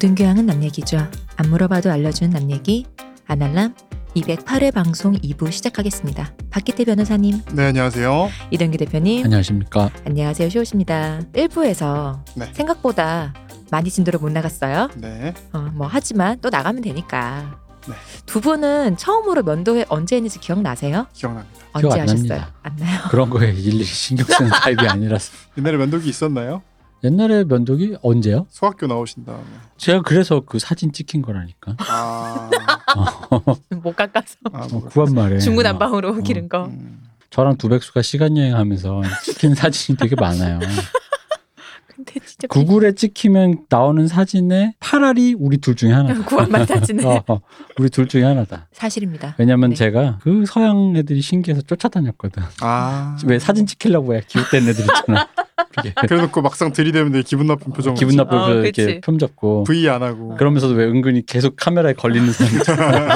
모든 교양은 남 얘기죠. 안 물어봐도 알려주는 남 얘기 아날람 208회 방송 2부 시작하겠습니다. 박기태 변호사님, 네, 안녕하세요. 이동규 대표님, 안녕하십니까. 안녕하세요. 쇼우십니다. 1부에서 네. 생각보다 많이 진도를 못 나갔어요. 네. 어, 뭐 하지만 또 나가면 되니까. 네. 두 분은 처음으로 면도회 언제 했는지 기억나세요? 기억납니다. 언제 기억 안 하셨어요? 납니다. 안 나요? 그런 거에 일일이 신경 쓰는 타입이 아니라서. 옛날에 면도기 있었나요? 옛날에 면도기 언제요? 소학교 나오신 다음에. 제가 그래서 그 사진 찍힌 거라니까. 아, 못 깎아서 아 어, 뭐, 구한 말에. 중구난방으로 어. 기른 거. 음, 저랑 두백수가 시간 여행하면서 찍힌 사진이 되게 많아요. 근데 진짜 구글에 찍히면 나오는 사진에 팔알이 우리 둘 중에 하나. 구한말 사진은 어, 어, 우리 둘 중에 하나다. 사실입니다. 왜냐면 네. 제가 그 서양 애들이 신기해서 쫓아다녔거든. 아, 왜 사진 찍히려고 해 기웃된 애들 있잖아. 그래놓고 막상 들이대면 되게 기분 나쁜 표정. 기분 나쁘고 어, 이렇게 그치. 품 잡고. V 안 하고. 그러면서도 왜 은근히 계속 카메라에 걸리는 사람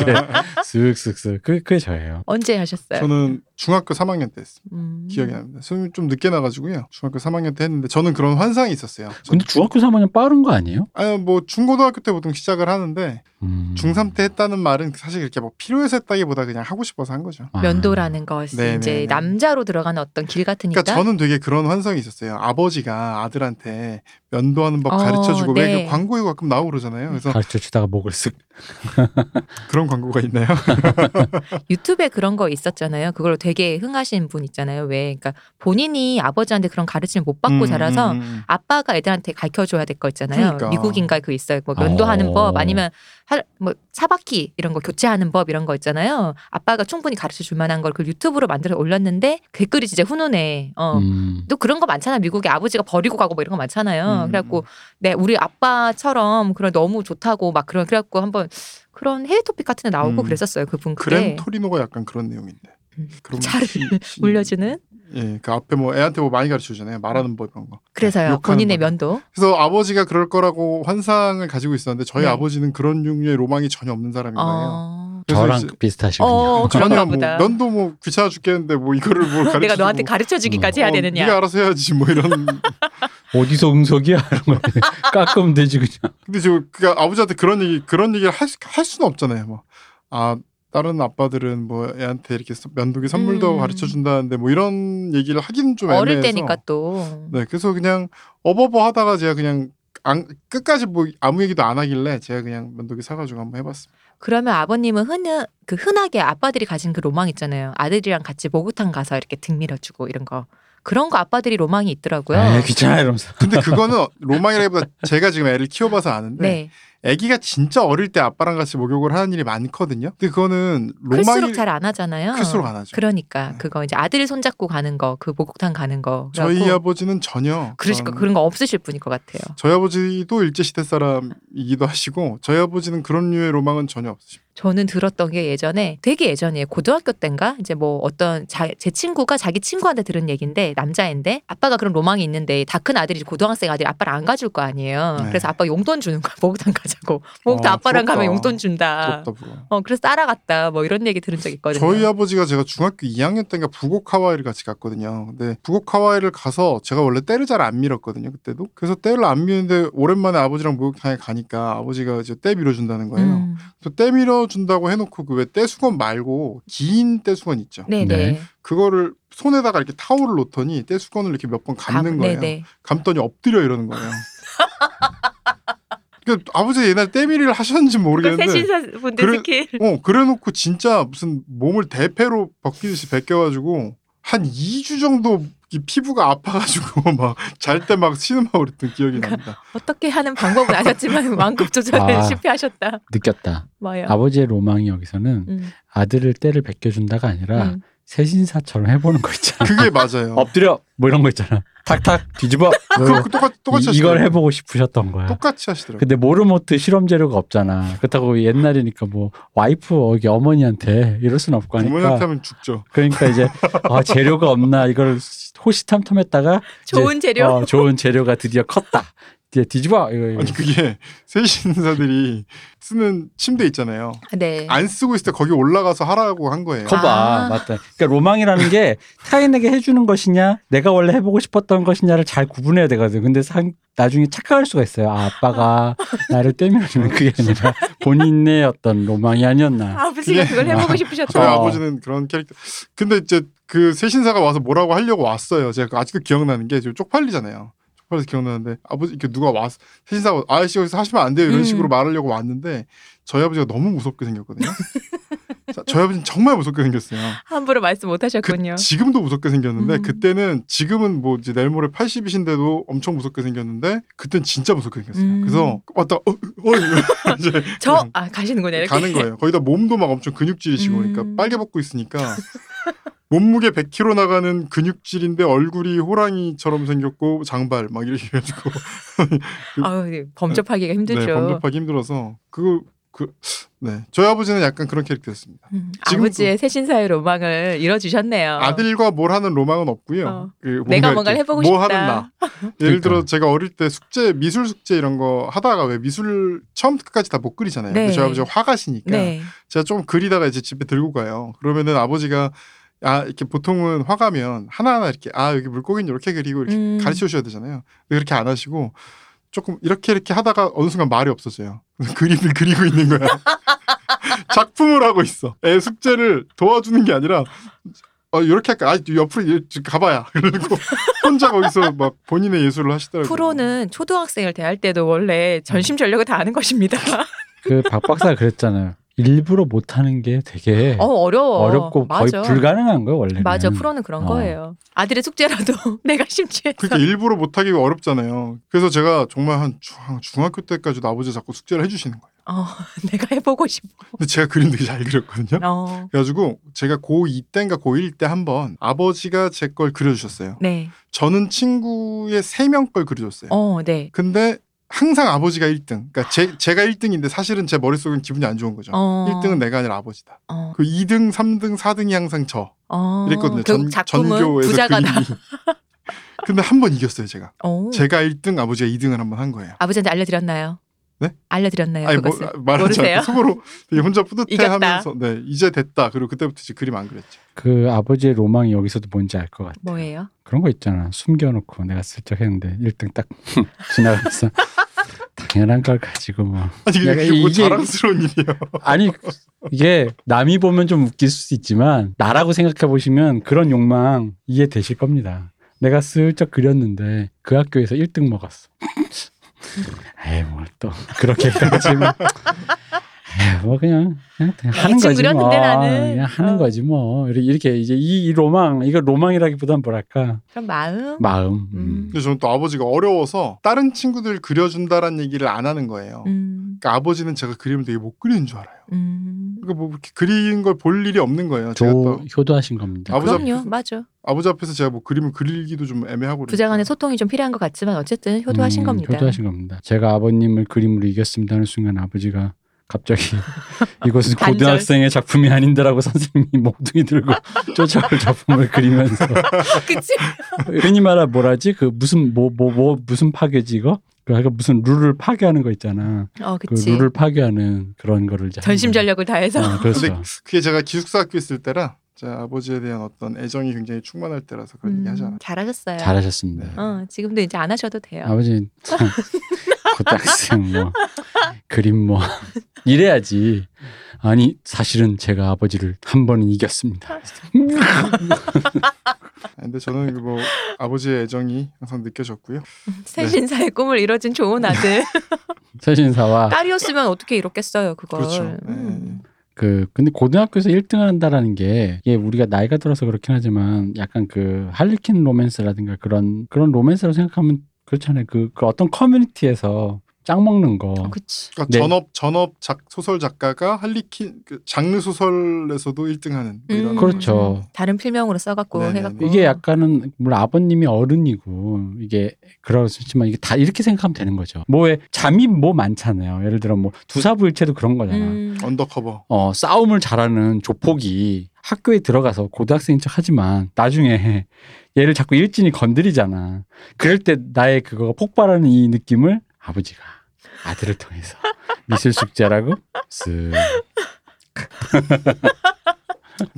쓱쓱쓱 그 그게 저예요. 언제 하셨어요? 저는 중학교 3학년 때 했어요. 음. 기억이 납니다. 수능 좀 늦게 나가지고요. 중학교 3학년 때 했는데 저는 그런 환상이 있었어요. 저, 근데 중학교 3학년 빠른 거 아니에요? 아니 뭐 중고등학교 때 보통 시작을 하는데 음. 중3 때 했다는 말은 사실 그렇게 뭐 필요해서 했다기보다 그냥 하고 싶어서 한 거죠. 아. 면도라는 것이 네, 이제 네, 네. 남자로 들어가는 어떤 길 같으니까. 그러니까 저는 되게 그런 환상이 있었어요. 아버지가 아들한테 면도하는 법 어, 가르쳐주고 왜 네. 그 광고에 가끔 나오고 그러잖아요. 그래서 가르쳐 주다가 목을 쓱. 그런 광고가 있나요? 유튜브에 그런 거 있었잖아요. 그걸 되게 흥하신 분 있잖아요. 왜? 그러니까 본인이 아버지한테 그런 가르침을 못 받고 음, 자라서 음, 음. 아빠가 애들한테 가르쳐 줘야 될 거 있잖아요. 그러니까. 미국인가 그 있어요. 뭐 면도하는 어. 법 아니면 할, 뭐 사바키 이런 거 교체하는 법 이런 거 있잖아요. 아빠가 충분히 가르쳐 줄 만한 걸 그 유튜브로 만들어 올렸는데 댓글이 진짜 훈훈해. 어. 음. 또 그런 거 많잖아. 미국에 아버지가 버리고 가고 뭐 이런 거 많잖아요. 음. 그래갖고 네 우리 아빠처럼 그런 너무 좋다고 막 그런 그래갖고 한번 그런 해외 토픽 같은 데 나오고 음. 그랬었어요. 그분 그램 그때 토리노가 약간 그런 내용인데. 음. 그런 차를 시- 시- 올려주는 예, 그 앞에 뭐 애한테 뭐 많이 가르쳐 주잖아요. 말하는 법 이런 거. 그래서요 본인의 법. 면도 그래서 아버지가 그럴 거라고 환상을 가지고 있었는데 저희 네. 아버지는 그런 종류의 로망이 전혀 없는 사람인 거예요. 어... 저랑 비슷하시군요. 어, 전혀 그런가 뭐 보다. 면도 뭐 귀찮아 죽겠는데 뭐 이거를 뭘 가르쳐 내가 너한테 가르쳐 주기까지 해야 어, 되느냐 네가 알아서 해야지 뭐 이런 어디서 응석이야? 이런 거 깎으면 되지 그냥. 근데 지금 그 아버지한테 그런 얘기 그런 얘기를 할, 수- 할 수는 없잖아요. 뭐 아 다른 아빠들은 뭐 애한테 이렇게 서- 면도기 선물도 음. 가르쳐 준다는데 뭐 이런 얘기를 하기는 좀 어릴 애매해서 때니까 또 네 그래서 그냥 어버버 하다가 제가 그냥 안, 끝까지 뭐 아무 얘기도 안 하길래 제가 그냥 면도기 사가지고 한번 해봤습니다. 그러면 아버님은 흔히 그 흔하게 아빠들이 가진 그 로망 있잖아요. 아들이랑 같이 목욕탕 가서 이렇게 등 밀어주고 이런 거 그런 거 아빠들이 로망이 있더라고요. 아 귀찮아 이러면서. 근데 그거는 로망이라기보다 제가 지금 애를 키워봐서 아는데 네. 애기가 진짜 어릴 때 아빠랑 같이 목욕을 하는 일이 많거든요. 근데 그거는 로망이 클수록 잘 안 하잖아요. 클수록 안 하죠. 그러니까 네. 그거 이제 아들 손잡고 가는 거, 그 목욕탕 가는 거. 저희 아버지는 전혀 그러니까 그런- 그런 거 없으실 분일 것 같아요. 저희 아버지도 일제 시대 사람이기도 하시고 저희 아버지는 그런 류의 로망은 전혀 없으십니다. 저는 들었던 게 예전에 되게 예전이에요. 고등학교 때인가 이제 뭐 어떤 자, 제 친구가 자기 친구한테 들은 얘기인데 남자인데 아빠가 그런 로망이 있는데 다 큰 아들이 고등학생 아들이 아빠를 안 가줄 거 아니에요. 네. 그래서 아빠 용돈 주는 거야. 목욕탕 가자 고. 목욕탕 어, 아빠랑 가면 부럽다. 용돈 준다. 부럽다 부러워. 어 그래서 따라갔다. 뭐 이런 얘기 들은 적 있거든요. 저희 아버지가 제가 중학교 2학년 때인가 북옥 하와이를 같이 갔거든요. 근데 북옥 하와이를 가서 제가 원래 때를 잘 안 밀었거든요. 그때도. 그래서 때를 안 미는데 오랜만에 아버지랑 목욕탕에 가니까 아버지가 이제 때 밀어준다는 거예요. 음. 그래서 때 밀어준다고 해놓고 그 왜 떼수건 말고 긴 떼수건 있죠. 네네. 네. 그거를 손에다가 이렇게 타올을 놓더니 떼수건을 이렇게 몇 번 감는 거예요. 네네. 감더니 엎드려 이러는 거예요. 그 아버지 옛날 때밀이를 하셨는지 그 모르겠는데 세신사 분들 그래- 스킬. 어 그래놓고 진짜 무슨 몸을 대패로 벗기듯이 벗겨가지고 한 2주 정도 이 피부가 아파가지고 막 잘 때 막 신음하고 그랬던 기억이 납니다. 어떻게 하는 방법은 아셨지만 완급 조절을 아. 실패하셨다. 느꼈다. 뭐요? 아버지의 로망이 여기서는 음. 아들을 때를 벗겨준다가 아니라 음. 세신사처럼 해보는 거 있잖아. 그게 맞아요. 엎드려 뭐 이런 거 있잖아. 탁탁 뒤집어. 뭐그 똑같 똑같이 이, 이걸. 해보고 싶으셨던 거야. 똑같이 하시더라고요. 근데 모르모트 실험 재료가 없잖아. 그렇다고 옛날이니까 뭐 와이프 어, 여기 어머니한테 이럴 수는 없고 부모님한테 하니까 하면 죽죠. 그러니까 이제 아 재료가 없나 이걸 호시탐탐했다가 이제, 좋은 재료. 어, 좋은 재료가 드디어 컸다. 뒤에 뒤집어 이거, 이거. 아니 그게 세신사들이 쓰는 침대 있잖아요. 네. 안 쓰고 있을 때 거기 올라가서 하라고 한 거예요. 거봐 아. 맞다. 그러니까 로망이라는 게 타인에게 해주는 것이냐, 내가 원래 해보고 싶었던 것이냐를 잘 구분해야 되거든. 근데 상, 나중에 착각할 수가 있어요. 아, 아빠가 나를 때밀어주는 그게 아니라 본인의 어떤 로망이 아니었나. 아버지가 그걸 해보고 저희 싶으셨다. 어. 아버지는 그런 캐릭터. 근데 이제 그 세신사가 와서 뭐라고 하려고 왔어요. 제가 아직도 기억나는 게 지금 쪽팔리잖아요. 쪽팔려서 기억나는데 아버지 이렇게 누가 와서 세신사가 아저씨 여기서 하시면 안 돼요 이런 음. 식으로 말하려고 왔는데 저희 아버지가 너무 무섭게 생겼거든요. 자, 저희 아버지는 정말 무섭게 생겼어요. 함부로 말씀 못 그, 하셨군요. 지금도 무섭게 생겼는데 음. 그때는 지금은 뭐 이제 내일 모레 80이신데도 엄청 무섭게 생겼는데 그땐 진짜 무섭게 생겼어요. 음. 그래서 왔다 어, 어, 이제 저, 아, 가시는군요. 이렇게. 가는 거예요. 거기다 몸도 막 엄청 근육질이시고 음. 그러니까 빨개 벗고 있으니까 몸무게 100kg 나가는 근육질인데 얼굴이 호랑이처럼 생겼고 장발 막 이렇게 해가지고 아유, 네, 범접하기가 힘들죠. 네, 범접하기 힘들어서 그거 그 네. 저희 아버지는 약간 그런 캐릭터였습니다. 음, 아버지의 새신사의 로망을 이뤄주셨네요. 아들과 뭘 하는 로망은 없고요. 어. 그 내가 뭔가 뭔가를 해보고 뭐 싶다. 하는 나. 예를 들어. 제가 어릴 때 숙제 미술 숙제 이런 거 하다가 왜 미술 처음부터 끝까지 다 못 그리잖아요. 네. 저희 아버지가 화가시니까 네. 제가 좀 그리다가 이제 집에 들고 가요. 그러면은 아버지가 아 이렇게 보통은 화가면 하나하나 이렇게 아 여기 물고기는 이렇게 그리고 이렇게 음. 가르쳐 주셔야 되잖아요. 그렇게 안 하시고 조금 이렇게 이렇게 하다가 어느 순간 말이 없어져요. 그림을 그리고 있는 거야. 작품을 하고 있어. 애 숙제를 도와주는 게 아니라 어 이렇게 할까? 아 옆으로 이- 가봐야. 그리고 혼자 거기서 막 본인의 예술을 하시더라고요. 프로는 초등학생을 대할 때도 원래 전심 전력을 다하는 것입니다. 그 박 박사가 그랬잖아요. 일부러 못하는 게 되게 어, 어려워. 어렵고 거의 맞아. 불가능한 거예요 원래는. 맞아. 프로는 그런 어. 거예요. 아들의 숙제라도 내가 심취해서. 그러니까 일부러 못하기가 어렵잖아요. 그래서 제가 정말 한 중- 중학교 때까지도 아버지 자꾸 숙제를 해주시는 거예요. 어, 내가 해보고 싶어. 근데 제가 그림 되게 잘 그렸거든요. 어, 그래가지고 제가 고2 때인가 고1 때 한 번 아버지가 제 걸 그려주셨어요. 네. 저는 친구의 세 명 걸 그려줬어요. 어, 네. 근데 항상 아버지가 1등. 그러니까 제, 제가 1등인데 사실은 제 머릿속엔 기분이 안 좋은 거죠. 어. 1등은 내가 아니라 아버지다. 어, 그 2등, 3등, 4등이 항상 저. 어. 이랬거든요. 그 전, 전교에서 부자가다. 그림이. 근데 한 번 이겼어요, 제가. 어. 제가 1등, 아버지가 2등을 한 번 한 거예요. 아버지한테 알려드렸나요? 네? 알려드렸나요? 아니 뭐 그것을? 말하지? 않고 속으로 되게 혼자 뿌듯해하면서. 네 이제 됐다. 그리고 그때부터 이제 그림 안 그렸죠. 그 아버지의 로망이 여기서도 뭔지 알 것 같아. 뭐예요? 그런 거 있잖아. 숨겨놓고 내가 슬쩍 했는데 1등 딱 지나가면서 당연한 걸 가지고 뭐 아니 내가 이게 뭐 자랑스러운 일이에요. 아니 이게 남이 보면 좀 웃길 수도 있지만 나라고 생각해 보시면 그런 욕망 이해되실 겁니다. 내가 슬쩍 그렸는데 그 학교에서 1등 먹었어. 에이 뭘 또 그렇게까지 뭐. 그냥, 그냥 하는 거지 뭐. 나는. 그냥 하는 어. 거지 뭐. 이렇게- 이제 이, 이 로망 이거 로망이라기보단 뭐랄까 그럼 마음? 마음. 음. 음. 근데 저는 또 아버지가 어려워서 다른 친구들 그려준다라는 얘기를 안 하는 거예요. 음, 그러니까 아버지는 제가 그림을 되게 못 그리는 줄 알아요. 음. 그러니까 뭐 그리는 걸 볼 일이 없는 거예요. 제가 조, 또 효도하신 겁니다. 아버지 그럼요, 앞에서- 맞아. 아버지 앞에서 제가 뭐 그림을 그리기도 좀 애매하고 부자 간의 그러니까. 소통이 좀 필요한 것 같지만 어쨌든 효도하신 음, 겁니다. 효도하신 겁니다. 제가 아버님을 그림으로 이겼습니다 하는 순간 아버지가 갑자기 이것은. 고등학생의 작품이 아닌데라고 선생님이 몽둥이 들고 쫓아올 작품을 그리면서 그치? 흔히 말하 뭐라지 그 무슨 뭐 뭐뭐 무슨 파괴지 이거 그 하여간 무슨 룰을 파괴하는 거 있잖아. 어, 그 그치. 룰을 파괴하는 그런 거를 이제 하는 전심 전력을 다해서. 어, 그렇죠. 근데 그게 제가 기숙사 학교 있을 때라 제 아버지에 대한 어떤 애정이 굉장히 충만할 때라서 그런 얘기 음, 하잖아요. 잘하셨어요. 잘하셨습니다. 네. 어, 지금도 이제 안 하셔도 돼요. 아버지 참 고등학생 뭐 그림 뭐 이래야지. 아니 사실은 제가 아버지를 한 번은 이겼습니다. 근데 저는 뭐 아버지의 애정이 항상 느껴졌고요. 새신사의 꿈을 이뤄준 좋은 아들. 세신사와 딸이었으면 어떻게 이뤘겠어요, 그걸. 그렇죠. 음. 그 근데 고등학교에서 1등을 한다라는 게 이게 우리가 나이가 들어서 그렇긴 하지만 약간 그 할리퀸 로맨스라든가 그런 그런 로맨스라고 생각하면 그렇잖아요. 그, 그 어떤 커뮤니티에서 짱 먹는 거. 어, 그치. 그러니까 네. 전업 전업 작 소설 작가가 할리퀸 그 장르 소설에서도 1등하는 뭐 이런 음, 그렇죠. 음. 다른 필명으로 써갖고 네네네. 해갖고. 이게 약간은 물론 아버님이 어른이고 이게 그렇지만 이게 다 이렇게 생각하면 되는 거죠. 뭐에 잠이 뭐 많잖아요. 예를 들어 뭐 두사부일체도 그런 거잖아. 음. undercover. 어 싸움을 잘하는 조폭이 학교에 들어가서 고등학생인 척 하지만 나중에 얘를 자꾸 일진이 건드리잖아. 그럴 때 나의 그거 폭발하는 이 느낌을 아버지가 아들을 통해서 미술 숙제라고 쓱. 네.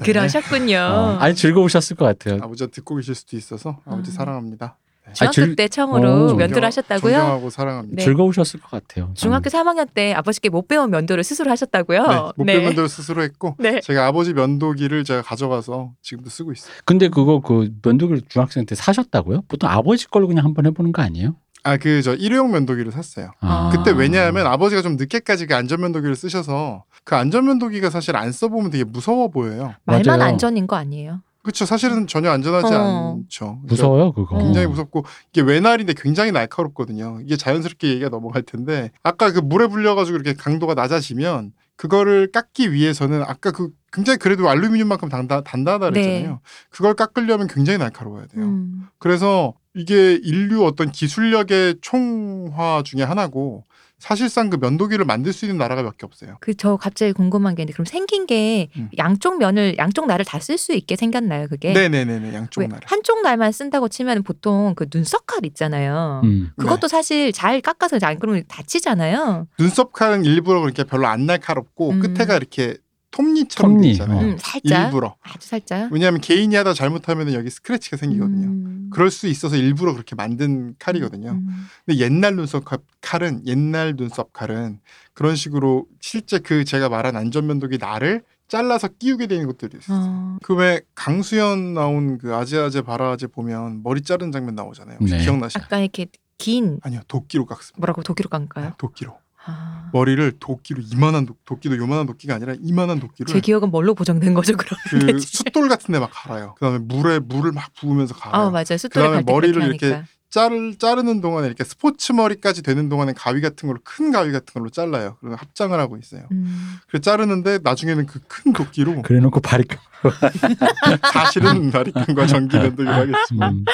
그러셨군요. 어, 아니 즐거우셨을 것 같아요. 아버지가 듣고 계실 수도 있어서 아버지 아. 사랑합니다. 중학교 즐- 때 처음으로 어. 면도를 하셨다고요? 존경하고 사랑합니다. 네. 즐거우셨을 것 같아요. 중학교 3학년 때 아버지께 못 배운 면도를 스스로 하셨다고요? 네, 목배 면도를 스스로 했고 네. 제가 아버지 면도기를 제가 가져가서 지금도 쓰고 있어요. 근데 그거 그 면도기를 중학생 때 사셨다고요? 보통 아버지 걸로 그냥 한번 해보는 거 아니에요? 아 그 저 일회용 면도기를 샀어요. 아. 그때 왜냐하면 아버지가 좀 늦게까지 그 안전면도기를 쓰셔서 그 안전면도기가 사실 안 써보면 되게 무서워 보여요. 말만 맞아요. 안전인 거 아니에요? 그렇죠. 사실은 전혀 안전하지 어. 않죠. 무서워요 그거. 굉장히 어. 무섭고 이게 외날인데 굉장히 날카롭거든요. 이게 자연스럽게 얘기가 넘어갈 텐데 아까 그 물에 불려가지고 이렇게 강도가 낮아지면 그거를 깎기 위해서는 아까 그 굉장히 그래도 알루미늄만큼 단다, 단단하다 그랬잖아요. 네. 그걸 깎으려면 굉장히 날카로워야 돼요. 음. 그래서 이게 인류 어떤 기술력의 총화 중에 하나고 사실상 그 면도기를 만들 수 있는 나라가 몇 개 없어요. 그 저 갑자기 궁금한 게 있는데 그럼 생긴 게 음. 양쪽 면을 양쪽 날을 다 쓸 수 있게 생겼나요 그게? 네네네네 양쪽 왜 나라. 한쪽 날만 쓴다고 치면 보통 그 눈썹 칼 있잖아요. 음. 그것도 사실 잘 깎아서 안 그러면 다치잖아요. 눈썹 칼은 일부러 그렇게 별로 안 날카롭고 음. 끝에가 이렇게 톱니처럼 돼 톱니, 있잖아요. 어. 음, 살짝 일부러. 아주 살짝. 왜냐하면 개인이 하다 잘못하면 여기 스크래치가 생기거든요. 음. 그럴 수 있어서 일부러 그렇게 만든 칼이거든요. 음. 근데 옛날 눈썹 칼- 칼은 옛날 눈썹 칼은 그런 식으로 실제 그 제가 말한 안전면도기 날을 잘라서 끼우게 되는 것들이 있어요. 어. 그왜 강수연 나온 그 아재아재 바라아재 보면 머리 자르는 장면 나오잖아요. 혹시 네. 기억나시나요? 약간 이렇게 긴 아니요 도끼로 깎습니다. 뭐라고 독일로 깐까요? 도끼로 아. 머리를 도끼로 이만한 도, 도끼도 요만한 도끼가 아니라 이만한 도끼를 제 기억은 뭘로 보정된 거죠 그럼? 그 숫돌 같은 데 막 갈아요. 그다음에 물에 물을 막 부으면서 갈아요. 아 맞아요. 숫돌이 그다음에 머리를 이렇게. 자를 자르는 동안에 이렇게 스포츠 머리까지 되는 동안에 가위 같은 걸로 큰 가위 같은 걸로 잘라요. 그리고 합장을 하고 있어요. 음. 그래 자르는데 나중에는 그 큰 도끼로 그래놓고 발이 사실은 바리칸과 전기 면도기를 하겠지만 음.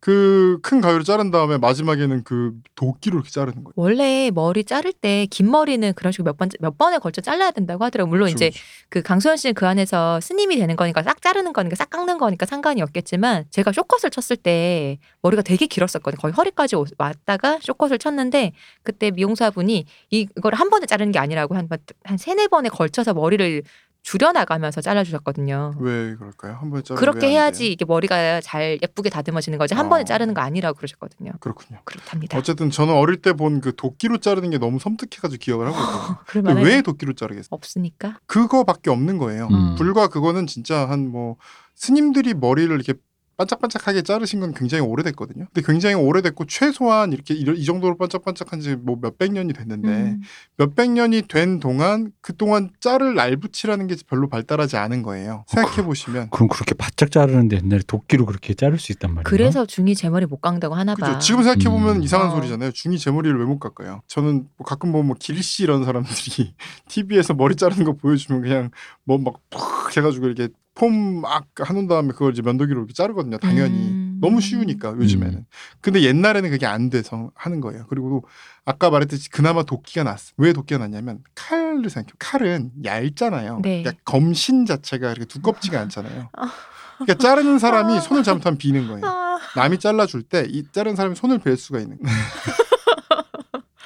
그 큰 가위로 자른 다음에 마지막에는 그 도끼로 이렇게 자르는 거예요. 원래 머리 자를 때 긴 머리는 그런 식으로 몇 번 몇 번에 걸쳐 잘라야 된다고 하더라고요. 물론 이제 그렇죠. 그 강소연 씨는 그 안에서 스님이 되는 거니까 싹 자르는 거니까 싹 깎는 거니까 상관이 없겠지만 제가 쇼컷을 쳤을 때 머리가 되게 길었었거든요. 거의 허리까지 오- 왔다가 쇼컷을 쳤는데 그때 미용사분이 이- 이걸 한 번에 자르는 게 아니라고 한, 한 세네 번에 걸쳐서 머리를 줄여나가면서 잘라주셨거든요. 왜 그럴까요? 한 번에 자르면 그렇게 해야지? 이게 머리가 잘 예쁘게 다듬어지는 거지 한 어. 번에 자르는 거 아니라고 그러셨거든요. 그렇군요. 그렇답니다. 어쨌든 저는 어릴 때 본 그 도끼로 자르는 게 너무 섬뜩해가지고 기억을 하고 있거든요. 근데 왜 도끼로 자르겠어요? 없으니까? 그거밖에 없는 거예요. 음. 불과 그거는 진짜 한 뭐 스님들이 머리를 이렇게 반짝반짝하게 자르신 건 굉장히 오래됐거든요. 근데 굉장히 오래됐고 최소한 이렇게 이이 정도로 반짝반짝한 지 뭐 몇백 년이 됐는데 음. 몇백 년이 된 동안 그동안 짤을 날붙이라는 게 별로 발달하지 않은 거예요. 생각해 보시면 그럼 그렇게 바짝 자르는데 옛날에 도끼로 그렇게 자를 수 있단 말이에요. 그래서 중이 제 머리 못 깎는다고 하나 봐. 그죠. 지금 생각해 보면 음. 이상한 어. 소리잖아요. 중이 제 머리를 왜 못 깎아요? 저는 뭐 가끔 보면 뭐 길씨 이런 사람들이 TV에서 머리 자르는 거 보여주면 그냥 뭐 뭐막푹 해가지고 이렇게 폼 막 하는 다음에 그걸 이제 면도기로 이렇게 자르거든요. 당연히 음. 너무 쉬우니까 요즘에는. 음. 근데 옛날에는 그게 안 돼서 하는 거예요. 그리고 아까 말했듯이 그나마 도끼가 났어. 왜 도끼가 났냐면 칼을 생각해. 칼은 얇잖아요. 네. 그러니까 검신 자체가 그렇게 두껍지가 않잖아요. 아. 그러니까 자르는 사람이 손을 잘못하면 비는 거예요. 아, 남이 잘라줄 때 이 자른 사람이 손을 벨 수가 있는 거예요.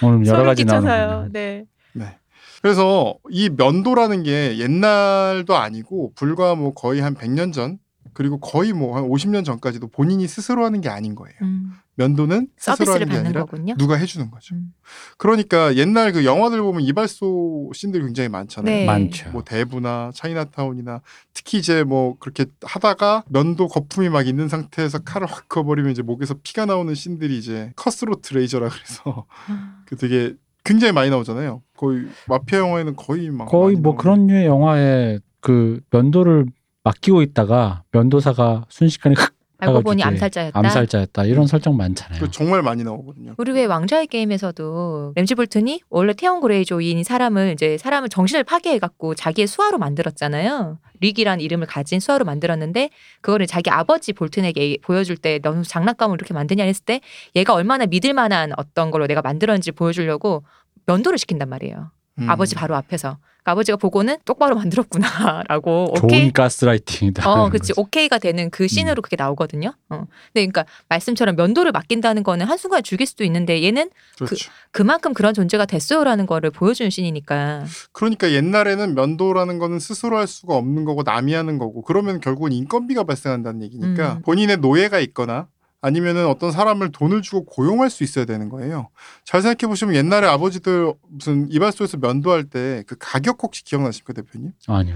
오늘 여러 가지. 나오는 네. 네. 그래서 이 면도라는 게 옛날도 아니고 불과 뭐 거의 한 100년 전 그리고 거의 뭐 한 50년 전까지도 본인이 스스로 하는 게 아닌 거예요. 음. 면도는 스스로 서비스를 하는 게 받는 아니라 거군요. 누가 해주는 거죠. 음. 그러니까 옛날 그 영화들 보면 이발소 씬들이 굉장히 많잖아요. 네. 많죠. 뭐 대부나 차이나타운이나 특히 이제 뭐 그렇게 하다가 면도 거품이 막 있는 상태에서 칼을 확 그어버리면 이제 목에서 피가 나오는 씬들이 이제 cutthroat razor라 그래서 아. 그 되게 굉장히 많이 나오잖아요. 거의 마피아 영화에는 거의 막 거의 뭐 나오는 그런 류의 영화에 그 면도를 맡기고 있다가 면도사가 순식간에 흑 알고 보니 암살자였다. 암살자였다 이런 설정 많잖아요. 그 정말 많이 나오거든요. 우리 왜 왕좌의 게임에서도 램지 볼튼이 원래 테온 그레이조이인 사람을 이제 사람을 정신을 파괴해 갖고 자기의 수하로 만들었잖아요. 릭이란 이름을 가진 수하로 만들었는데 그거를 자기 아버지 볼튼에게 보여줄 때 너무 장난감을 이렇게 만드냐 했을 때 얘가 얼마나 믿을 만한 어떤 걸로 내가 만들었는지 보여주려고 면도를 시킨단 말이에요. 음. 아버지 바로 앞에서. 그러니까 아버지가 보고는 똑바로 만들었구나라고 좋은 오케이. 가스라이팅이다. 어, 그치. 오케이가 되는 그 씬으로 그게 나오거든요. 어. 근데 그러니까 말씀처럼 면도를 맡긴다는 거는 한순간에 죽일 수도 있는데 얘는 그렇죠. 그만큼 그런 존재가 됐어요라는 거를 보여주는 씬이니까. 그러니까 옛날에는 면도라는 거는 스스로 할 수가 없는 거고 남이 하는 거고 그러면 결국은 인건비가 발생한다는 얘기니까 음. 본인의 노예가 있거나 아니면은 어떤 사람을 돈을 주고 고용할 수 있어야 되는 거예요. 잘 생각해 보시면 옛날에 아버지들 무슨 이발소에서 면도할 때 그 가격 혹시 기억나십니까 대표님? 아니요.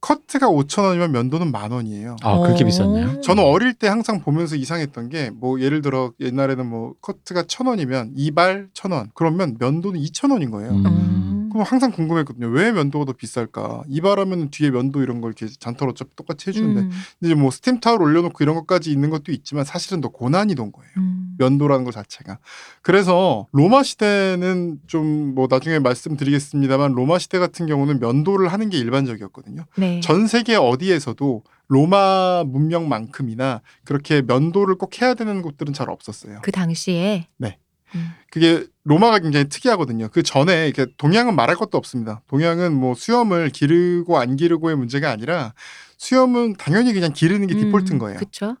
커트가 5천 원이면 면도는 만 원이에요. 아 그렇게 어. 비쌌나요? 저는 어릴 때 항상 보면서 이상했던 게 뭐 예를 들어 옛날에는 뭐 커트가 천 원이면 이발 천 원. 그러면 면도는 이천 원인 거예요. 음. 음. 그럼 항상 궁금했거든요. 왜 면도가 더 비쌀까? 이발하면 뒤에 면도 이런 걸 이렇게 잔털 어차피 똑같이 해주는데 음. 이제 뭐 스팀 타월 올려놓고 이런 것까지 있는 것도 있지만 사실은 더 고난이 돈 거예요. 음. 면도라는 것 자체가. 그래서 로마 시대는 좀 뭐 나중에 말씀드리겠습니다만 로마 시대 같은 경우는 면도를 하는 게 일반적이었거든요. 네. 전 세계 어디에서도 로마 문명만큼이나 그렇게 면도를 꼭 해야 되는 곳들은 잘 없었어요. 그 당시에 네. 음. 그게 로마가 굉장히 특이하거든요. 그 전에 이렇게 동양은 말할 것도 없습니다. 동양은 뭐 수염을 기르고 안 기르고의 문제가 아니라 수염은 당연히 그냥 기르는 게 디폴트인 거예요. 그렇죠.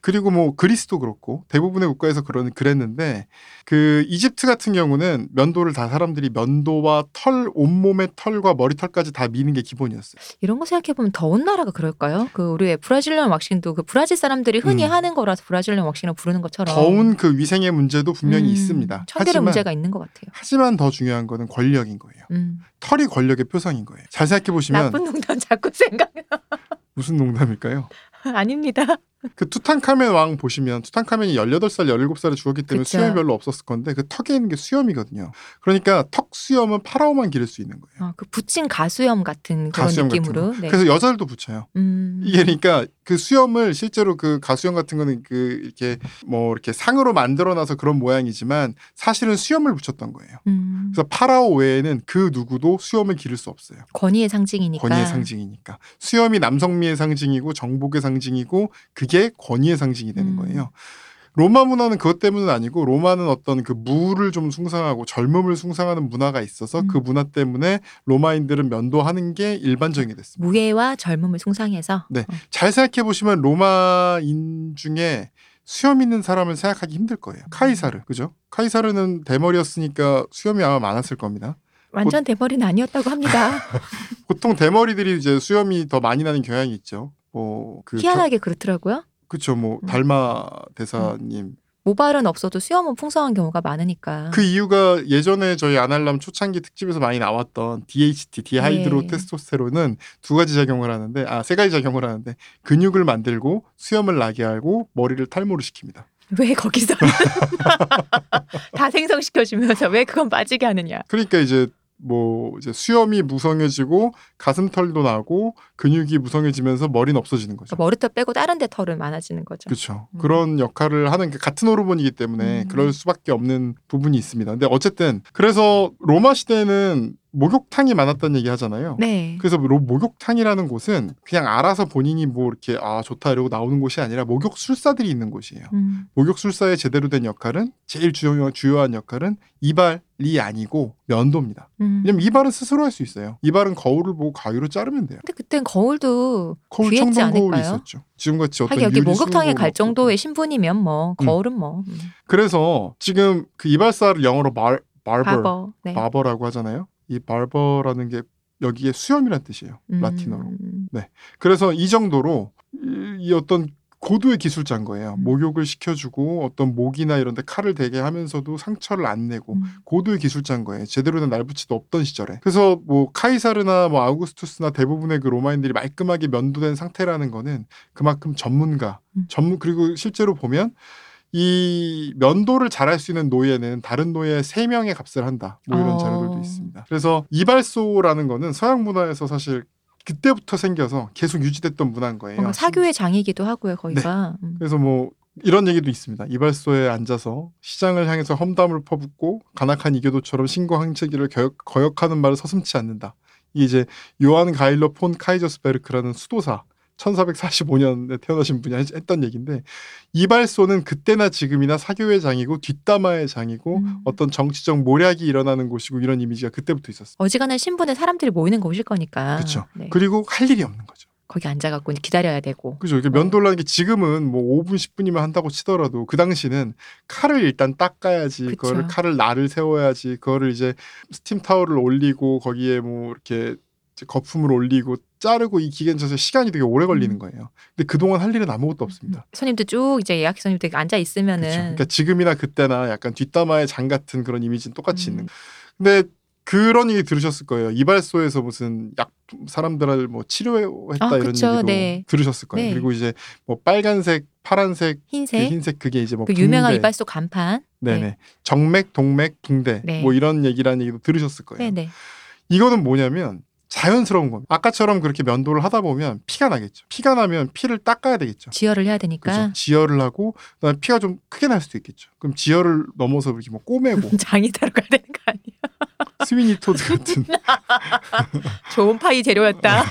그리고 뭐 그리스도 그렇고 대부분의 국가에서 그런 그랬는데 그 이집트 같은 경우는 면도를 다 사람들이 면도와 털 온몸의 털과 머리털까지 다 미는 게 기본이었어요. 이런 거 생각해 보면 더운 나라가 그럴까요? 그 우리의 Brazilian waxing도 그 브라질 사람들이 흔히 음. 하는 거라서 Brazilian waxing을 부르는 것처럼 더운 그 위생의 문제도 분명히 음, 있습니다. 청결의 하지만 문제가 있는 것 같아요. 하지만 더 중요한 거는 권력인 거예요. 음. 털이 권력의 표상인 거예요. 잘 생각해 보시면 나쁜 농담 자꾸 생각 무슨 농담일까요? 아닙니다. 그 투탕카멘 왕 보시면 투탕카멘이 18살, 17살에 죽었기 때문에 그쵸. 수염이 별로 없었을 건데 그 턱에 있는 게 수염이거든요. 그러니까 턱 수염은 파라오만 기를 수 있는 거예요. 어, 그 붙인 가수염 같은 그런 가수염 같은 느낌으로. 거. 네. 그래서 여자들도 붙여요. 음. 이게 그러니까 그 수염을 실제로 그 가수염 같은 거는 그 이렇게 뭐 이렇게 상으로 만들어놔서 그런 모양이지만 사실은 수염을 붙였던 거예요. 음. 그래서 파라오 외에는 그 누구도 수염을 기를 수 없어요. 권위의 상징이니까. 권위의 상징이니까. 수염이 남성미의 상징이고 정복의 상징이고 그게 권위의 상징이 되는 음. 거예요. 로마 문화는 그것 때문은 아니고 로마는 어떤 그 무를 좀 숭상하고 젊음을 숭상하는 문화가 있어서 음. 그 문화 때문에 로마인들은 면도하는 게 일반적이 됐습니다. 무예와 젊음을 숭상해서. 네. 어. 잘 생각해 보시면 로마인 중에 수염 있는 사람을 생각하기 힘들 거예요. 카이사르, 그죠? 카이사르는 대머리였으니까 수염이 아마 많았을 겁니다. 완전 대머리는 아니었다고 합니다. 보통 대머리들이 이제 수염이 더 많이 나는 경향이 있죠. 뭐그 희한하게 그렇더라고요. 그쵸 뭐 음. 달마 대사님 모발은 없어도 수염은 풍성한 경우가 많으니까. 그 이유가 예전에 저희 아날람 초창기 특집에서 많이 나왔던 DHT 디하이드로 네. 테스토스테론은 두 가지 작용을 하는데 아 세 가지 작용을 하는데 근육을 만들고 수염을 나게 하고 머리를 탈모를 시킵니다. 왜 거기서 다 생성시켜주면서 왜 그건 빠지게 하느냐. 그러니까 이제 뭐 이제 수염이 무성해지고 가슴털도 나고 근육이 무성해지면서 머리는 없어지는 거죠. 그러니까 머리털 빼고 다른 데 털은 많아지는 거죠. 그렇죠. 음. 그런 역할을 하는 게 같은 호르몬이기 때문에 음. 그럴 수밖에 없는 부분이 있습니다. 근데 어쨌든 그래서 로마 시대는 목욕탕이 많았다는 얘기 하잖아요. 네. 그래서 로- 목욕탕이라는 곳은 그냥 알아서 본인이 뭐 이렇게 아 좋다 이러고 나오는 곳이 아니라 목욕술사들이 있는 곳이에요. 음. 목욕술사의 제대로 된 역할은 제일 주요, 주요한 역할은 이발이 아니고 면도입니다. 음. 왜냐면 이발은 스스로 할 수 있어요. 이발은 거울을 보고 가위로 자르면 돼요. 근데 그땐 거울도 거울 귀했지 않을까요? 있었죠. 지금같이 어떤 하긴 여기 목욕탕에 갈. 정도의 신분이면 뭐 음. 거울은 뭐 음. 그래서 지금 그 이발사를 영어로 말 바버 바버. 네. 바버라고 하잖아요. 이 바버라는 게 여기에 수염이란 뜻이에요. 음. 라틴어로. 그래서 이 정도로 이, 이 어떤 고도의 기술자인 거예요. 음. 목욕을 시켜주고 어떤 목이나 이런 데 칼을 대게 하면서도 상처를 안 내고 음. 고도의 기술자인 거예요. 제대로 된 날붙이도 없던 시절에. 그래서 뭐 카이사르나 뭐 아우구스투스나 대부분의 그 로마인들이 말끔하게 면도된 상태라는 거는 그만큼 전문가, 음. 전문 그리고 실제로 보면 이 면도를 잘할 수 있는 노예는 다른 노예 세명의 값을 한다. 뭐 이런 어. 자료들도 있습니다. 그래서 이발소라는 거는 서양 문화에서 사실 그때부터 생겨서 계속 유지됐던 문화인 거예요. 뭔가 사교의 장이기도 하고요, 거기가. 음. 그래서 뭐 이런 얘기도 있습니다. 이발소에 앉아서 시장을 향해서 험담을 퍼붓고 간악한 이교도처럼 신고 항체기를 거역, 거역하는 말을 서슴지 않는다. 이게 이제 요한 가일러 폰 카이저스베르크라는 수도사 1445년에 태어나신 분이 했- 했던 얘기인데 이발소는 그때나 지금이나 사교의 장이고 뒷담화의 장이고 음. 어떤 정치적 모략이 일어나는 곳이고 이런 이미지가 그때부터 있었어요. 어지간한 신분에 사람들이 모이는 곳일 거니까. 그렇죠. 네. 그리고 할 일이 없는 거죠. 거기 앉아갖고 기다려야 되고. 그죠. 이게 면도라는 게 지금은 뭐 5분 10분이면 한다고 치더라도 그 당시는 칼을 일단 닦아야지 그쵸. 그거를 칼을 날을 세워야지 그거를 이제 스팀 타월을 올리고 거기에 뭐 이렇게 거품을 올리고 자르고 이 기계는 서 시간이 되게 오래 걸리는 음. 거예요. 근데 그동안 할 일은 아무것도 없습니다. 손님들 쭉 이제 예약 손님들 앉아 있으면은 그렇죠. 그러니까 지금이나 그때나 약간 뒷담화의 장 같은 그런 이미지는 똑같이 음. 있는. 거예요. 근데 그런 얘기 들으셨을 거예요. 이발소에서 무슨 약 사람들을 뭐 치료했다 아, 이런 그쵸. 얘기도 네. 들으셨을 거예요. 네. 그리고 이제 뭐 빨간색, 파란색, 그 흰색 흰색 그게 이제 뭐 그 유명한 붕대. 이발소 간판. 네네 정맥, 동맥, 붕대 네. 뭐 이런 얘기라는 얘기도 들으셨을 거예요. 네네. 이거는 뭐냐면 자연스러운 겁니다. 아까처럼 그렇게 면도를 하다 보면 피가 나겠죠. 피가 나면 피를 닦아야 되겠죠. 지혈을 해야 되니까 그렇죠. 지혈을 하고 그다음에 피가 좀 크게 날 수도 있겠죠. 그럼 지혈을 넘어서 이렇게 뭐 꼬매고 장이 따라가야 되는 거 아니야? 스위니 토드 같은. 좋은 파이 재료였다.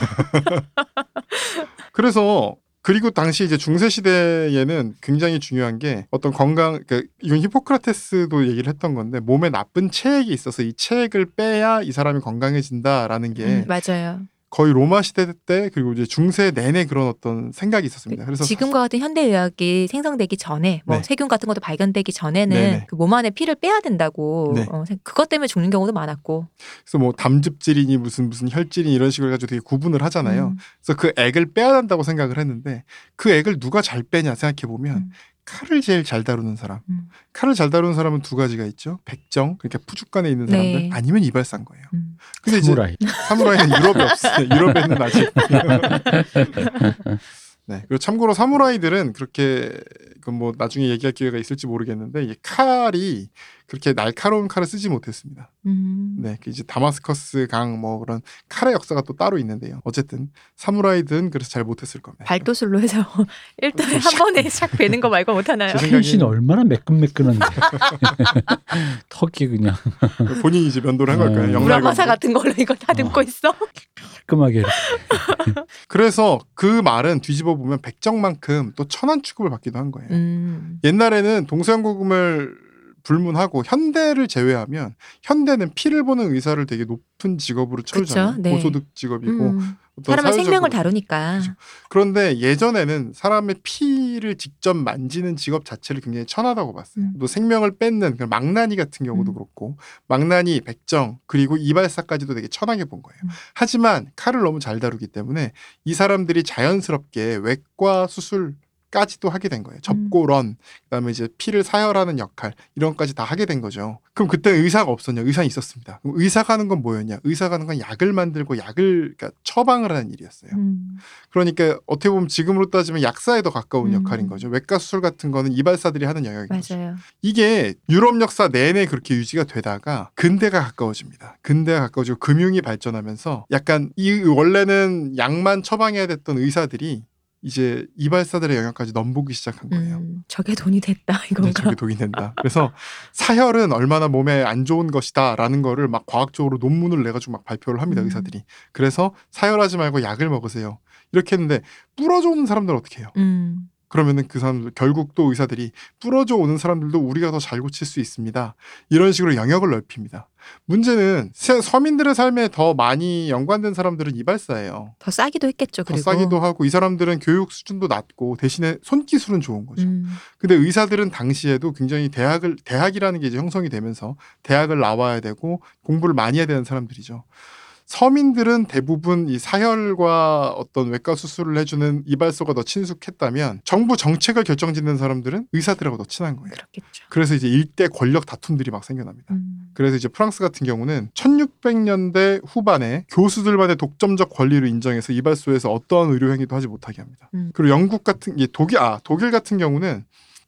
그래서 그리고 당시 이제 중세 시대에는 굉장히 중요한 게 어떤 건강 그러니까 이건 히포크라테스도 얘기를 했던 건데 몸에 나쁜 체액이 있어서 이 체액을 빼야 이 사람이 건강해진다라는 게 음, 맞아요. 거의 로마 시대 때 그리고 이제 중세 내내 그런 어떤 생각이 있었습니다. 그래서 지금과 같은 현대 의학이 생성되기 전에 뭐 네. 세균 같은 것도 발견되기 전에는. 그 몸 안에 피를 빼야 된다고 네. 어, 생- 그것 때문에 죽는 경우도 많았고 그래서 뭐 담즙질이니 무슨 무슨 혈질이 이런 식으로 해가지고 되게 구분을 하잖아요. 음, 그래서 그 액을 빼야 한다고 생각을 했는데 그 액을 누가 잘 빼냐 생각해 보면 음. 칼을 제일 잘 다루는 사람. 음. 칼을 잘 다루는 사람은 두 가지가 있죠. 백정 그러니까 푸죽간에 있는 사람들 네. 아니면 이발사인 거예요. 음. 근데 이제 사무라이. 사무라이는 유럽에 없어요. 유럽에는 아직. 네. 그리고 참고로 사무라이들은 그렇게 그건 뭐 나중에 얘기할 기회가 있을지 모르겠는데 이 칼이 그렇게 날카로운 칼을 쓰지 못했습니다. 음. 네, 그 이제 다마스커스 강 뭐 그런 칼의 역사가 또 따로 있는데요. 어쨌든 사무라이든 그래서 잘 못했을 겁니다. 발도술로 해서 일단 한 번에 샥 베는 거 말고 못 하나요? 생각에는- 얼마나 매끈매끈한데. 턱이 그냥 본인이 이제 면도를 한 걸까요? 음. 영락으로. 우라마사 같은 걸로 이거 다듬고 있어? 깔끔하게. 그래서 그 말은 뒤집어 보면 백정만큼 또 천한 취급을 받기도 한 거예요. 음. 옛날에는 동서양고금을 불문하고 현대를 제외하면 현대는 피를 보는 의사를 되게 높은 직업으로. 그쵸, 네. 고소득 직업이고 음. 사람의 생명을. 다루니까. 그죠. 그런데 예전에는 사람의 피를 직접 만지는 직업 자체를 굉장히 천하다고 봤어요. 음. 또 생명을 뺏는 그 망나니 같은 경우도 음. 그렇고 망나니, 백정 그리고 이발사까지도 되게 천하게 본 거예요. 음. 하지만 칼을 너무 잘 다루기 때문에 이 사람들이 자연스럽게 외과 수술 까지도 하게 된 음. 거예요. 접고런, 그다음에 이제 피를 사혈하는 역할 이런 것까지 다 하게 된 거죠. 그럼 그때 의사가 없었냐? 의사는 있었습니다. 그럼 의사가 하는 건 뭐였냐? 의사가 하는 건 약을 만들고 약을 그러니까 처방을 하는 일이었어요. 음. 그러니까 어떻게 보면 지금으로 따지면 약사에 더 가까운 음. 역할인 거죠. 외과 수술 같은 거는 이발사들이 하는 영역인. 맞아요. 이게 유럽 역사 내내 그렇게 유지가 되다가 근대가 가까워집니다. 근대가 가까워지고 금융이 발전하면서 약간 이 원래는 약만 처방해야 됐던 의사들이 이제 이발사들의 영역까지 넘보기 시작한 거예요. 음. 저게 돈이 됐다 이제 이건가? 저게 독이 된다. 그래서 사혈은 얼마나 몸에 안 좋은 것이다라는 거를 막 과학적으로 논문을 내가지고 막 발표를 합니다 음. 의사들이. 그래서 사혈하지 말고 약을 먹으세요. 이렇게 했는데 부러져 오는 사람들은 어떻게 해요? 음. 그러면은 그 사람들 결국 또 의사들이 부러져 오는 사람들도 우리가 더 잘 고칠 수 있습니다. 이런 식으로 영역을 넓힙니다. 문제는 세- 서민들의 삶에 더 많이 연관된 사람들은 이발사예요. 더 싸기도 했겠죠. 더 그리고. 싸기도 하고 이 사람들은 교육 수준도 낮고 대신에 손기술은 좋은 거죠. 음. 근데 의사들은 당시에도 굉장히 대학을 대학이라는 게 이제 형성이 되면서 대학을 나와야 되고 공부를 많이 해야 되는 사람들이죠. 서민들은 대부분 이 사혈과 어떤 외과 수술을 해주는 이발소가 더 친숙했다면 정부 정책을 결정짓는 사람들은 의사들하고 더 친한 거예요. 그렇겠죠. 그래서 이제 일대 권력 다툼들이 막 생겨납니다. 음. 그래서 이제 프랑스 같은 경우는 1600년대 후반에 교수들만의 독점적 권리를 인정해서 이발소에서 어떠한 의료 행위도 하지 못하게 합니다. 음. 그리고 영국 같은 게 독일 아 독일 같은 경우는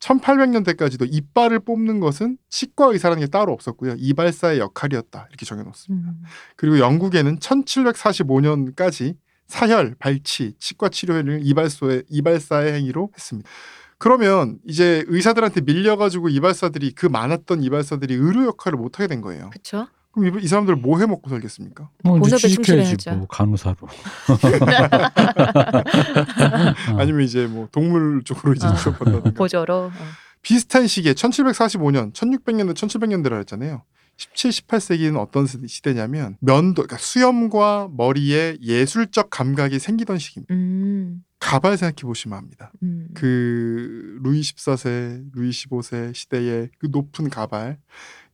1800년대까지도 이빨을 뽑는 것은 치과 의사라는 게 따로 없었고요. 이발사의 역할이었다. 이렇게 정해 놓습니다. 음. 그리고 영국에는 1745년까지 사혈, 발치, 치과 치료를 이발소의 이발사의 행위로 했습니다. 그러면 이제 의사들한테 밀려가지고 이발사들이 그 많았던 이발사들이 의료 역할을 못 하게 된 거예요. 그렇죠. 그럼 이, 이 사람들 뭐 해 먹고 살겠습니까? 뭐 본업에 취직해야지 충실해야죠. 뭐 간호사로. 어. 아니면 이제 뭐 동물 쪽으로 이제 어. 취업한다든가. 보조로. 어. 비슷한 시기에 1745년, 1600년대, 1700년대라 했잖아요. 17, 18세기는 어떤 시- 시대냐면 면도, 그러니까 수염과 머리에 예술적 감각이 생기던 시기입니다. 음. 가발 생각해 보시면 압니다. 음. 그 루이 14세, 루이 15세 시대의 그 높은 가발,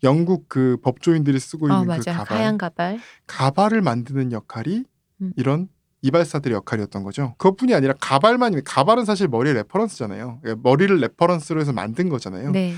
영국 그 법조인들이 쓰고 있는 어그 맞아. 가발, 하얀 가발. 가발을 만드는 역할이 음. 이런 이발사들의 역할이었던 거죠. 그것뿐이 아니라 가발만 가발은 사실 머리의 reference잖아요. 그러니까 머리를 reference로 해서 만든 거잖아요. 네.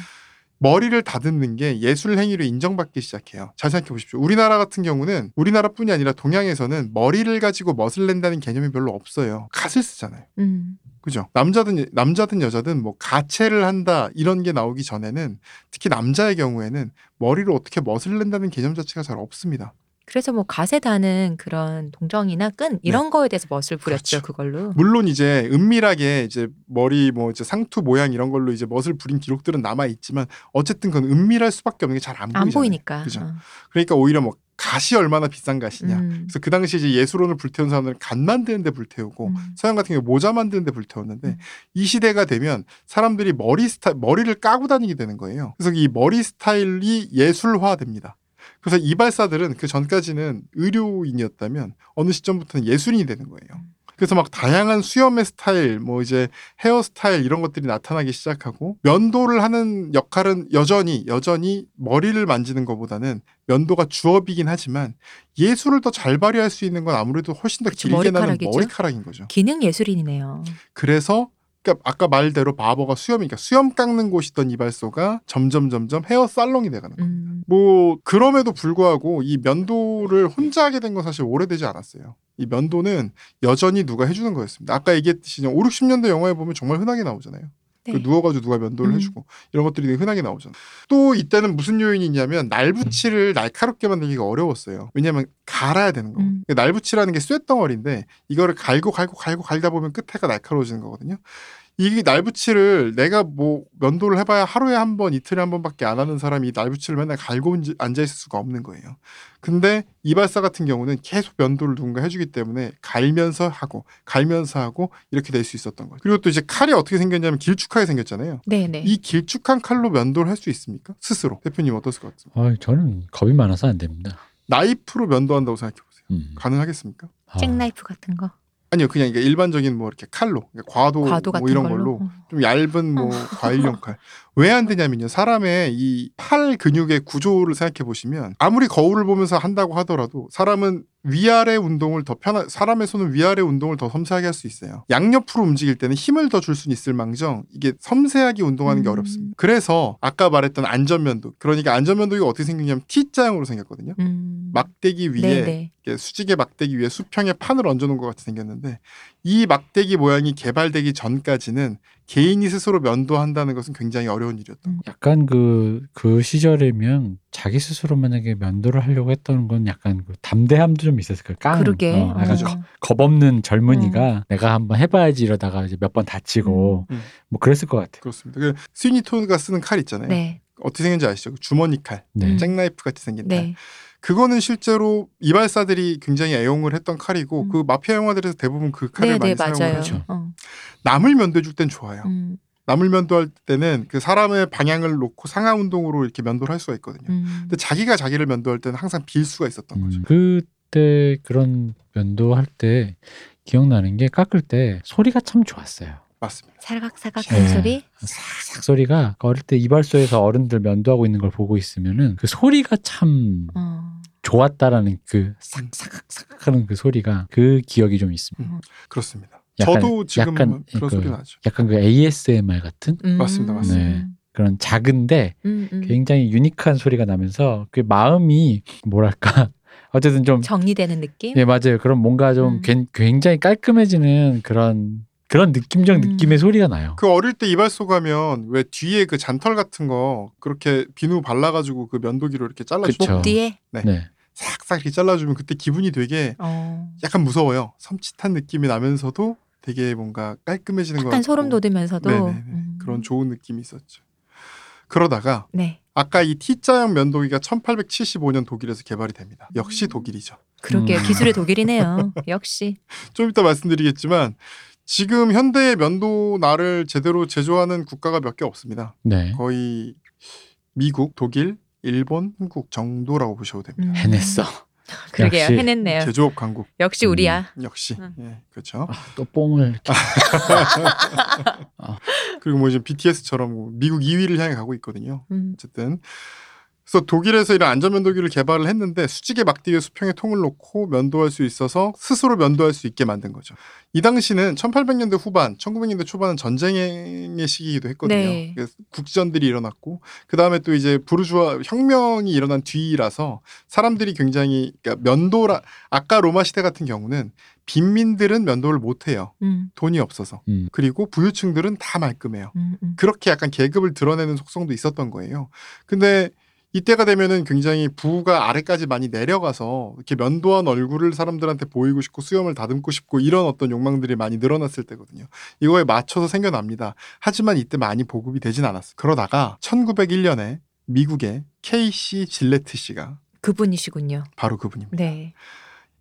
머리를 다듬는 게 예술 행위로 인정받기 시작해요. 잘 생각해 보십시오. 우리나라 같은 경우는 우리나라뿐이 아니라 동양에서는 머리를 가지고 멋을 낸다는 개념이 별로 없어요. 갓을 쓰잖아요. 음. 그죠? 남자든 남자든 여자든 뭐 가채를 한다 이런 게 나오기 전에는 특히 남자의 경우에는 머리로 어떻게 멋을 낸다는 개념 자체가 잘 없습니다. 그래서 뭐 갓에 다는 그런 동정이나 끈 이런 거에 대해서 멋을 부렸죠 네. 그렇죠. 그걸로 물론 이제 은밀하게 이제 머리 뭐 이제 상투 모양 이런 걸로 이제 멋을 부린 기록들은 남아 있지만 어쨌든 그건 은밀할 수밖에 없는 게 잘 안 보이잖아요. 안 보이니까. 그죠? 어. 그러니까 오히려 뭐 갓이 얼마나 비싼 갓이냐. 음. 그래서 그 당시 이제 예술혼을 불태운 사람들은 갓 만드는데 불태우고 음. 서양 같은 경우 모자 만드는데 불태웠는데 음. 이 시대가 되면 사람들이 머리 스타 머리를 까고 다니게 되는 거예요. 그래서 이 머리 스타일이 예술화됩니다. 그래서 이발사들은 그 전까지는 의료인이었다면 어느 시점부터는 예술인이 되는 거예요. 그래서 막 다양한 수염의 스타일, 뭐 이제 헤어 스타일 이런 것들이 나타나기 시작하고 면도를 하는 역할은 여전히 여전히 머리를 만지는 것보다는 면도가 주업이긴 하지만 예술을 더 잘 발휘할 수 있는 건 아무래도 훨씬 더 길게 나는 머리카락이죠. 머리카락인 거죠. 기능 예술인이네요. 그래서 그러니까 아까 말대로 바버가 수염이니까 수염 깎는 곳이던 이발소가 점점 점점 헤어 살롱이 돼가는 거예요. 음. 뭐 그럼에도 불구하고 이 면도를 혼자 하게 된 건 사실 오래되지 않았어요. 이 면도는 여전히 누가 해주는 거였습니다. 아까 얘기했듯이 5, 60년대 영화에 보면 정말 흔하게 나오잖아요. 네. 그 누워가지고 누가 면도를 음. 해주고 이런 것들이 되게 흔하게 나오잖아요. 또 이때는 무슨 요인이 있냐면 날붙이를 날카롭게 만들기가 어려웠어요. 왜냐하면 갈아야 되는 거고. 음. 날붙이라는 게 쇳덩어리인데 이거를 갈고 갈고 갈고 갈다 보면 끝에가 날카로워지는 거거든요. 이게 날붙이를 내가 뭐 면도를 해봐야 하루에 한 번, 이틀에 한 번밖에 안 하는 사람이 이 날붙이를 맨날 갈고 앉아 있을 수가 없는 거예요. 근데 이발사 같은 경우는 계속 면도를 누군가 해주기 때문에 갈면서 하고 갈면서 하고 이렇게 될 수 있었던 거죠. 그리고 또 이제 칼이 어떻게 생겼냐면 길쭉하게 생겼잖아요. 네네. 이 길쭉한 칼로 면도를 할 수 있습니까? 스스로 대표님 어떠실 것 같습니까? 어, 저는 겁이 많아서 안 됩니다. 나이프로 면도한다고 생각해 보세요. 음. 가능하겠습니까? 아, 잭나이프 같은 거. 아니요, 그냥 이게 일반적인 뭐 이렇게 칼로 과도, 과도 뭐 이런 걸로. 걸로 어. 좀 얇은 뭐 과일용 칼. 왜 안 되냐면요. 사람의 이 팔 근육의 구조를 생각해 보시면 아무리 거울을 보면서 한다고 하더라도 사람은 위아래 운동을 더 편하 사람의 손은 위아래 운동을 더 섬세하게 할 수 있어요. 양옆으로 움직일 때는 힘을 더 줄 수는 있을 망정 이게 섬세하게 운동하는 게 음. 어렵습니다. 그래서 아까 말했던 안전면도 그러니까 안전면도가 어떻게 생겼냐면 T자형으로 생겼거든요. 음. 막대기 위에 네네. 이렇게 수직의 막대기 위에 수평에 판을 얹어놓은 것 같이 생겼는데 이 막대기 모양이 개발되기 전까지는 개인이 스스로 면도한다는 것은 굉장히 어려운 일이었던 음. 거예요. 약간 그, 그 시절이면 자기 스스로 만약에 면도를 하려고 했던 건 약간 그 담대함도 좀 있었을 거예요. 깡. 그러게. 어, 약간. 겁, 겁없는 젊은이가 내가 한번 해봐야지 이러다가 이제 몇 번 다치고 음. 음. 뭐 그랬을 것 같아요. 그렇습니다. 그 스위니토가 쓰는 칼 있잖아요. 네. 어떻게 생긴지 아시죠? 그 주머니 칼, 네. 음. 잭나이프 같이 생긴 칼. 네. 그거는 실제로 이발사들이 굉장히 애용을 했던 칼이고 음. 그 마피아 영화들에서 대부분 그 칼을 네네 많이 사용을. 하죠. 그렇죠. 어. 남을 면도해줄 땐 좋아요. 음. 남을 면도할 때는 그 사람의 방향을 놓고 상하 운동으로 이렇게 면도를 할 수가 있거든요. 음. 근데 자기가 자기를 면도할 때는 항상 빌 수가 있었던 거죠. 음, 그때 그런 면도할 때 기억나는 게 깎을 때 소리가 참 좋았어요. 맞습니다. 살각살각한 네. 소리. 싹싹 소리가 어릴 때 이발소에서 어른들 면도하고 있는 걸 보고 있으면은 그 소리가 참 어. 좋았다라는 그 싹싹싹 하는 그 소리가 그 기억이 좀 있습니다. 그렇습니다. 약간- 저도 지금 약간 그런 그- 소리 나죠. 약간 그 ASMR 같은 음. 맞습니다, 맞습니다. 네. 그런 작은데 음, 음. 굉장히 유니크한 소리가 나면서 그 마음이 뭐랄까 어쨌든 좀 정리되는 느낌. 예, 맞아요. 그런 뭔가 좀 음. 괜- 굉장히 깔끔해지는 그런 그런 느낌적 음. 느낌의 소리가 나요. 그 어릴 때 이발소 가면 왜 뒤에 그 잔털 같은 거 그렇게 비누 발라가지고 그 면도기로 이렇게 잘라주고 그쵸. 뒤에. 네. 네. 싹싹 이렇게 잘라주면 그때 기분이 되게 어. 약간 무서워요. 섬찟한 느낌이 나면서도 되게 뭔가 깔끔해지는 것 약간 같고 소름 돋으면서도 네네네. 음. 그런 좋은 느낌이 있었죠. 그러다가 네. 아까 이 T자형 면도기가 1875년 독일에서 개발이 됩니다. 역시 독일이죠. 그러게요. 음. 기술의 독일이네요. 역시. 좀 이따 말씀드리겠지만 지금 현대의 면도 날을 제대로 제조하는 국가가 몇 개 없습니다. 네. 거의 미국, 독일, 일본, 한국 정도라고 보셔도 됩니다. 음. 해냈어. 그러게요. 역시. 해냈네요. 제조업 강국 역시 우리야. 역시 음. 예, 그렇죠. 아, 또 뽕을 이렇게. 그리고 뭐 지금 BTS처럼 뭐 미국 2위를 향해 가고 있거든요. 음. 어쨌든 그래서 독일에서 이런 안전면도기를 개발을 했는데 수직의 막대기에 수평에 통을 놓고 면도할 수 있어서 스스로 면도할 수 있게 만든 거죠. 이 당시는 1800년대 후반, 1900년대 초반은 전쟁의 시기이기도 했거든요. 네. 그래서 국지전들이 일어났고 그 다음에 또 이제 부르주아 혁명이 일어난 뒤라서 사람들이 굉장히 그러니까 면도라 아까 로마 시대 같은 경우는 빈민들은 면도를 못 해요. 음. 돈이 없어서. 음. 그리고 부유층들은 다 말끔해요. 음. 음. 그렇게 약간 계급을 드러내는 속성도 있었던 거예요. 근데 이때가 되면은 굉장히 부가 아래까지 많이 내려가서 이렇게 면도한 얼굴을 사람들한테 보이고 싶고 수염을 다듬고 싶고 이런 어떤 욕망들이 많이 늘어났을 때거든요. 이거에 맞춰서 생겨납니다. 하지만 이때 많이 보급이 되진 않았어요. 그러다가 1901년에 미국의 KC 질레트 씨가 그분이시군요. 바로 그분입니다. 네.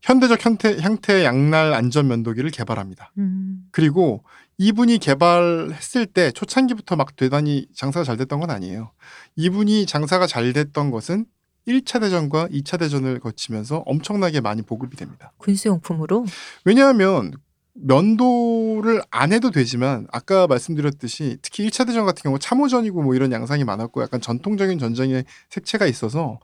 현대적 형태, 형태의 양날 안전 면도기를 개발합니다. 음. 그리고 이분이 개발했을 때 초창기부터 막 대단히 장사가 잘 됐던 건 아니에요. 이분이 장사가 잘 됐던 것은 1차 대전과 2차 대전을 거치면서 엄청나게 많이 보급이 됩니다. 군수용품으로. 왜냐하면 면도를 안 해도 되지만 아까 말씀드렸듯이 특히 1차 대전 같은 경우 참호전이고 뭐 이런 양상이 많았고 약간 전통적인 전쟁의 색채가 있어서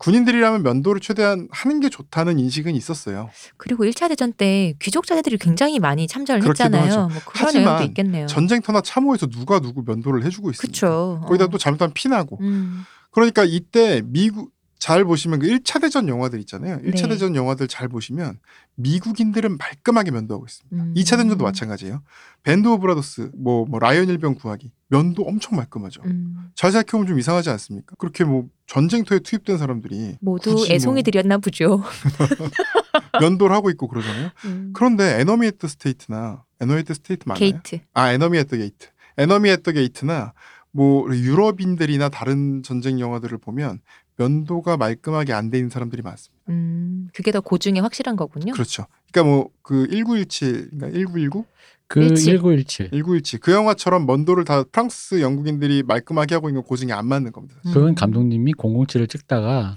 군인들이라면 면도를 최대한 하는 게 좋다는 인식은 있었어요. 그리고 1차 대전 때 귀족 자제들이 굉장히 많이 참전을 했잖아요. 뭐 그런 내용도 있겠네요. 전쟁터나 참호에서 누가 누구 면도를 해주고 있습니까? 그쵸. 거기다 어. 또 잘못하면 피나고 음. 그러니까 이때 미국 잘 보시면 그 1차 대전 영화들 있잖아요. 1차 네. 대전 영화들 잘 보시면 미국인들은 말끔하게 면도하고 있습니다. 음. 2차 대전도 마찬가지예요. Band of Brothers 뭐, 뭐 라이언 일병 구하기 면도 엄청 말끔하죠. 음. 잘 생각해보면 좀 이상하지 않습니까? 그렇게 뭐 전쟁터에 투입된 사람들이 모두 굳이 뭐 애송이들이었나 보죠. 면도를 하고 있고 그러잖아요. 음. 그런데 Enemy at the State나 Enemy at the State 맞나요? 게이트. 아 Enemy at the Gate. Enemy at the Gate나 뭐 유럽인들이나 다른 전쟁 영화들을 보면 면도가 말끔하게 안 돼 있는 사람들이 많습니다. 음. 그게 더 고증에 확실한 거군요. 그렇죠. 그러니까 뭐 그 1917인가 1919? 그 일칠. 1917. 1917. 그 영화처럼 면도를 다 프랑스 영국인들이 말끔하게 하고 있는 고증이 안 맞는 겁니다. 음. 그건 감독님이 007을 찍다가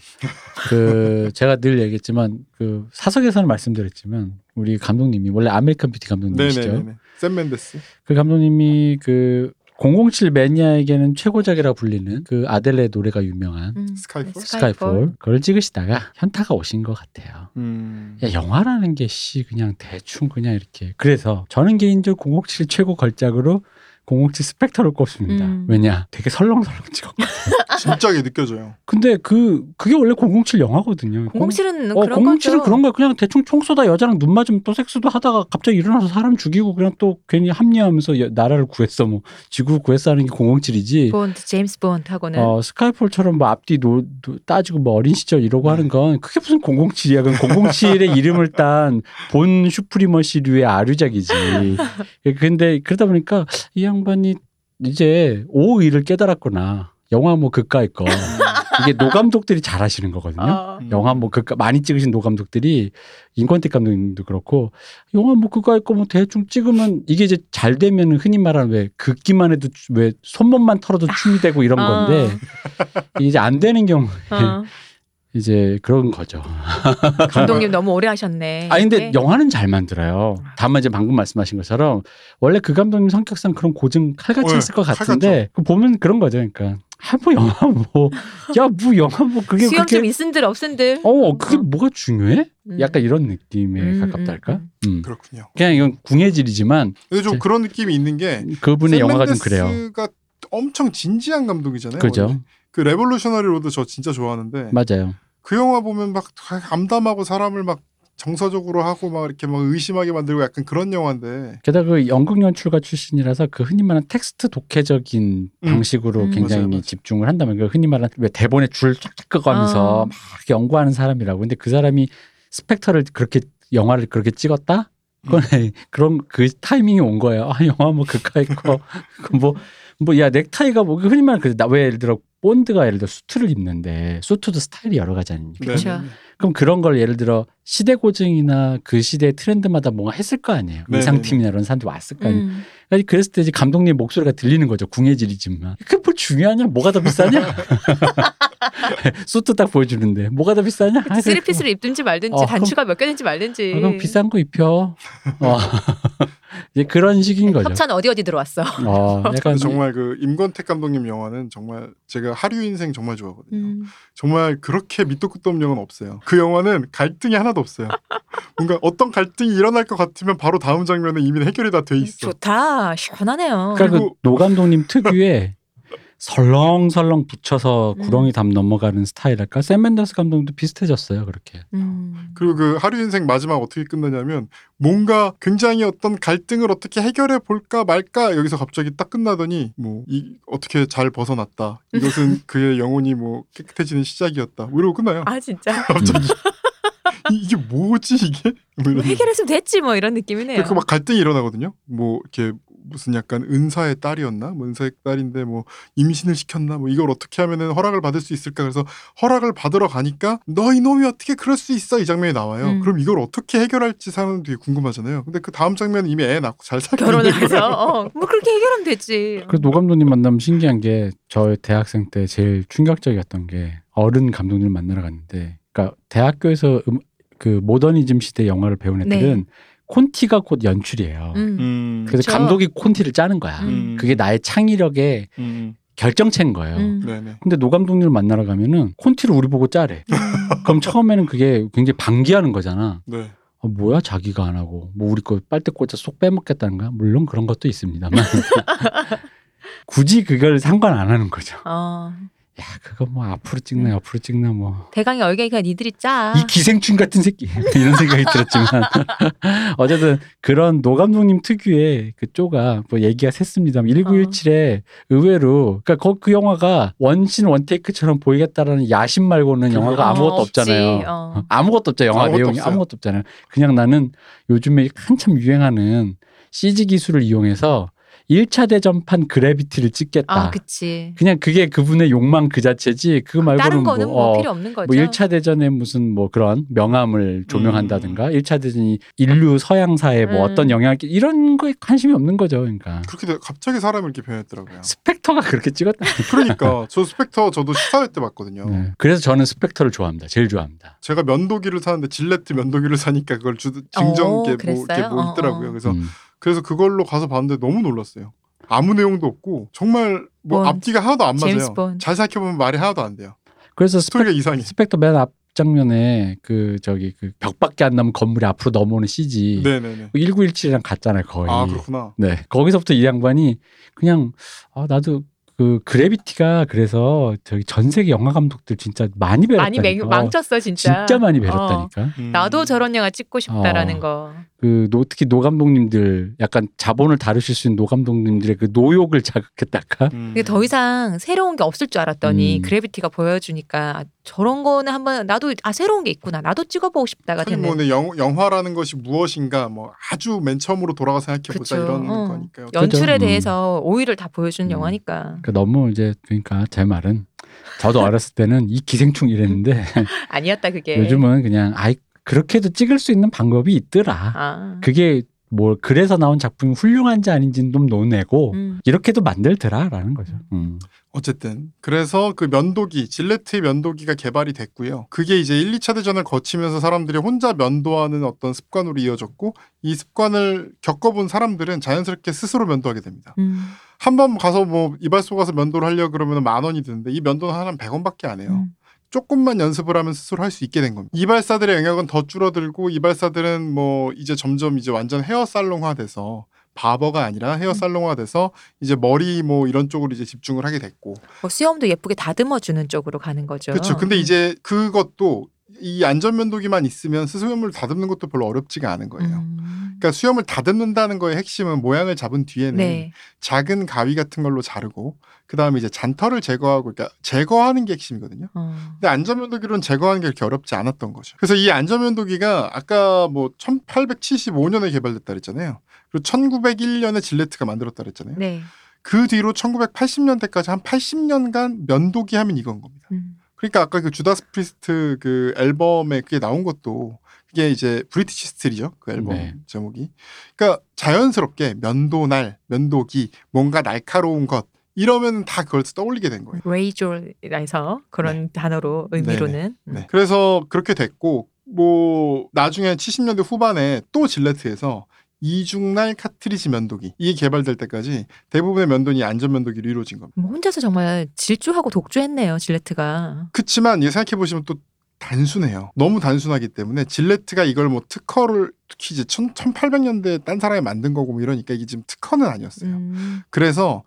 그 제가 늘 얘기했지만 그 사석에서는 말씀드렸지만 우리 감독님이 원래 American Beauty 감독님이시죠. 네네네. 샘 맨데스. 그 감독님이 그 007 매니아에게는 최고작이라 불리는 그 아델의 노래가 유명한 음. 스카이폴? 스카이폴 그걸 찍으시다가 현타가 오신 것 같아요. 음. 야 영화라는 게 씨 그냥 대충 그냥 이렇게 그래서 저는 개인적으로 007 최고 걸작으로 007 스펙터를 꼽습니다. 음. 왜냐 되게 설렁설렁 찍었고 진짜게 느껴져요. 근데 그 그게 원래 007 영화거든요. 007은 어, 그런 007은 거죠. 그런 거야. 그냥 대충 총 쏘다 여자랑 눈 맞으면 또 섹스도 하다가 갑자기 일어나서 사람 죽이고 그냥 또 괜히 합리하면서 여- 나라를 구했어. 뭐 지구 구했어 하는 게 007이지. 본드 제임스 본드하고는 어, 스카이폴처럼 뭐 앞뒤 노, 노- 따지고 뭐 어린 시절 이러고 하는 건 그게 무슨 007이야. 그건 007의 이름을 딴 본 슈프리머시류의 아류작이지. 근데 그러다 보니까 이양 반이 이제 오의를 깨달았구나. 영화 뭐 그까이 거. 이게 노감독들이 잘 하시는 거거든요. 어. 음. 영화 뭐 그까 많이 찍으신 노감독들이 임권택 감독님도 그렇고 영화 뭐 그거 할거 뭐 대충 찍으면 이게 이제 잘 되면은 흔히 말하는 왜 긋기만 해도 주- 왜 손목만 털어도 춤이 되고 이런 어. 건데 이제 안 되는 경우에 어. 이제 그런 거죠. 감독님 너무 오래 하셨네. 아 근데 네. 영화는 잘 만들어요. 다만 이제 방금 말씀하신 것처럼 원래 그 감독님 성격상 그런 고증 칼같이 어, 했을 것. 같은데 그 보면 그런 거죠. 그러니까 아뭐 영화 뭐야뭐 영화 뭐 그게 수염 그렇게 좀 있은들 없은들. 어 그게 어. 뭐가 중요해? 음. 약간 이런 느낌에 음, 가깝달까? 음, 음. 그렇군요. 그냥 이건 궁예질이지만 근데 좀 제- 그런 느낌이 있는 게 그분의 샘 영화가 좀 그래요. 엄청 진지한 감독이잖아요. 그죠? 원래. 그 레볼루셔너리 로드 저 진짜 좋아하는데 맞아요. 그 영화 보면 막 암담하고 사람을 막 정서적으로 하고 막 이렇게 막 의심하게 만들고 약간 그런 영화인데 게다가 그 연극 연출가 출신이라서 그 흔히 말하는 텍스트 독해적인 음. 방식으로 음. 굉장히 맞아요, 맞아요. 집중을 한다면 그 흔히 말하는 왜 대본에 줄 쫙쫙 끄가면서 아. 막 이렇게 연구하는 사람이라고. 근데 그 사람이 스펙터를 그렇게 영화를 그렇게 찍었다? 그건 그런 그 타이밍이 온 거예요. 아 영화 뭐 그까 있고 뭐뭐야 넥타이가 뭐 흔히 말하는 그래 나왜 예를 들어 본드가 예를 들어 수트를 입는데 수트도 스타일이 여러 가지 아닙니까? 네. 그쵸. 그럼 그런 걸 예를 들어 시대 고증이나 그 시대의 트렌드마다 뭔가 했을 거 아니에요. 네, 의상팀이나 이런 사람들이 왔을 거 아니에요. 음. 아니, 그랬을 때 이제 감독님 목소리가 들리는 거죠. 궁예질이지만. 그게 뭐 중요하냐? 뭐가 더 비싸냐? 수트 딱 보여주는데 뭐가 더 비싸냐? 쓰리피스를 입든지 말든지 어, 단추가 몇 개든지 말든지. 아, 그럼 비싼 거 입혀. 어. 이제 그런 식인 거죠. 협찬 어디 어디 들어왔어. 어, 약간 정말 그 임권택 감독님 영화는 정말 제가 하류 인생 정말 좋아하거든요. 음. 정말 그렇게 밑도 끝도 없는 영화는 없어요. 그 영화는 갈등이 하나도 없어요. 뭔가 어떤 갈등이 일어날 것 같으면 바로 다음 장면에 이미 해결이 다 돼 있어. 좋다. 시원하네요. 그러니까 그 노 감독님 특유의 설렁설렁 붙여서 음. 구렁이 담 넘어가는 스타일할까? 샘 맨더스 감독도 비슷해졌어요. 그렇게. 음. 그리고 그 하류 인생 마지막 어떻게 끝나냐면 뭔가 굉장히 어떤 갈등을 어떻게 해결해 볼까 말까 여기서 갑자기 딱 끝나더니 뭐 이 어떻게 잘 벗어났다. 이것은 그의 영혼이 뭐 깨끗해지는 시작이었다. 뭐 이러고 끝나요. 아 진짜 갑자기 이- 이게 뭐지 이게? 뭐 해결했으면 됐지 뭐 이런 느낌이네요. 그 막 갈등이 일어나거든요. 뭐 이렇게 무슨 약간 은사의 딸이었나? 뭐 은사의 딸인데 뭐 임신을 시켰나? 뭐 이걸 어떻게 하면은 허락을 받을 수 있을까? 그래서 허락을 받으러 가니까 너 이놈이 어떻게 그럴 수 있어? 이 장면이 나와요. 음. 그럼 이걸 어떻게 해결할지 사람들이 궁금하잖아요. 근데 그 다음 장면은 이미 애 낳고 잘 살고 결혼을 있는 거예요. 해서 어, 뭐 그렇게 해결하면 되지. 그래서 노 감독님 만나면 신기한 게 저 대학생 때 제일 충격적이었던 게 어른 감독님 만나러 갔는데 그러니까 대학교에서 음, 그 모더니즘 시대 영화를 배운 애들은 네. 콘티가 곧 연출이에요. 음. 음. 그래서 그쵸. 감독이 콘티를 짜는 거야. 음. 그게 나의 창의력의 음. 결정체인 거예요. 음. 네네. 근데 노 감독님을 만나러 가면은 콘티를 우리 보고 짜래. 그럼 처음에는 그게 굉장히 반기하는 거잖아. 네. 어, 뭐야 자기가 안 하고 뭐 우리 거 빨대 꽂아 쏙 빼먹겠다는가? 물론 그런 것도 있습니다만 굳이 그걸 상관 안 하는 거죠. 어. 야 그거 뭐 앞으로 찍나 옆으로 찍나 뭐. 대강의 얼갱이가 니들이 짜. 이 기생충 같은 새끼 이런 생각이 들었지만 어쨌든 그런 노 감독님 특유의 그쪽가 뭐 얘기가 샜습니다만 1917에 의외로 그러니까 거- 그 영화가 원신 원테이크처럼 보이겠다라는 야심 말고는 영화가 어, 아무것도 없지. 없잖아요. 어. 아무것도 없죠. 영화 아무것도 내용이 없어요. 아무것도 없잖아요. 그냥 나는 요즘에 한참 유행하는 CG 기술을 이용해서 1차 대전판 그래비티를 찍겠다. 아, 그치. 그냥 그게 그분의 욕망 그 자체지 그 말고는 다른 거는 뭐, 뭐, 어, 필요 없는 거죠. 뭐 1차 대전에 무슨 뭐 그런 명암을 조명한다든가 1차 대전이 인류 서양 사에 뭐 음. 어떤 영향을 끼 이런 거에 관심이 없는 거죠. 그러니까 그렇게 돼- 갑자기 사람을 이렇게 변했더라고요. 스펙터가 그렇게 찍었다. 그러니까 저 스펙터 저도 시사회 때 봤거든요. 네. 그래서 저는 스펙터를 좋아합니다. 제일 좋아합니다. 제가 면도기를 사는데 질레트 면도기를 사니까 그걸 주, 증정 어, 게 뭐? 뭐 어, 있더라고요. 어. 그래서 음. 그래서 그걸로 가서 봤는데 너무 놀랐어요. 아무 내용도 없고 정말 뭐 본. 앞뒤가 하나도 안 맞아요. 본. 잘 생각해보면 말이 하나도 안 돼요. 그래서 스펙, 이상해. 스펙터 맨 앞 장면에 그 저기 그 벽밖에 안 나면 건물이 앞으로 넘어오는 CG 네네네. 1917이랑 같잖아요 거의. 아 그렇구나. 네 거기서부터 이 양반이 그냥 아 나도 그 그래비티가 그래서 저기 전 세계 영화 감독들 진짜 많이 배웠다니까. 많이 맹, 망쳤어 진짜. 진짜 많이 어. 배웠다니까. 음. 나도 저런 영화 찍고 싶다라는 어. 거. 그 노, 특히 노 감독님들 약간 자본을 다루실 수 있는 노 감독님들의 그 노욕을 자극했다가 음. 이게 더 이상 새로운 게 없을 줄 알았더니 음. 그래비티가 보여주니까 아, 저런 거는 한번 나도 아 새로운 게 있구나 나도 찍어보고 싶다가 되는 뭐 네, 영, 영화라는 것이 무엇인가 뭐 아주 맨 처음으로 돌아가 생각해보자 그쵸. 이런 어. 거니까요. 연출에 그죠? 음. 대해서 오의를 다 보여주는 음. 영화니까 그러니까 너무 이제 그러니까 제 말은 저도 어렸을 때는 이 기생충 이랬는데 아니었다 그게. 요즘은 그냥 아이 그렇게도 찍을 수 있는 방법이 있더라. 아. 그게 뭐 그래서 나온 작품이 훌륭한지 아닌지는 좀 논외고 음. 이렇게도 만들더라라는 거죠. 음. 어쨌든 그래서 그 면도기 질레트의 면도기가 개발이 됐고요. 그게 이제 1, 2차 대전을 거치면서 사람들이 혼자 면도하는 어떤 습관으로 이어졌고 이 습관을 겪어본 사람들은 자연스럽게 스스로 면도하게 됩니다. 음. 한번 가서 뭐 이발소 가서 면도를 하려 그러면 만 원이 드는데 이 면도는 하나 100원밖에 안 해요. 음. 조금만 연습을 하면 스스로 할 수 있게 된 겁니다. 이발사들의 영역은 더 줄어들고 이발사들은 뭐 이제 점점 이제 완전 헤어 살롱화 돼서 바버가 아니라 헤어 살롱화돼서 이제 머리 뭐 이런 쪽으로 이제 집중을 하게 됐고 뭐 수염도 예쁘게 다듬어 주는 쪽으로 가는 거죠. 그렇죠. 근데 이제 그것도 이 안전면도기만 있으면 수염을 다듬는 것도 별로 어렵지가 않은 거예요. 음. 그러니까 수염을 다듬는다는 거의 핵심은 모양을 잡은 뒤에는 네. 작은 가위 같은 걸로 자르고 그 다음에 이제 잔털을 제거하고 그러니까 제거하는 게 핵심이거든요. 어. 근데 안전면도기로는 제거하는 게 그렇게 어렵지 않았던 거죠. 그래서 이 안전면도기가 아까 뭐 1875년에 개발됐다 그랬잖아요. 그리고 1901년에 질레트가 만들었다 그랬잖아요. 네. 그 뒤로 1980년대까지 한 80년간 면도기 하면 이건 겁니다. 음. 그러니까 아까 그 주다스 프리스트 그 앨범에 그게 나온 것도 그게 이제 브리티시 스틸이죠. 그 앨범 네. 제목이. 그러니까 자연스럽게 면도날, 면도기, 뭔가 날카로운 것 이러면 다 그걸 떠올리게 된 거예요. 레이졸에서 그런 단어로 의미로는 음. 네. 그래서 그렇게 됐고 뭐 나중에 70년대 후반에 또 질레트에서 이중날 카트리지 면도기 이게 개발될 때까지 대부분의 면도기 안전 면도기로 이루어진 겁니다. 뭐 혼자서 정말 질주하고 독주했네요 질레트가. 그렇지만 이게 생각해 보시면 또 단순해요. 너무 단순하기 때문에 질레트가 이걸 뭐 특허를 특히 이제 1800년대 딴 사람이 만든 거고 뭐 이러니까 이게 지금 특허는 아니었어요. 음. 그래서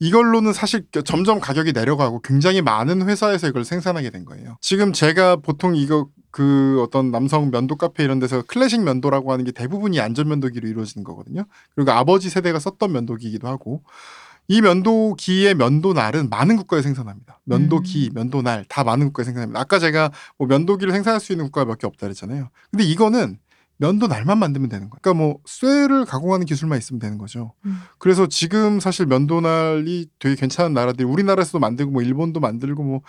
이걸로는 사실 점점 가격이 내려가고 굉장히 많은 회사에서 이걸 생산하게 된 거예요. 지금 제가 보통 이거 그 어떤 남성 면도 카페 이런 데서 클래식 면도라고 하는 게 대부분이 안전 면도기로 이루어지는 거거든요. 그리고 아버지 세대가 썼던 면도기이기도 하고 이 면도기의 면도날은 많은 국가에 생산합니다. 면도기, 면도날 다 많은 국가에 생산합니다. 아까 제가 뭐 면도기를 생산할 수 있는 국가가 몇 개 없다 그랬잖아요. 근데 이거는 면도날만 만들면 되는 거예요. 그러니까 뭐 쇠를 가공하는 기술만 있으면 되는 거죠. 음. 그래서 지금 사실 면도날이 되게 괜찮은 나라들이 우리나라에서도 만들고 뭐 일본도 만들고 뭐,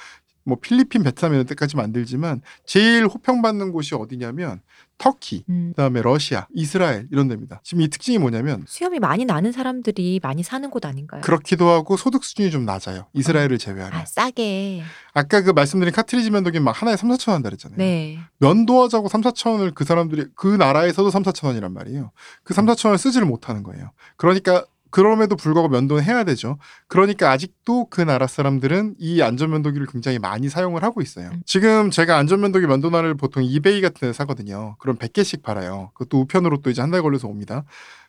뭐 필리핀, 베트남 이런 데까지 만들지만 제일 호평받는 곳이 어디냐면 터키, 음. 그다음에 러시아, 이스라엘 이런 데입니다. 지금 이 특징이 뭐냐면 수염이 많이 나는 사람들이 많이 사는 곳 아닌가요? 그렇기도 하고 소득 수준이 좀 낮아요. 이스라엘을 제외하면. 아 싸게. 아까 그 말씀드린 카트리지 면도기 막 하나에 3, 4천 원다 그랬잖아요. 네. 면도하자고 3, 4천 원을 그 사람들이 그 나라에서도 3, 4천 원이란 말이에요. 그 3, 4천 원을 쓰지를 못하는 거예요. 그러니까 그럼에도 불구하고 면도는 해야 되죠. 그러니까 아직도 그 나라 사람들은 이 안전면도기를 굉장히 많이 사용을 하고 있어요. 음. 지금 제가 안전면도기 면도날을 보통 이베이 같은 데 사거든요. 그럼 100개씩 팔아요. 그것도 우편으로 또 이제 한 달 걸려서 옵니다.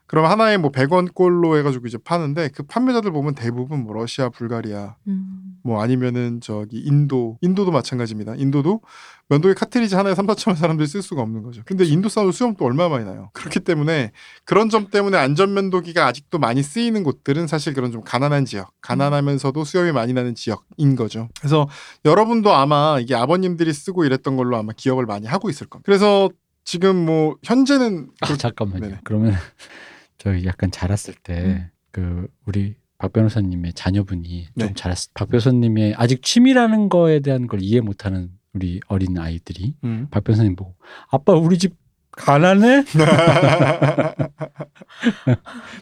그럼 하나에 뭐 100원 꼴로 해가지고 이제 파는데 그 판매자들 보면 대부분 뭐 러시아, 불가리아, 음. 뭐 아니면은 저기 인도, 인도도 마찬가지입니다. 인도도 면도기 카트리지 하나에 3, 4천 원 사람들이 쓸 수가 없는 거죠. 근데 인도 사람들 수염 또 얼마 많이 나요. 그렇기 때문에 그런 점 때문에 안전 면도기가 아직도 많이 쓰이는 곳들은 사실 그런 좀 가난한 지역, 가난하면서도 수염이 많이 나는 지역인 거죠. 그래서 여러분도 아마 이게 아버님들이 쓰고 이랬던 걸로 아마 기억을 많이 하고 있을 겁니다. 그래서 지금 뭐 현재는 아, 그- 잠깐만요. 네네. 그러면 저희 약간 자랐을 음. 때그 우리 박 변호사님의 자녀분이 네. 좀 자랐을 박 변호사님의 아직 취미라는 거에 대한 걸 이해 못하는 우리 어린 아이들이 음. 박 변호사님 보고 아빠 우리 집 가난해?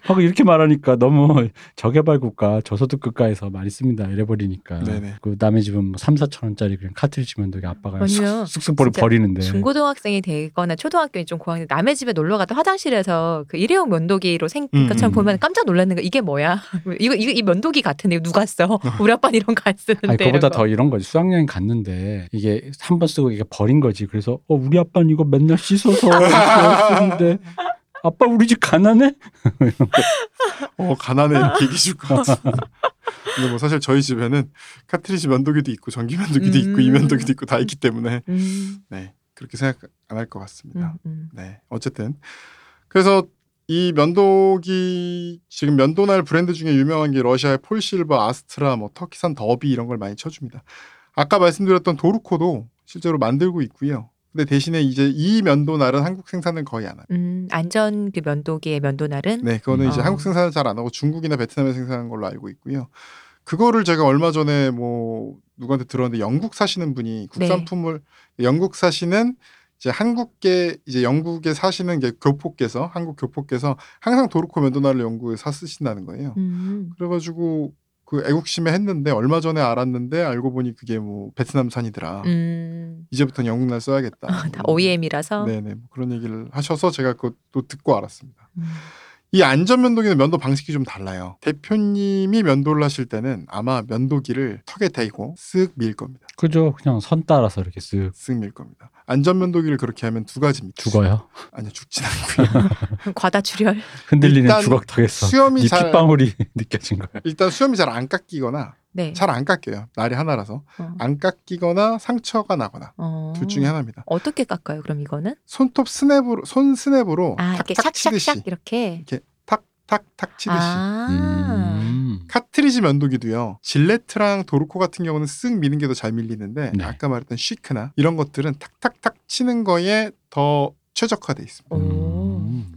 하고 이렇게 말하니까 너무 저개발 국가 저소득 국가에서 많이 씁니다 이래버리니까 네네. 그 남의 집은 뭐 3, 4천 원짜리 그냥 카트리지 면도기 아빠가. 쑥쑥 버리, 버리는데 중고등학생이 되거나 초등학교에 좀 고학년 남의 집에 놀러 가도 화장실에서 그 일회용 면도기로 생 음, 것처럼 음. 보면 깜짝 놀라는 거 이게 뭐야? 이거 이거 이 면도기 같은데 누가 써? 우리 아빠는 이런 거 안 쓰는데. 아니 그보다 이런 거. 더 이런 거지 수학여행 갔는데 이게 한 번 쓰고 이게 버린 거지 그래서 어 우리 아빠는 이거 맨날 씻어서 쓰는데 아빠 우리 집 가난해? 어 가난해 이렇게 얘기해 줄 것 같습니다. 근데 뭐 사실 저희 집에는 카트리지 면도기도 있고 전기 면도기도 있고 음. 이 면도기도 있고 다 있기 때문에 음, 네 그렇게 생각 안 할 것 같습니다. 음, 음. 네 어쨌든 그래서 이 면도기 지금 면도날 브랜드 중에 유명한 게 러시아의 폴실버, 아스트라, 뭐 터키산 더비 이런 걸 많이 쳐줍니다. 아까 말씀드렸던 도르코도 실제로 만들고 있고요. 근데 대신에 이제 이 면도날은 한국 생산을 거의 안 합니다. 음, 안전 그 면도기의 면도날은 네, 그거는 이제 어. 한국 생산을 잘 안 하고 중국이나 베트남에 생산하는 걸로 알고 있고요. 그거를 제가 얼마 전에 뭐 누구한테 들었는데 영국 사시는 분이 국산품을 영국 사시는 이제 한국계 이제 영국에 사시는 게 교포께서 한국 교포께서 항상 도르코 면도날을 영국에 사 쓰신다는 거예요. 음. 그래가지고 그 애국심에 했는데 얼마 전에 알았는데 알고 보니 그게 뭐 베트남산이더라. 음. 이제부터는 영국날 써야겠다. 다 OEM이라서. 네네 뭐 그런 얘기를 하셔서 제가 그것도 듣고 알았습니다. 음. 이 안전 면도기는 면도 방식이 좀 달라요. 대표님이 면도를 하실 때는 아마 면도기를 턱에 대고 쓱 밀 겁니다. 그죠 그냥 선 따라서 이렇게 쓱 쓱 밀 겁니다. 안전면도기를 그렇게 하면 두 가지입니다. 죽어요 아니요, 죽진 않고요. 과다출혈. 흔들리는 일단 주걱 턱에서 수염이 네 잘 핏방울이 느껴진 거야 일단 수염이 잘 안 깎이거나 네. 잘 안 깎여요. 날이 하나라서 어. 안 깎이거나 상처가 나거나 어. 둘 중에 하나입니다. 어떻게 깎아요? 그럼 이거는? 손톱 스냅으로 손 스냅으로 아, 이렇게 탁탁 치듯이 샥샥샥 이렇게. 탁탁탁 치듯이 아. 음. 카트리지 면도기도요. 질레트랑 도루코 같은 경우는 쓱 미는 게 더 잘 밀리는데 네. 아까 말했던 쉬크나 이런 것들은 탁탁탁 치는 거에 더 최적화돼 있습니다. 오. 음.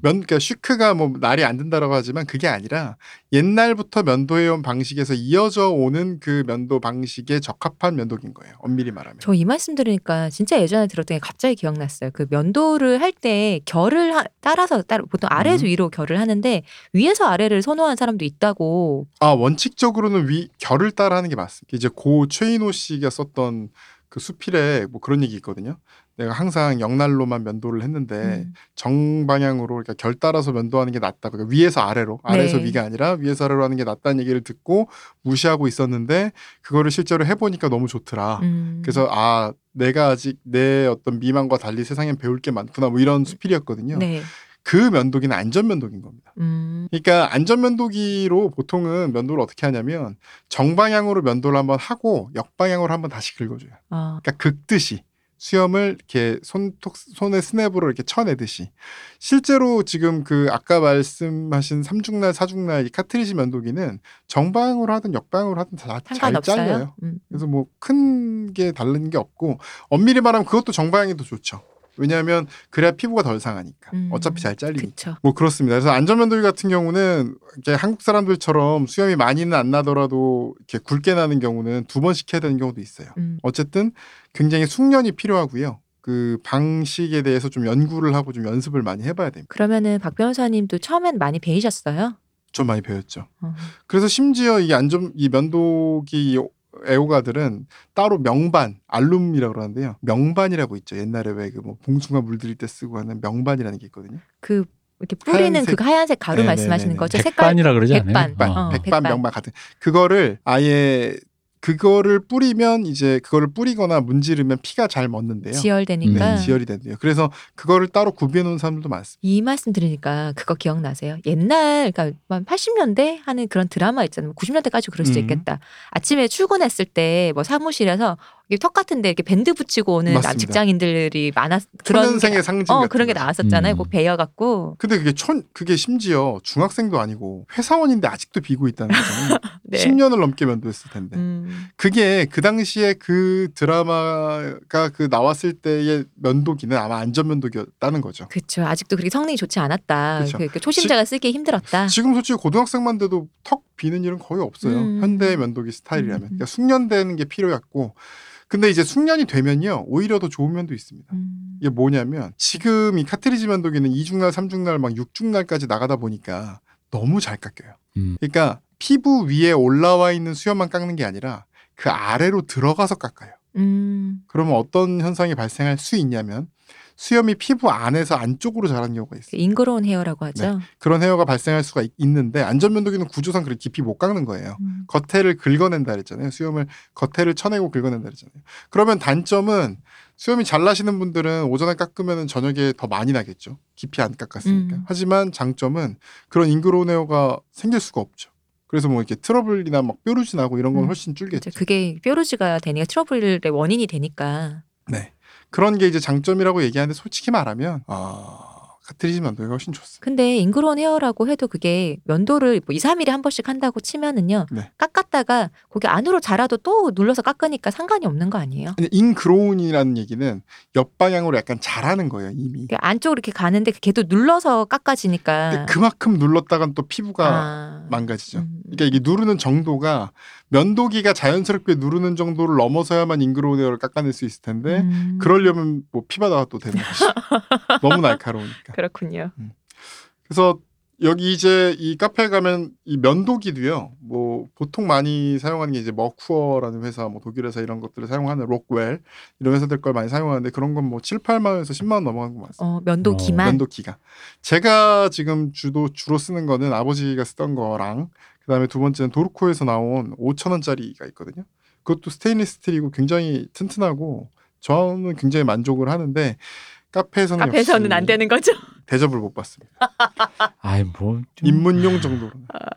면 그러니까 슈크가 뭐 날이 안 든다라고 하지만 그게 아니라 옛날부터 면도해온 방식에서 이어져 오는 그 면도 방식에 적합한 면도기인 거예요. 엄밀히 말하면. 저 이 말씀 들으니까 진짜 예전에 들었던 게 갑자기 기억났어요. 그 면도를 할 때 결을 하- 따라서 따라 보통 아래에서 음. 위로 결을 하는데 위에서 아래를 선호하는 사람도 있다고. 아 원칙적으로는 위 결을 따라 하는 게 맞습니다. 이제 고 최인호 씨가 썼던 그 수필에 뭐 그런 얘기 있거든요. 내가 항상 영날로만 면도를 했는데 음. 정방향으로 그러니까 결 따라서 면도하는 게 낫다. 그러니까 위에서 아래로, 아래에서 네. 위가 아니라 위에서 아래로 하는 게 낫다는 얘기를 듣고 무시하고 있었는데 그거를 실제로 해보니까 너무 좋더라. 음. 그래서 아 내가 아직 내 어떤 미망과 달리 세상엔 배울 게 많구나 뭐 이런 수필이었거든요. 네. 그 면도기는 안전 면도기인 겁니다. 음. 그러니까 안전 면도기로 보통은 면도를 어떻게 하냐면 정방향으로 면도를 한번 하고 역방향으로 한번 다시 긁어줘요. 아, 그러니까 긁듯이 수염을 이렇게 손톱 손에 스냅으로 이렇게 쳐내듯이 실제로 지금 그 아까 말씀하신 삼중날 사중날 이 카트리지 면도기는 정방향으로 하든 역방향으로 하든 다 잘. 잘려요. 음. 그래서 뭐 큰 게 다른 게 없고 엄밀히 말하면 그것도 정방향이 더 좋죠. 왜냐하면 그래야 피부가 덜 상하니까 음. 어차피 잘 잘리니까. 그쵸. 뭐 그렇습니다. 그래서 안전면도기 같은 경우는 이렇게 한국 사람들처럼 수염이 많이는 안 나더라도 이렇게 굵게 나는 경우는 두 번씩 해야 되는 경우도 있어요. 음. 어쨌든 굉장히 숙련이 필요하고요. 그 방식에 대해서 좀 연구를 하고 좀 연습을 많이 해봐야 됩니다. 그러면은 박 변호사님도 처음엔 많이 배이셨어요? 좀 많이 배웠죠. 어. 그래서 심지어 이 안전 이 면도기 애호가들은 따로 명반 알룸이라고 그러는데요. 명반이라고 있죠. 옛날에 왜 그 뭐 봉숭아 물들일 때 쓰고 하는 명반이라는 게 있거든요. 그 이렇게 뿌리는 하얀색. 그 하얀색 가루 네네네네. 말씀하시는 거죠? 색깔 백반이라 그러지 않아요? 백반. 백반, 어, 백반, 백반. 명반 같은 그거를 아예 그거를 뿌리면 이제 그거를 뿌리거나 문지르면 피가 잘 멎는데요. 지혈되니까 네, 지혈이 된대요. 그래서 그거를 따로 구비해 놓은 사람들도 많습니다. 이 말씀 들으니까 그거 기억나세요? 옛날 그러니까 80년대 하는 그런 드라마 있잖아요. 90년대까지 그럴 수도 음. 있겠다. 아침에 출근했을 때 뭐 사무실에서 턱 같은데 이렇게 밴드 붙이고 오는 남 맞습니다. 직장인들이 많았 그런 게, 상징 어 같은 그런 게. 나왔었잖아요. 음. 꼭 베여 갖고 근데 그게 천 그게 심지어 중학생도 아니고 회사원인데 아직도 비고 있다는 거잖아요. 네. 10년을 넘게 면도했을 텐데. 음. 그게 그 당시에 그 드라마가 그 나왔을 때의 면도기는 아마 안전 면도기였다는 거죠. 그렇죠. 아직도 그렇게 성능이 좋지 않았다. 그쵸. 그, 그 초심자가 쓰기 힘들었다. 지금 솔직히 고등학생만 돼도 턱 비는 일은 거의 없어요. 음. 현대 면도기 스타일이라면. 음. 그러니까 숙련되는 게 필요했고. 근데 이제 숙련이 되면요. 오히려 더 좋은 면도 있습니다. 음. 이게 뭐냐면 지금 이 카트리지 면도기는 2중날, 3중날, 막 6중날까지 나가다 보니까 너무 잘 깎여요. 음. 그러니까 피부 위에 올라와 있는 수염만 깎는 게 아니라 그 아래로 들어가서 깎아요. 음. 그러면 어떤 현상이 발생할 수 있냐면 수염이 피부 안에서 안쪽으로 자라는 경우가 그 있어요. 잉그로운 헤어라고 하죠. 그런 헤어가 발생할 수가 있- 있는데 안전면도기는 구조상 그렇게 깊이 못 깎는 거예요. 음. 겉에를 긁어낸다 그랬잖아요. 수염을 겉에를 쳐내고 긁어낸다 그랬잖아요. 그러면 단점은 수염이 잘 나시는 분들은 오전에 깎으면 저녁에 더 많이 나겠죠. 깊이 안 깎았으니까. 음. 하지만 장점은 그런 잉그로운 헤어가 생길 수가 없죠. 그래서 뭐 이렇게 트러블이나 막 뾰루지 나고 이런 건 음. 훨씬 줄겠죠. 그게 뾰루지가 되니까 트러블의 원인이 되니까. 네. 그런 게 이제 장점이라고 얘기하는데 솔직히 말하면 아 카트리지 면도기가 훨씬 좋습니다. 근데 ingrown hair라고 해도 그게 면도를 뭐 2, 3일에 한 번씩 한다고 치면은요. 네. 깎았다가 거기 안으로 자라도 또 눌러서 깎으니까 상관이 없는 거 아니에요? 근데 ingrown이라는 얘기는 옆방향으로 약간 자라는 거예요 이미. 그러니까 안쪽으로 이렇게 가는데 걔도 눌러서 깎아지니까. 그만큼 눌렀다간 또 피부가 아. 망가지죠. 음. 그러니까 이게 누르는 정도가 면도기가 자연스럽게 누르는 정도를 넘어서야만 잉그로운 헤어를 깎아낼 수 있을 텐데 음. 그러려면 뭐 피바다가 또 되는 거죠. 너무 날카로우니까. 그렇군요. 그래서 여기 이제 이 카페 가면 이 면도기도요. 뭐 보통 많이 사용하는 게 이제 머쿠어라는 회사, 뭐 독일 회사 이런 것들을 사용하는 록웰 이런 회사들 걸 많이 사용하는데 그런 건 뭐 7, 8만 원에서 10만 원 넘어가는 거 많습니다. 어, 면도기만. 면도기가. 제가 지금 주로 주로 쓰는 거는 아버지가 쓰던 거랑 그다음에 두 번째는 도르코에서 나온 5천 원짜리가 있거든요. 그것도 스테인리스 스틸이고 굉장히 튼튼하고 저는 굉장히 만족을 하는데 카페에서는 카페에서는 역시 안 되는 거죠. 대접을 못 받습니다. 아이 뭐좀 입문용 정도로.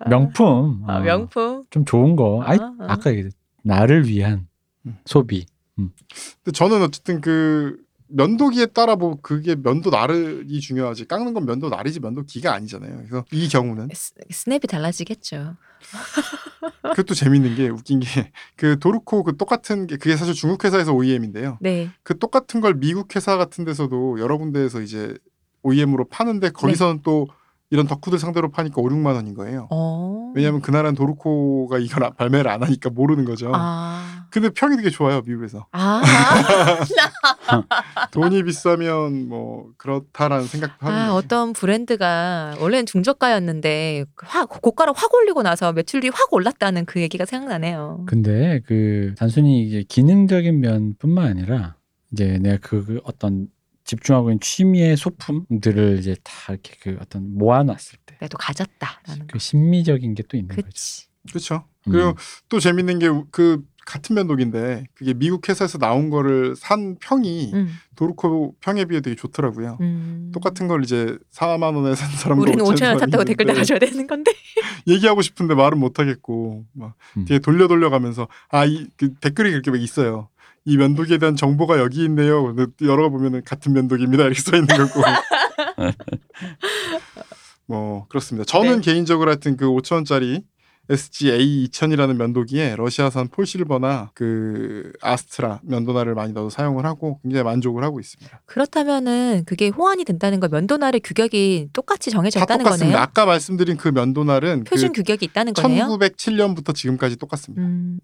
명품. 아, 어, 명품. 좀 좋은 거. 아이, 아, 아. 아까 얘기했 나를 위한 음. 소비. 근데 저는 어쨌든 그 면도기에 따라 뭐 그게 면도 날이 중요하지 깎는 건 면도 날이지 면도 기가 아니잖아요. 그래서 이 경우는 스, 스냅이 달라지겠죠. 그것도 재밌는 게 웃긴 게 그 도르코 그 똑같은 게 그게 사실 중국 회사에서 OEM인데요. 네. 그 똑같은 걸 미국 회사 같은 데서도 여러 군데에서 이제 OEM으로 파는데 거기서는 또 이런 덕후들 상대로 파니까 5, 6만 원인 거예요. 어. 왜냐하면 그 나라는 도르코가 이걸 아- 발매를 안 하니까 모르는 거죠. 아. 근데 평이 되게 좋아요 미국에서. 아. 돈이 비싸면 뭐 그렇다라는 생각도 하는 아, 거죠. 어떤 브랜드가 원래는 중저가였는데 확 고가를 확 올리고 나서 매출이 확 올랐다는 그 얘기가 생각나네요. 근데 그 단순히 이제 기능적인 면뿐만 아니라 이제 내가 그, 그 어떤 집중하고 있는 취미의 소품들을 이제 다 이렇게 그 어떤 모아놨을 때그 내도 가졌다라는 거. 심미적인 게 또 있는 거죠. 그치. 그렇죠. 음. 그리고 또 재밌는 게 그 같은 면도기인데 그게 미국 회사에서 나온 거를 산 평이 음. 도르코 평에 비해 되게 좋더라고요. 음. 똑같은 걸 이제 4만 원에 산 사람도 우리는 5천 5천 원 있는데 댓글 달아줘야 되는 건데. 얘기하고 싶은데 말은 못 하겠고 막 음. 뒤에 돌려 돌려 가면서 아이 그 댓글이 그렇게 막 있어요. 이 면도기에 대한 정보가 여기 있네요. 근데 열어가 보면은 같은 면도기입니다 이렇게 써 있는 거고. 뭐 그렇습니다. 저는 네. 개인적으로 하여튼 그 5천 원짜리 SGA 2000이라는 면도기에 러시아산 폴실버나 그 아스트라 면도날을 많이 넣어 사용을 하고 굉장히 만족을 하고 있습니다. 그렇다면은 그게 호환이 된다는 거 면도날의 규격이 똑같이 다 정해졌다는 똑같습니다. 거네요. 아까 말씀드린 그 면도날은 표준 그 규격이 있다는 거네요. 1907년부터 지금까지 똑같습니다. 음.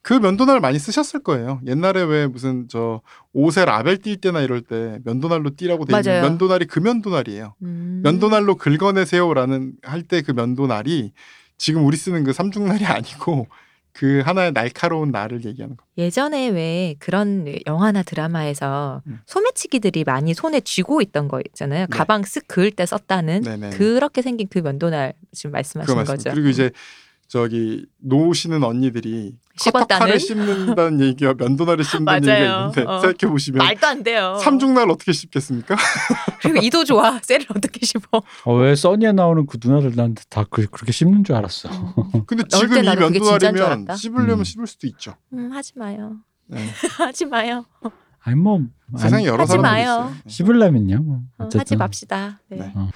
그 면도날 많이 쓰셨을 거예요. 옛날에 왜 무슨 저 옷에 라벨 띌 때나 이럴 때 면도날로 띠라고 돼 있는. 면도날이 그 면도날이에요. 음. 면도날로 긁어내세요라는 할 때 그 면도날이 지금 우리 쓰는 그 삼중날이 아니고 그 하나의 날카로운 날을 얘기하는 거. 예전에 왜 그런 영화나 드라마에서 음. 소매치기들이 많이 손에 쥐고 있던 거 있잖아요. 네. 가방 쓱 그을 때 썼다는 네네. 그렇게 생긴 그 면도날 지금 맞습니다. 거죠. 그리고 이제 저기 노시는 언니들이? 커터칼을 씹는다는 얘기와 면도날을 씹는다는 얘기가. 있는데 어. 생각해 보시면 말도 안 돼요. 삼중날 어떻게 씹겠습니까? 그리고 이도 좋아. 셀을 어떻게 씹어? 어, 왜 써니에 나오는 그 누나들 나한테 다 그, 그렇게 씹는 줄 알았어. 근데 어릴 지금 때이 면도날이면. 씹으려면 음. 씹을 수도 있죠. 음, 하지 마요. 네. 하지 마요. 아니 뭐 세상에 여러 사람들이 마요. 있어요. 네. 씹으려면요. 뭐. 어. 하지 맙시다. 네. 네. 어.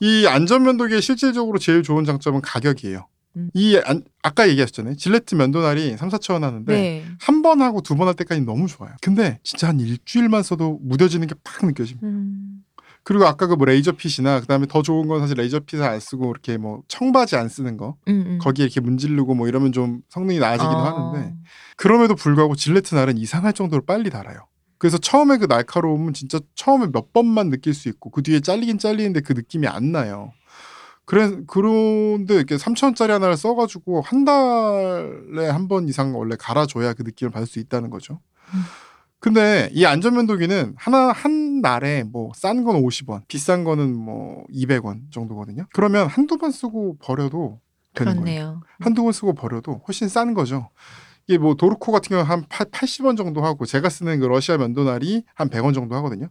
이 안전면도기의 실질적으로 제일 좋은 장점은 가격이에요. 음. 이 안- 아까 얘기하셨잖아요. 질레트 면도날이 3, 4천 원 하는데 네. 한번 하고 두 번 할 때까지 너무 좋아요. 근데 진짜 한 일주일만 써도 무뎌지는 게 팍 느껴집니다. 음. 그리고 아까 그 뭐 레이저핏이나 그다음에 더 좋은 건 사실 레이저핏을 안 쓰고 이렇게 뭐 청바지 안 쓰는 거 음, 음. 거기에 이렇게 문지르고 뭐 이러면 좀 성능이 나아지기도 어. 하는데 그럼에도 불구하고 질레트 날은 이상할 정도로 빨리 달아요. 그래서 처음에 그 날카로움은 진짜 처음에 몇 번만 느낄 수 있고 그 뒤에 잘리긴 잘리는데 그 느낌이 안 나요. 그래 그런데 이렇게 3천 원짜리 하나를 써가지고 한 달에 한 번 이상 원래 갈아줘야 그 느낌을 받을 수 있다는 거죠. 음. 근데 이 안전면도기는 하나 한 날에 뭐 싼 건 50원, 비싼 거는 뭐 200원 정도거든요. 그러면 한두 번 쓰고 버려도 되는 거예요. 그렇네요. 한두 번 쓰고 버려도 훨씬 싼 거죠. 이게 뭐 도르코 같은 경우는 한 80원 정도 하고 제가 쓰는 그 러시아 면도날이 한 100원 정도 하거든요.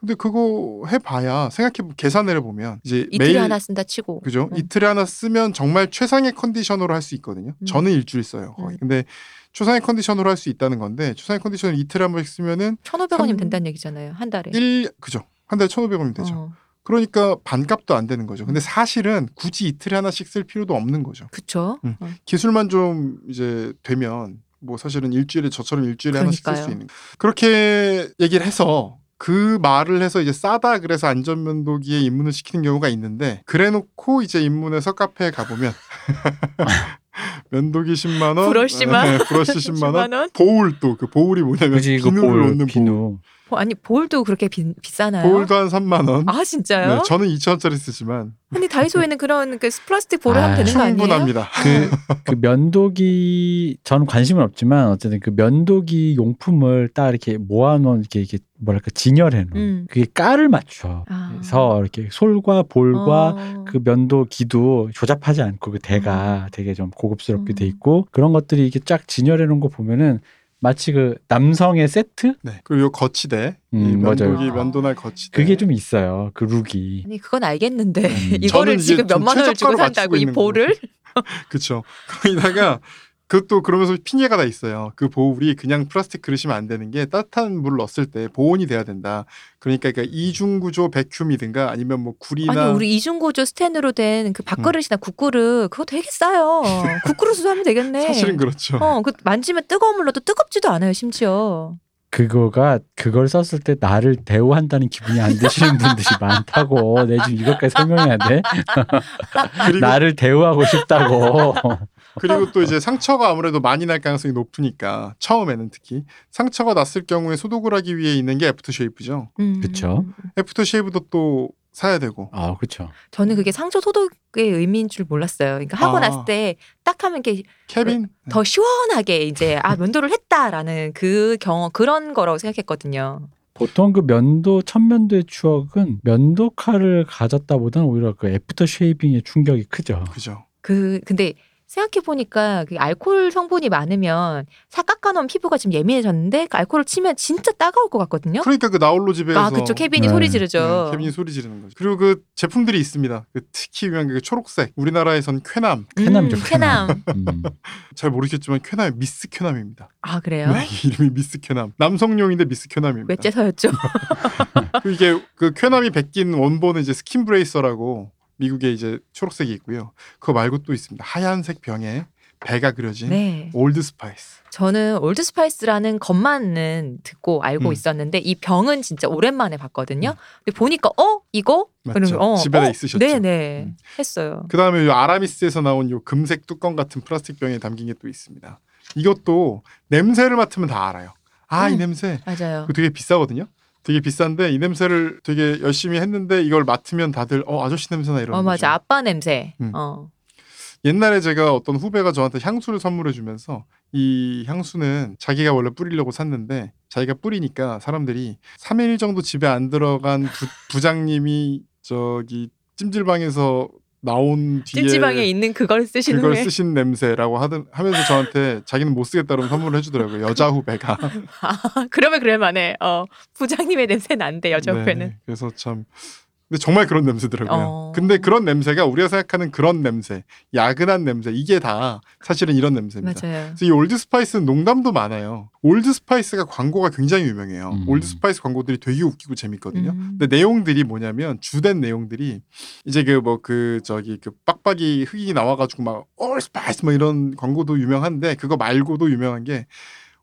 근데 그거 해봐야 생각해 계산을 해보면 이제 이틀에 매일 하나 쓴다 치고. 그죠? 음. 이틀에 하나 쓰면 정말 최상의 컨디션으로 할 수 있거든요. 음. 저는 일주일 써요. 거의. 음. 근데 최상의 컨디션으로 할 수 있다는 건데 최상의 컨디션을 이틀에 한 번씩 쓰면은 1,500원이면 삼- 된다는 얘기잖아요. 한 달에. 일 그죠? 한 달에 1,500원이면 되죠. 어, 그러니까 반값도 안 되는 거죠. 근데 사실은 굳이 이틀에 하나씩 쓸 필요도 없는 거죠. 그쵸? 음. 어. 기술만 좀 이제 되면 뭐 사실은 일주일에 저처럼 일주일에 하나씩 쓸수 그러니까요. 있는 거. 그렇게 얘기를 해서 그 말을 해서 이제 싸다 그래서 안전면도기에 입문을 시키는 경우가 있는데 그래놓고 이제 입문해서 카페에 가보면 면도기 10만 원, 브러쉬만? 네, 브러쉬 10만 원, 10만 원? bowl 또 그 bowl이 뭐냐면 그지 그 비누를 bowl, 놓는 bowl. 비누. 어, 아니 bowl도 그렇게 비, 비싸나요? bowl도 한 3만 원. 아 진짜요? 네, 저는 2천 원짜리 쓰지만 아니 다이소에는 그런 그 플라스틱 bowl을 하면 아, 되는 거 아니에요? 충분합니다. 그, 그 면도기 저는 관심은 없지만 어쨌든 그 면도기 용품을 딱 이렇게 모아놓은 이렇게, 이렇게 뭐랄까 진열해 놓은 음. 그게 깔을 맞춰 아. 그래서 이렇게 솔과 bowl과 어. 그 면도기도 조잡하지 않고 그 대가 되게 좀 고급스럽게 음. 돼 있고 그런 것들이 이렇게 쫙 진열해 놓은 거 보면은 마치 그 남성의 세트 네. 그리고 요 거치대, 이 음, 맞아요. 면도기 아. 면도날 거치대. 그게 좀 있어요 그 룩이 아니 그건 알겠는데 음. 이거를 지금 좀 몇만 원을 주고 산다고 이 볼을 그쵸. 거기다가 그것도 그러면서 핑계가 다 있어요. 그 보울이 그냥 플라스틱 그릇이면 안 되는 게 따뜻한 물을 넣었을 때 보온이 돼야 된다. 그러니까, 그러니까 이중 구조 백큐미든가 아니면 뭐 굴이나 아니 우리 이중구조 스텐으로 된 그 밥그릇이나 국그릇 그거 되게 싸요. 국그릇으로 하면 되겠네. 사실은 그렇죠. 어, 그 만지면 뜨거운 물로도 뜨겁지도 않아요, 심지어. 그거가 그걸 썼을 때 나를 대우한다는 기분이 안 드시는 분들이 많다고. 내 지금 이것까지 설명해야 돼? 나를 대우하고 싶다고. 그리고 또 이제 상처가 아무래도 많이 날 가능성이 높으니까 처음에는 특히 상처가 났을 경우에 소독을 하기 위해 있는 게 aftershave죠. 음. 그쵸. aftershave도 또 사야 되고. 아, 그렇죠. 저는 그게 상처 소독의 의미인 줄 몰랐어요. 그러니까 하고 아. 났을 때 딱 하면 이렇게 케빈 더 시원하게 이제 아 면도를 했다라는 그 경험 그런 거라고 생각했거든요. 보통 그 면도 첫 면도의 추억은 면도 칼을 가졌다보다는 오히려 그 after shaving의 충격이 크죠. 그죠. 그 근데 생각해 보니까 그 알코올 성분이 많으면 살 깎아놓은 피부가 지금 예민해졌는데 그 알코올을 치면 진짜 따가울 것 같거든요. 그러니까 그 나홀로 집에서 아 그쵸 케빈이 네. 소리 지르죠. 네, 케빈이 소리 지르는 거죠. 그리고 그 제품들이 있습니다. 그 특히 유명한 게 초록색. 우리나라에선 쾌남. 쾌남이죠, 음, 쾌남. 음. 잘 모르겠지만 쾌남이 미스 쾌남입니다. 아 그래요? 네, 이름이 미스 쾌남. 남성용인데 미스 쾌남입니다. 외제서였죠. 그 이게 그 쾌남이 베낀 원본은 이제 Skin Bracer라고 미국에 이제 초록색이 있고요. 그거 말고 또 있습니다. 하얀색 병에 배가 그려진 네. Old Spice. 저는 Old Spice라는 것만은 듣고 알고 음. 있었는데 이 병은 진짜 오랜만에 봤거든요. 근데 보니까 어 이거 맞죠? 어, 집에다 어, 있으셨죠? 네네 음. 했어요. 그 다음에 요 아라미스에서 나온 요 금색 뚜껑 같은 플라스틱 병에 담긴 게 또 있습니다. 이것도 냄새를 맡으면 다 알아요. 아이 음. 냄새. 맞아요. 그거 되게 비싸거든요. 되게 비싼데 이 냄새를 되게 열심히 했는데 이걸 맡으면 다들 어 아저씨 냄새나 이러는 어 거죠. 맞아 아빠 냄새. 음. 어. 옛날에 제가 어떤 후배가 저한테 향수를 선물해 주면서 이 향수는 자기가 원래 뿌리려고 샀는데 자기가 뿌리니까 사람들이 3일 정도 집에 안 들어간 부, 부장님이 저기 찜질방에서 나온 뒤에 찜질방에 있는 그걸 쓰시는 그걸 후에 쓰신 냄새라고 하던 하면서 저한테 자기는 못 쓰겠다 그러면 선물을 해주더라고요 여자 후배가 아, 그러면 그럴만해. 어 부장님의 냄새 난대 여자 네, 후배는. 그래서 참 근데 정말 그런 냄새더라고요. 어. 근데 그런 냄새가 우리가 생각하는 그런 냄새, 야근한 냄새 이게 다 사실은 이런 냄새입니다. 맞아요. 그래서 이 Old Spice는 농담도 많아요. Old Spice가 광고가 굉장히 유명해요. 음. Old Spice 광고들이 되게 웃기고 재밌거든요. 음. 근데 내용들이 뭐냐면 주된 내용들이 이제 그 뭐그 저기 그 빡빡이 흑형이 나와가지고 막 Old Spice 뭐 이런 광고도 유명한데 그거 말고도 유명한 게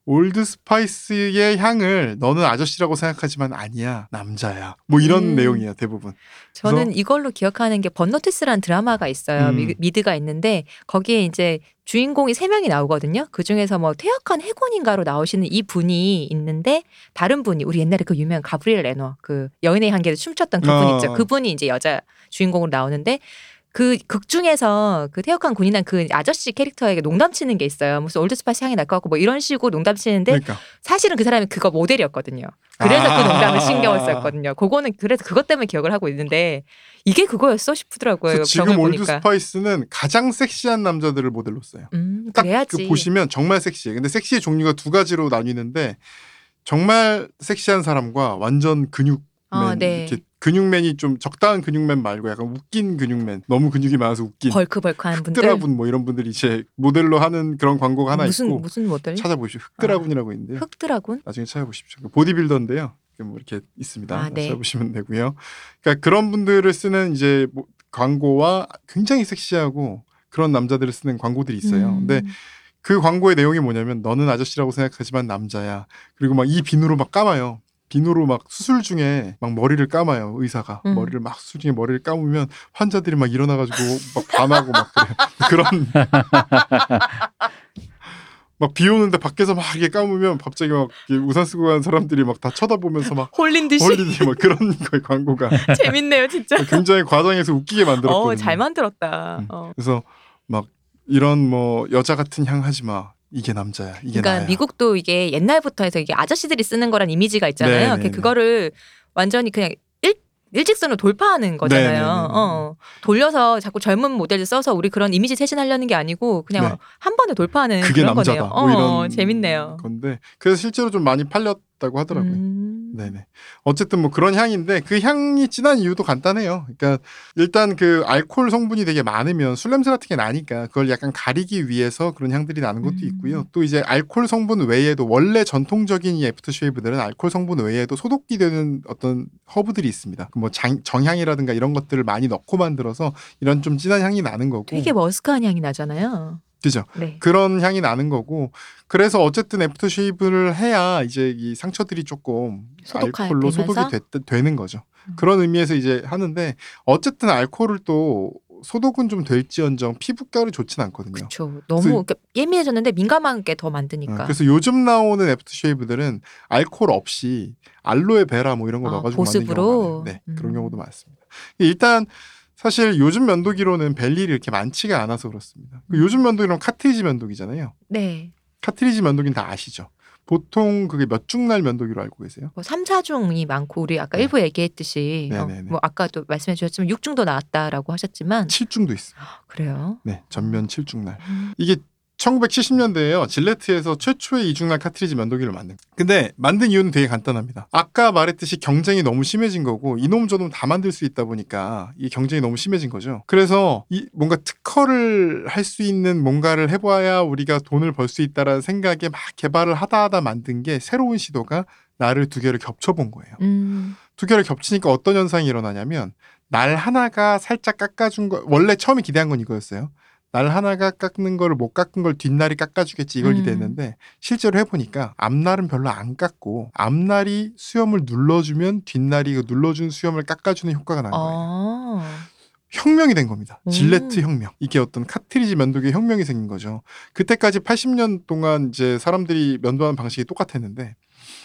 Old Spice의 향을 너는 아저씨라고 생각하지만 아니야 남자야 뭐 이런 음. 내용이에요 대부분 저는 이걸로 기억하는 게 Burn Notice라는 드라마가 있어요. 음. 미, 미드가 있는데 거기에 이제 주인공이 세 명이 나오거든요. 그 중에서 뭐 퇴역한 해군인가로 나오시는 이 분이 있는데 다른 분이 우리 옛날에 그 유명한 가브리엘 앤워 그 여인의 향기를 춤췄던 그분 어. 있죠. 그분이 이제 여자 주인공으로 나오는데 그 극 중에서 그 퇴역한 군인한 그 아저씨 캐릭터에게 농담치는 게 있어요. 무슨 Old Spice 향이 날 것 같고 뭐 이런 식으로 농담치는데 그러니까 사실은 그 사람이 그거 모델이었거든요. 그래서 아. 그 농담을 신경을 썼거든요. 그거는 그래서 그것 때문에 기억을 하고 있는데 이게 그거였어 싶더라고요. 지금 병을 Old 보니까. Spice는 가장 섹시한 남자들을 모델로 써요 음, 딱. 그 보시면 정말 섹시해 근데 섹시의 종류가 두 가지로 나뉘는데 정말 섹시한 사람과 완전 근육맨 어, 네. 이렇게 근육맨이 좀 적당한 근육맨 말고 약간 웃긴 근육맨 너무 근육이 많아서 웃긴 벌크벌크한 분들. 흑드라군 뭐 이런 분들이 이제 모델로 하는 그런 광고가 하나 무슨 있고 무슨 모델? 찾아보십시오. 흑드라군이라고 있는데요. 흑드라군? 나중에 찾아보십시오. 그 보디빌더인데요. 그뭐 이렇게 있습니다. 아, 네. 찾아보시면 되고요. 그러니까 그런 분들을 쓰는 이제 뭐 광고와 굉장히 섹시하고 그런 남자들을 쓰는 광고들이 있어요. 음. 근데 그 광고의 내용이 뭐냐면 너는 아저씨라고 생각하지만 남자야. 그리고 막 이 비누로 막 감아요. 비누로 막 수술 중에 막 머리를 감아요 의사가 음. 머리를 막 수술 중에 머리를 감으면 환자들이 막 일어나가지고 막 반하고 막 그래 그런 막 비 오는데 밖에서 막 이렇게 감으면 갑자기 막 이렇게 우산 쓰고 가는 사람들이 막 다 쳐다보면서 막 홀린 듯이 홀리지 막 그런 거의 광고가 재밌네요, 진짜. 굉장히 과장해서 웃기게 만들었거든요. 어, 잘 만들었다. 음. 어. 그래서 막 이런 뭐 여자 같은 향 하지 마. 이게 남자야. 이게 그러니까 나야. 미국도 이게 옛날부터 해서 이게 아저씨들이 쓰는 거란 이미지가 있잖아요. 네, 네, 그 네. 그거를 완전히 그냥 일, 일직선으로 돌파하는 거잖아요. 네, 네, 네, 네. 어. 돌려서 자꾸 젊은 모델을 써서 우리 그런 이미지 쇄신하려는 게 아니고 그냥 네. 한 번에 돌파하는 그게 그런 남자다. 거네요. 뭐 어, 재밌네요. 건데 그래서 실제로 좀 많이 팔렸다고 하더라고요. 음. 네네. 어쨌든 뭐 그런 향인데 그 향이 진한 이유도 간단해요. 그러니까 일단 그 알코올 성분이 되게 많으면 술 냄새 같은 게 나니까 그걸 약간 가리기 위해서 그런 향들이 나는 것도 음. 있고요. 또 이제 알코올 성분 외에도 원래 전통적인 이 aftershave들은 알코올 성분 외에도 소독이 되는 어떤 허브들이 있습니다. 뭐 장- 정향이라든가 이런 것들을 많이 넣고 만들어서 이런 좀 진한 향이 나는 거고. 되게 머스크한 향이 나잖아요. 그죠? 네. 그런 향이 나는 거고 그래서 어쨌든 aftershave를 해야 이제 이 상처들이 조금 알코올로? 소독이 됐, 되는 거죠. 음. 그런 의미에서 이제 하는데 어쨌든 알코올을 또 소독은 좀 될지언정 피부결이 좋진 않거든요. 그렇죠. 너무 그러니까 예민해졌는데 민감하게 더 어, 만드니까. 그래서 요즘 나오는 aftershave들은 알코올 없이 알로에 베라 뭐 이런 거 아, 넣어가지고 보습으로? 만든 경우가 많아요. 네, 그런 음. 경우도 많습니다. 일단 사실 요즘 면도기로는 벨일이 이렇게 많지가 않아서 그렇습니다. 그 음. 요즘 면도기는 카트리지 면도기잖아요. 네. 카트리지 면도기는 다 아시죠? 보통 그게 몇 중날 면도기로 알고 계세요? 뭐 3, 4중이 많고 우리 아까 네. 일부 얘기했듯이 어. 뭐 아까도 말씀해 주셨지만 6중도 나왔다라고 하셨지만 7중도 있어요. 그래요. 네, 전면 7중날. 음. 이게 1970년대에요. 질레트에서 최초의 이중날 카트리지 면도기를 만든. 근데 만든 이유는 되게 간단합니다. 아까 말했듯이 경쟁이 너무 심해진 거고 이놈 저놈 다 만들 수 있다 보니까 이 경쟁이 너무 심해진 거죠. 그래서 이 뭔가 특허를 할 수 있는 뭔가를 해봐야 우리가 돈을 벌 수 있다라는 생각에 막 개발을 하다 하다 만든 게 새로운 시도가 나를 두 개를 겹쳐본 거예요. 음. 두 개를 겹치니까 어떤 현상이 일어나냐면 날 하나가 살짝 깎아준 거 원래 처음에 기대한 건 이거였어요. 날 하나가 깎는 거를 못 깎은 걸 뒷날이 깎아주겠지 이걸 음. 기대했는데 실제로 해보니까 앞날은 별로 안 깎고 앞날이 수염을 눌러주면 뒷날이 그 눌러준 수염을 깎아주는 효과가 나는 거예요. 아. 혁명이 된 겁니다. 음. 질레트 혁명. 이게 어떤 카트리지 면도기 혁명이 생긴 거죠. 그때까지 80년 동안 이제 사람들이 면도하는 방식이 똑같았는데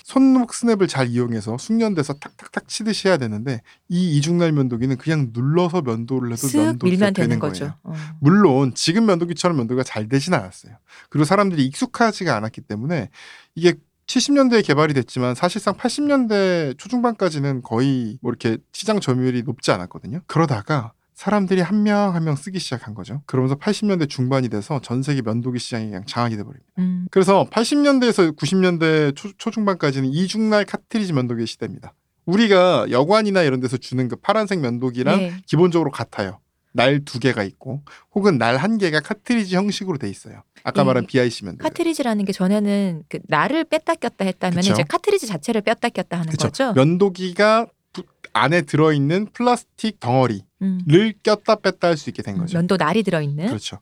손목 스냅을 잘 이용해서 숙련돼서 탁탁탁 치듯이 해야 되는데 이 이중날 면도기는 그냥 눌러서 면도를 해도 쓱 면도기가 되는 되는 거예요. 거죠. 어. 물론 지금 면도기처럼 면도가 잘 되진 않았어요. 그리고 사람들이 익숙하지가 않았기 때문에 이게 70년대에 개발이 됐지만 사실상 80년대 초중반까지는 거의 뭐 이렇게 시장 점유율이 높지 않았거든요. 그러다가 사람들이 한 명 한 명 쓰기 시작한 거죠. 그러면서 80년대 중반이 돼서 전 세계 면도기 시장이 그냥 장악이 돼버립니다. 음. 그래서 80년대에서 90년대 초, 초중반까지는 이중날 카트리지 면도기의 시대입니다. 우리가 여관이나 이런 데서 주는 그 파란색 면도기랑 네. 기본적으로 같아요. 날 두 개가 있고 혹은 날 한 개가 카트리지 형식으로 돼 있어요. 아까 이 말한 BIC 면도기. 카트리지라는 게 전에는 그 날을 뺐다 꼈다 했다면 그쵸. 이제 카트리지 자체를 뺐다 꼈다 하는 그쵸. 거죠. 면도기가 부- 안에 들어있는 플라스틱 덩어리 를 음. 꼈다 뺐다 할 수 있게 된 거죠. 면도 날이 들어 있는. 그렇죠.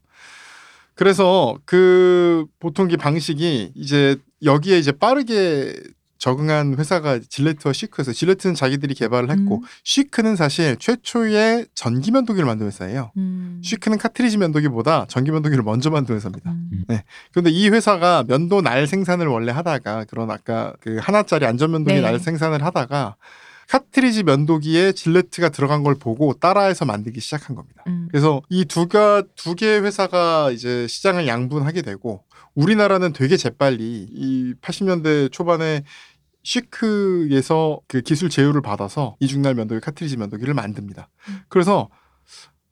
그래서 그 보통 이 방식이 이제 여기에 이제 빠르게 적응한 회사가 질레트와 시크에서 질레트는 자기들이 개발을 했고 음. 시크는 사실 최초의 전기 면도기를 만든 회사예요. 음. 시크는 카트리지 면도기보다 전기 면도기를 먼저 만든 회사입니다. 음. 그런데 이 회사가 면도 날 생산을 원래 하다가 그런 아까 그 하나짜리 안전 면도기 네. 날 생산을 하다가 카트리지 면도기에 질레트가 들어간 걸 보고 따라해서 만들기 시작한 겁니다. 음. 그래서 이 두가 두 개의 회사가 이제 시장을 양분하게 되고 우리나라는 되게 재빨리 이 80년대 초반에 시크에서 그 기술 제휴를 받아서 이중날 면도기 카트리지 면도기를 만듭니다. 음. 그래서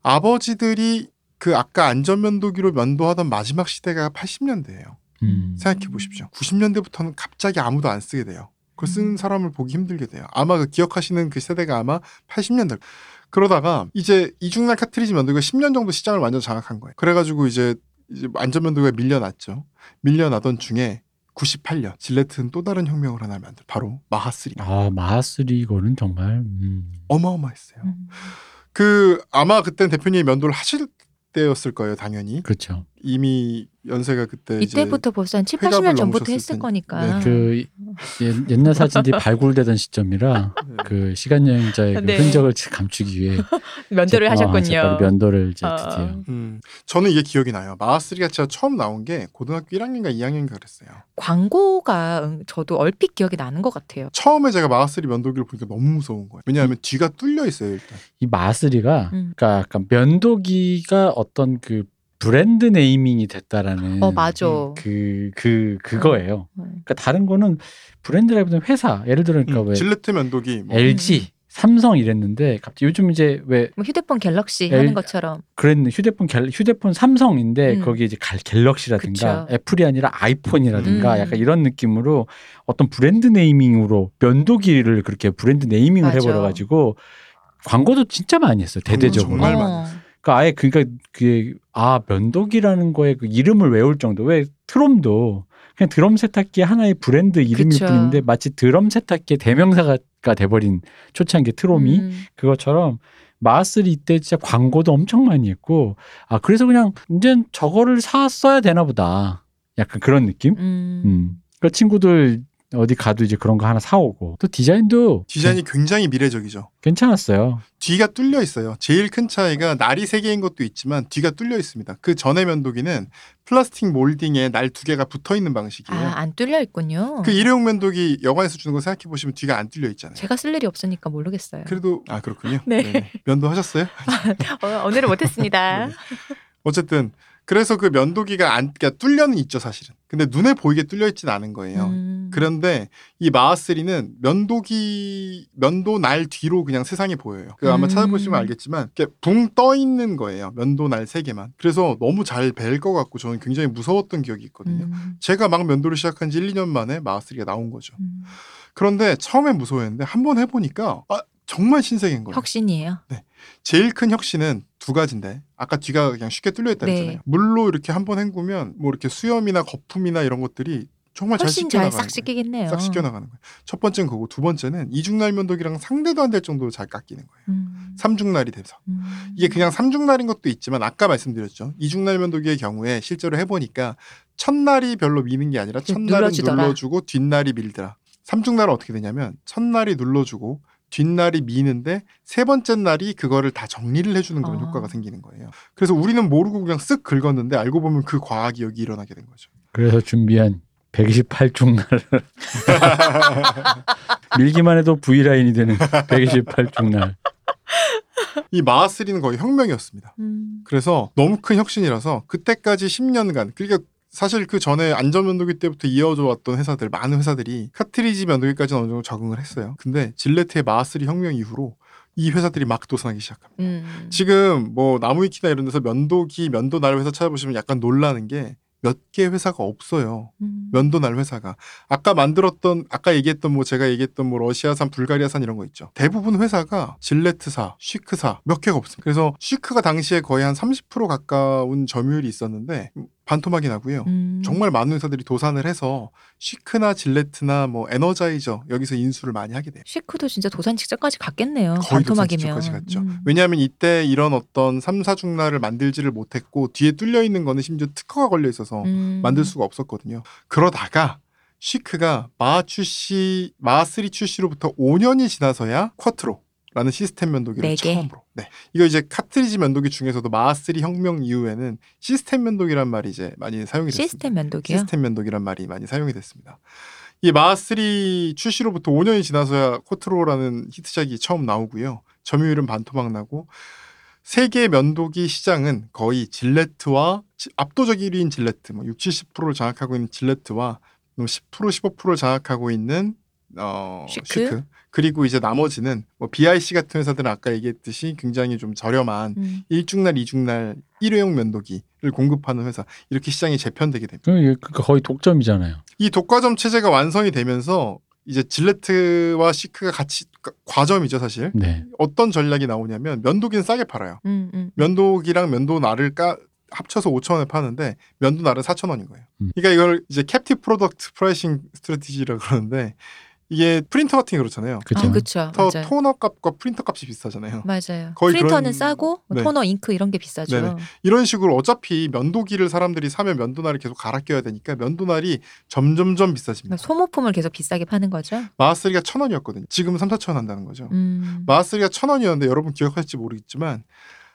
아버지들이 그 아까 안전 면도기로 면도하던 마지막 시대가 80년대예요. 음. 생각해 보십시오. 90년대부터는 갑자기 아무도 안 쓰게 돼요. 그걸 음. 사람을 보기 힘들게 돼요. 아마 그 기억하시는 그 세대가 아마 80년대. 그러다가 이제 이중날 카트리지 면도기가 10년 정도 시장을 완전 장악한 거예요. 그래가지고 이제 이제 안전 면도기가 밀려났죠. 밀려나던 중에 98년 질레트는 또 다른 혁명을 하나 만들. 바로 마하스리가 아 마하스리 이거는 정말 음. 어마어마했어요. 음. 그 아마 그땐 대표님이 면도를 하실 때였을 거예요, 당연히. 그렇죠. 이미 연세가 그때 이때부터 벌써 한 7, 회갑을 80년 전부터 했을. 거니까. 네, 그 옛- 옛날 사진들이 발굴되던 시점이라 네. 그 시간 여행자의 그 네. 흔적을 감추기 위해 면도를 재- 어, 하셨군요. 재빨리 면도를 이제 어. 드디어 음, 저는 이게 기억이 나요. 마하스리가 제가 처음 나온 게 고등학교 1학년인가 2학년인가 그랬어요. 광고가 응, 저도 얼핏 기억이 나는 것 같아요. 처음에 제가 마하스리 면도기를 보니까 너무 무서운 거예요. 왜냐하면 뒤가 뚫려 있어요, 일단. 이 마하스리가 음. 그러니까 면도기가 어떤 그 브랜드 네이밍이 됐다라는 어 맞아. 그, 그, 그거예요. 음. 그러니까 다른 거는 브랜드라기보다는 회사. 예를 들어, 그러니까 음, 왜 질레트 면도기 뭐 LG, 삼성 이랬는데 갑자기 요즘 이제 왜 뭐 휴대폰 갤럭시 엘- 하는 것처럼. 그랬는 휴대폰 갤, 휴대폰 삼성인데 음. 거기에 이제 갈, 갤럭시라든가 그쵸. 애플이 아니라 아이폰이라든가 음. 약간 이런 느낌으로 어떤 브랜드 네이밍으로 면도기를 그렇게 브랜드 네이밍을 맞아. 해버려 가지고 광고도 진짜 많이 했어요 대대적으로. 정말 어. 많이 그러니까 아예 그러니까 그게 아 면도기라는 거에 그 이름을 외울 정도 왜 트롬도 그냥 드럼 세탁기 하나의 브랜드 이름일 그쵸. 뿐인데 마치 드럼 세탁기의 대명사가 돼버린 초창기 트롬이 음. 그것처럼 마하스리 이때 진짜 광고도 엄청 많이 했고 아 그래서 그냥 이제 저거를 샀어야 되나 보다. 약간 그런 느낌? 음. 음. 그 친구들 어디 가도 이제 그런 거 하나 사오고 또 디자인도 디자인이 굉장히 미래적이죠. 괜찮았어요. 뒤가 뚫려 있어요. 제일 큰 차이가 날이 세 개인 것도 있지만 뒤가 뚫려 있습니다. 그 전의 면도기는 플라스틱 몰딩에 날 두 개가 붙어 있는 방식이에요. 아, 안 뚫려 있군요. 그 일회용 면도기 여관에서 주는 거 생각해 보시면 뒤가 안 뚫려 있잖아요. 제가 쓸 일이 없으니까 모르겠어요. 그래도 아 그렇군요. 네. 네네. 면도 하셨어요? 어, 오늘은 못했습니다. 네. 어쨌든 그래서 그 면도기가 안 그러니까 뚫려는 있죠 사실은. 근데 눈에 보이게 뚫려 있진 않은 거예요. 음. 그런데 이 마하스리는 면도기 면도 날 뒤로 그냥 세상이 보여요. 그 아마 음. 찾아보시면 알겠지만 이렇게 붕 떠 있는 거예요. 면도 날 세 개만. 그래서 너무 잘벨것 같고 저는 굉장히 무서웠던 기억이 있거든요. 음. 제가 막 면도를 시작한 지 1, 2년 만에 마하스리가 나온 거죠. 음. 그런데 처음엔 무서웠는데 한 번 해보니까 아, 정말 신세계인 거예요. 혁신이에요. 제일 큰 혁신은 두 가지인데 아까 뒤가 그냥 쉽게 뚫려 있다 네. 했잖아요. 물로 이렇게 한 번 헹구면 뭐 이렇게 수염이나 거품이나 이런 것들이 정말 잘 훨씬 씻겨 잘 나가는 싹 거예요. 씻기겠네요. 싹 씻겨 나가는 거예요. 첫 번째는 그거고 두 번째는 이중날 면도기랑 상대도 안 될 정도로 잘 깎이는 거예요. 음. 삼중날이 돼서 음. 이게 그냥 삼중날인 것도 있지만 아까 말씀드렸죠. 이중날 면도기의 경우에 실제로 해보니까 첫날이 별로 미는 게 아니라 첫날은 눌러주더라. 눌러주고 뒷날이 밀더라. 삼중날은 어떻게 되냐면 첫날이 눌러주고 뒷날이 미는데 세 번째 날이 그거를 다 정리를 해주는 그런 어. 효과가 생기는 거예요. 그래서 우리는 모르고 그냥 쓱 긁었는데 알고 보면 그 과학이 여기 일어나게 된 거죠. 그래서 준비한 128중 날을 밀기만 해도 V 라인이 되는 128중 날. 이 마하스리는 거의 혁명이었습니다. 음. 그래서 너무 큰 혁신이라서 그때까지 10년간 그러니까 사실 그 전에 안전 면도기 때부터 이어져 왔던 회사들 많은 회사들이 카트리지 면도기까지는 어느 정도 적응을 했어요. 근데 질레트의 마하스리 혁명 이후로 이 회사들이 막 도산하기 시작합니다. 음. 지금 뭐 나무위키나 이런 데서 면도기, 면도날 회사 찾아보시면 약간 놀라는 게 몇 개 회사가 없어요. 음. 면도날 회사가 아까 만들었던 아까 얘기했던 뭐 제가 얘기했던 뭐 러시아산, 불가리아산 이런 거 있죠. 대부분 회사가 질레트사, 쉬크사 몇 개가 없습니다. 그래서 쉬크가 당시에 거의 한 30% 가까운 점유율이 있었는데 반토막이 나고요. 음. 정말 많은 회사들이 도산을 해서 쉬크나 질레트나 뭐 에너자이저 여기서 인수를 많이 하게 돼요. 시크도 진짜 도산 직전까지 갔겠네요. 거의 도산 반토막이면. 직전까지 갔죠. 음. 왜냐하면 이때 이런 어떤 삼사중날을 만들지를 못했고 뒤에 뚫려 있는 거는 심지어 특허가 걸려 있어서 음. 만들 수가 없었거든요. 그러다가 쉬크가 마하 출시 마하3 출시로부터 5년이 지나서야 쿼트로 라는 시스템 면도기를 네 개. 처음으로. 네. 이거 이제 카트리지 면도기 중에서도 마하3 혁명 이후에는 시스템 면도기란 말이 이제 많이 사용이 됐습니다. 시스템 면도기요. 시스템 면도기란 말이 많이 사용이 됐습니다. 이 마하3 출시로부터 5년이 지나서야 Quattro라는 히트작이 처음 나오고요. 점유율은 반토막 나고 세계 면도기 시장은 거의 Gillette와 지- 압도적 1위인 Gillette, 뭐 60, 70%를 장악하고 있는 Gillette와 10% 15%를 장악하고 있는 어, Schick? Schick. 그리고 이제 나머지는 뭐 BIC 같은 회사들은 아까 얘기했듯이 굉장히 좀 저렴한 음. 일중날, 이중날 일회용 면도기를 공급하는 회사 이렇게 시장이 재편되게 됩니다. 그러니까 거의 독점이잖아요. 이 독과점 체제가 완성이 되면서 이제 Gillette와 Schick가 같이 과- 과점이죠 사실. 네. 어떤 전략이 나오냐면 면도기는 싸게 팔아요. 음, 음. 면도기랑 면도날을 까 합쳐서 5천 원에 파는데 면도날은 4천 원인 거예요. 음. 그러니까 이걸 이제 captive product pricing strategy라고 그러는데 이게 프린터 같은 게 그렇잖아요. 그렇죠. 아, 그쵸. 더 맞아요. 토너 값과 프린터 값이 비슷하잖아요. 맞아요. 거의 프린터는 그런- 싸고 뭐 네. 토너, 잉크 이런 게 비싸죠. 네네. 이런 식으로 어차피 면도기를 사람들이 사면 면도날을 계속 갈아 껴야 되니까 면도날이 점점점 비싸집니다. 그러니까 소모품을 계속 비싸게 파는 거죠. 마하 three가 천 원이었거든요. 지금은 3, 4천 원 한다는 거죠. 음. 마하 three가 천 원이었는데 여러분 기억하실지 모르겠지만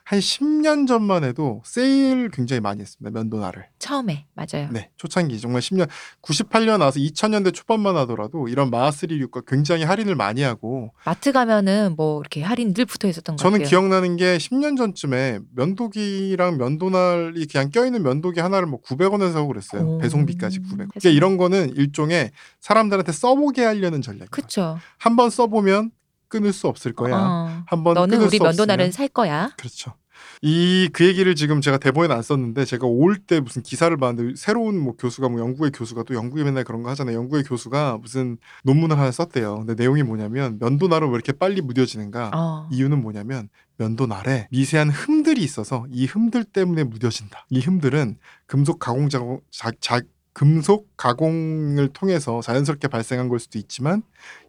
한 10년 전만 해도 세일 굉장히 많이 했습니다. 면도날을. 처음에 맞아요. 네, 초창기 정말 10년 98년 나서 2000년대 초반만 하더라도 이런 마하스리류가 굉장히 할인을 많이 하고 마트 가면은 뭐 이렇게 할인 늘 붙어 있었던 것 저는 같아요. 기억나는 게 10년 전쯤에 면도기랑 면도날이 그냥 껴있는 면도기 하나를 뭐 900원에 사고 그랬어요. 오. 배송비까지 900원. 그러니까. 이런 거는 일종의 사람들한테 써보게 하려는 전략이에요. 그쵸. 한번 써보면 끊을 수 없을 거야. 어. 한번 너는 끊을 우리 수 면도날은 없으면 살 거야. 그렇죠. 이 그 얘기를 지금 제가 대본에 안 썼는데 제가 올 때 무슨 기사를 봤는데 새로운 뭐 교수가 뭐 영국의 교수가 또 영국에 맨날 그런 거 하잖아요. 영국의 교수가 무슨 논문을 하나 썼대요. 근데 내용이 뭐냐면 면도날은 왜 이렇게 빨리 무뎌지는가? 어. 이유는 뭐냐면 면도날에 미세한 흠들이 있어서 이 흠들 때문에 무뎌진다. 이 흠들은 금속 가공 자공 자, 자 금속 가공을 통해서 자연스럽게 발생한 걸 수도 있지만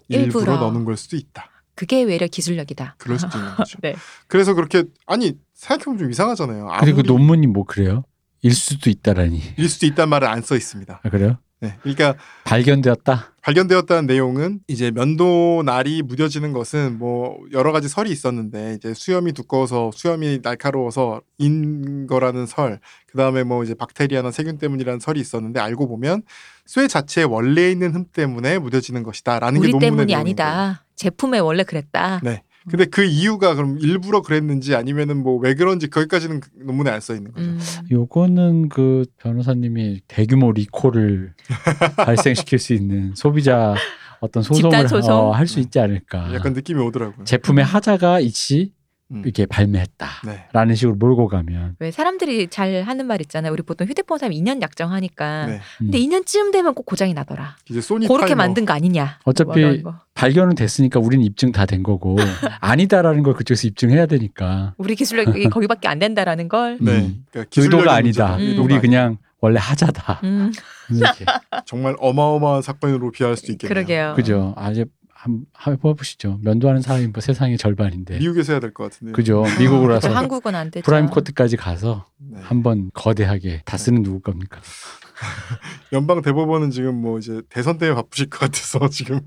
일부러, 일부러. 넣는 걸 수도 있다. 그게 외려 기술력이다. 그럴 수도 있는 거죠. 네. 그래서 그렇게 아니 생각해보면 좀 이상하잖아요. 그 아무리 논문이 뭐 그래요? 일 수도 있다라니. 일 수도 있다는 말을 안 써 있습니다. 아, 그래요? 네. 그러니까 발견되었다. 발견되었다는 내용은 이제 면도 날이 무뎌지는 것은 뭐 여러 가지 설이 있었는데 이제 수염이 두꺼워서 수염이 날카로워서 인 거라는 설, 그 다음에 뭐 이제 박테리아나 세균 때문이라는 설이 있었는데 알고 보면 쇠 자체에 원래 있는 흠 때문에 무뎌지는 것이다라는 게 논문의 때문이 내용인 거예요. 아니다. 제품에 원래 그랬다. 네. 근데 그 이유가 그럼 일부러 그랬는지 아니면은 뭐 왜 그런지 거기까지는 논문에 안 써 있는 거죠. 음. 요거는 그 변호사님이 대규모 리콜을 발생시킬 수 있는 소비자 어떤 소송을 소송? 할수 있지 않을까. 약간 느낌이 오더라고요. 제품의 하자가 있이 음. 이렇게 발매했다. 네. 라는 식으로 몰고 가면. 왜 사람들이 잘 하는 말 있잖아요. 우리 보통 휴대폰 사면 2년 약정하니까. 네. 음. 근데 2년쯤 되면 꼭 고장이 나더라. 이제 소니 그렇게 타이머. 만든 거 아니냐. 어차피 뭐 거. 발견은 됐으니까 우리는 입증 다 된 거고 아니다라는 걸 그쪽에서 입증해야 되니까 우리 기술력이 거기밖에 안 된다라는 걸. 네. 음. 그러니까 의도가 아니다. 음. 의도가 우리. 그냥 원래 하자다. 음. 정말 어마어마한 사건으로 비할 수도 있겠네요. 그러게요. 그죠. 아주 한, 한번 해보시죠. 면도하는 사람이 뭐 세상의 절반인데. 미국에서 해야 될 것 같은데. 그죠. 미국으로 와서 한국은 안 되죠. Supreme Court까지 가서 네. 한번 거대하게 다스는 누구 겁니까? 연방 대법원은 지금 뭐 이제 대선 때문에 바쁘실 것 같아서 지금.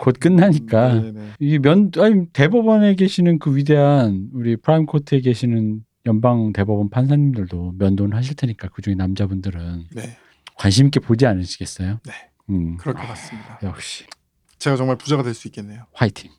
곧 끝나니까 네, 네. 이 면 아니 대법원에 계시는 그 위대한 우리 Supreme Court에 계시는 연방 대법원 판사님들도 면도는 하실 테니까 그 중에 남자분들은 네. 관심 있게 보지 않으시겠어요? 네. 음. 그럴 것 같습니다. 역시 제가 정말 부자가 될 수 있겠네요. 화이팅.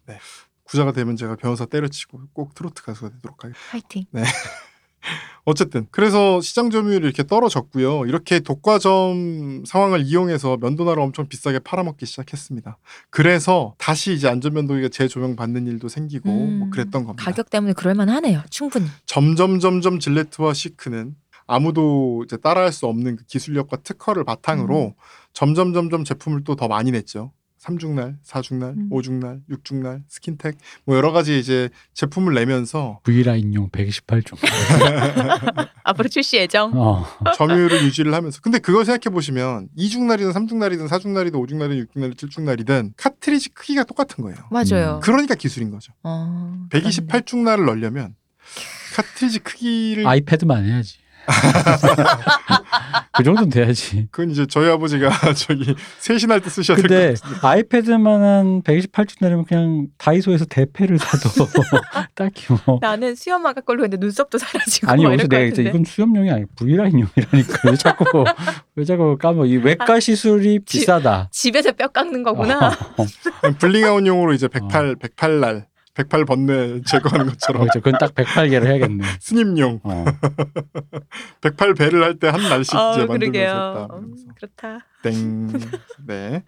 부자가 되면 제가 변호사 때려치고 꼭 트로트 가수가 되도록 하겠습니다. 파이팅. 어쨌든 그래서 시장 점유율이 이렇게 떨어졌고요. 이렇게 독과점 상황을 이용해서 면도날을 엄청 비싸게 팔아먹기 시작했습니다. 그래서 다시 이제 안전면도기가 재조명 받는 일도 생기고 음, 뭐 그랬던 겁니다. 가격 때문에 그럴만하네요. 충분히. 점점 점점 질레트와 시크는 아무도 이제 따라할 수 없는 그 기술력과 특허를 바탕으로 점점 점점 제품을 또 더 많이 냈죠. 삼중날, 사중날, 음. 오중날, 육중날, 스킨텍 뭐 여러 가지 이제 제품을 내면서 V라인용 128종. 앞으로 출시 예정. 어. 점유율을 유지를 하면서 근데 그걸 생각해 보시면 이중날이든 삼중날이든 사중날이든 오중날이든 육중날이든 칠중날이든 카트리지 크기가 똑같은 거예요. 맞아요. 음. 그러니까 기술인 거죠. 어, 그렇네. 128중날을 넣으려면 카트리지 크기를 아이패드만 해야지. 그 정도는 돼야지. 그건 이제 저희 아버지가 저기 세신할 때 쓰셔야 될것 근데 같은데. 아이패드만 한 128주 내리면 그냥 다이소에서 대패를 사도 딱히 뭐 나는 수염 아까 걸로 했는데 눈썹도 사라지고 아니 막 여기서 내가 이제. 이건 수염용이 아니고 V라인용이라니까 왜 자꾸 왜 자꾸 까먹어 이 외과 시술이 지- 비싸다. 집에서 뼈 깎는 거구나. 어, 블링아웃용으로 이제 108 108날 108 번뇌 제거하는 것처럼 그렇죠. 그건 딱 108개를 해야겠네. 스님용 어. 108 배를 할 때 한 날씩 어, 이제. 만들면서 했다. 음, 그렇다. 땡. 네.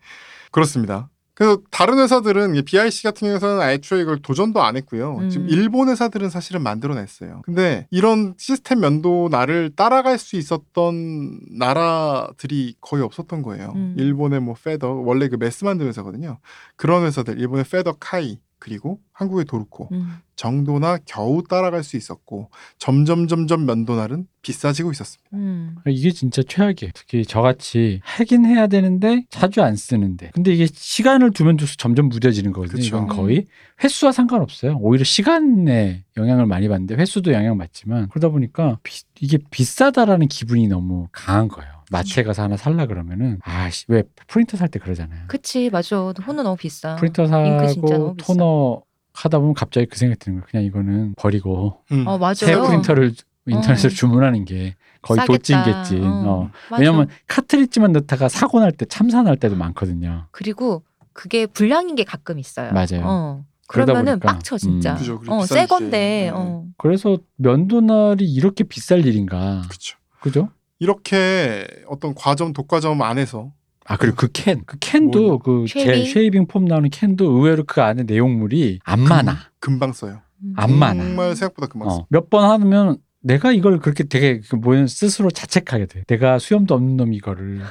그렇습니다. 그래서 다른 회사들은 BIC 같은 경우에는 애초에 이걸 도전도 안 했고요. 음. 지금 일본 회사들은 사실은 만들어냈어요. 근데 이런 시스템 면도 날을 따라갈 수 있었던 나라들이 거의 없었던 거예요. 음. 일본의 뭐 페더 원래 그 메스 만드는 회사거든요. 그런 회사들 일본의 페더 카이 그리고 한국의 도르코 음. 정도나 겨우 따라갈 수 있었고 점점 점점 면도날은 비싸지고 있었습니다. 음. 이게 진짜 최악이에요. 특히 저같이 하긴 해야 되는데 자주 안 쓰는데. 근데 이게 시간을 두면 둘수록 점점 무뎌지는 거거든요. 그쵸. 이건 거의 횟수와 상관없어요. 오히려 시간에 영향을 많이 받는데 횟수도 영향을 받지만 그러다 보니까 비- 이게 비싸다라는 기분이 너무 강한 거예요. 마트에 가서 하나 살라 그러면은 아씨 왜 프린터 살 때 그러잖아요. 그치 맞아. 호는 너무 비싸. 프린터 사고. 토너 하다 보면 갑자기 그 생각이 드는 거예요. 그냥 이거는 버리고 음. 어 맞아요. 새 프린터를 인터넷으로 어. 주문하는 게 거의. 도찐겠지. 어. 맞아. 왜냐면 카트리지만 넣다가 사고 날 때 참사 날 때도 많거든요. 그리고 그게 불량인 게 가끔 있어요. 맞아요. 어. 그러면은 보니까, 빡쳐 진짜. 음. 그죠. 어. 새 건데. 네. 어. 그래서 면도날이 이렇게 비쌀 일인가? 그렇죠. 그죠? 이렇게 어떤 과점 독과점 안에서 아 그리고 그 캔, 그 캔도 그 젤 shaving? shaving foam 나오는 캔도 의외로 그 안에 내용물이 안 많아. 금방 써요. 음. 안 많아. 정말 생각보다 금방 써. 어, 몇번 하면 내가 이걸 그렇게 되게 그 뭐냐 스스로 자책하게 돼. 내가 수염도 없는 놈이 이거를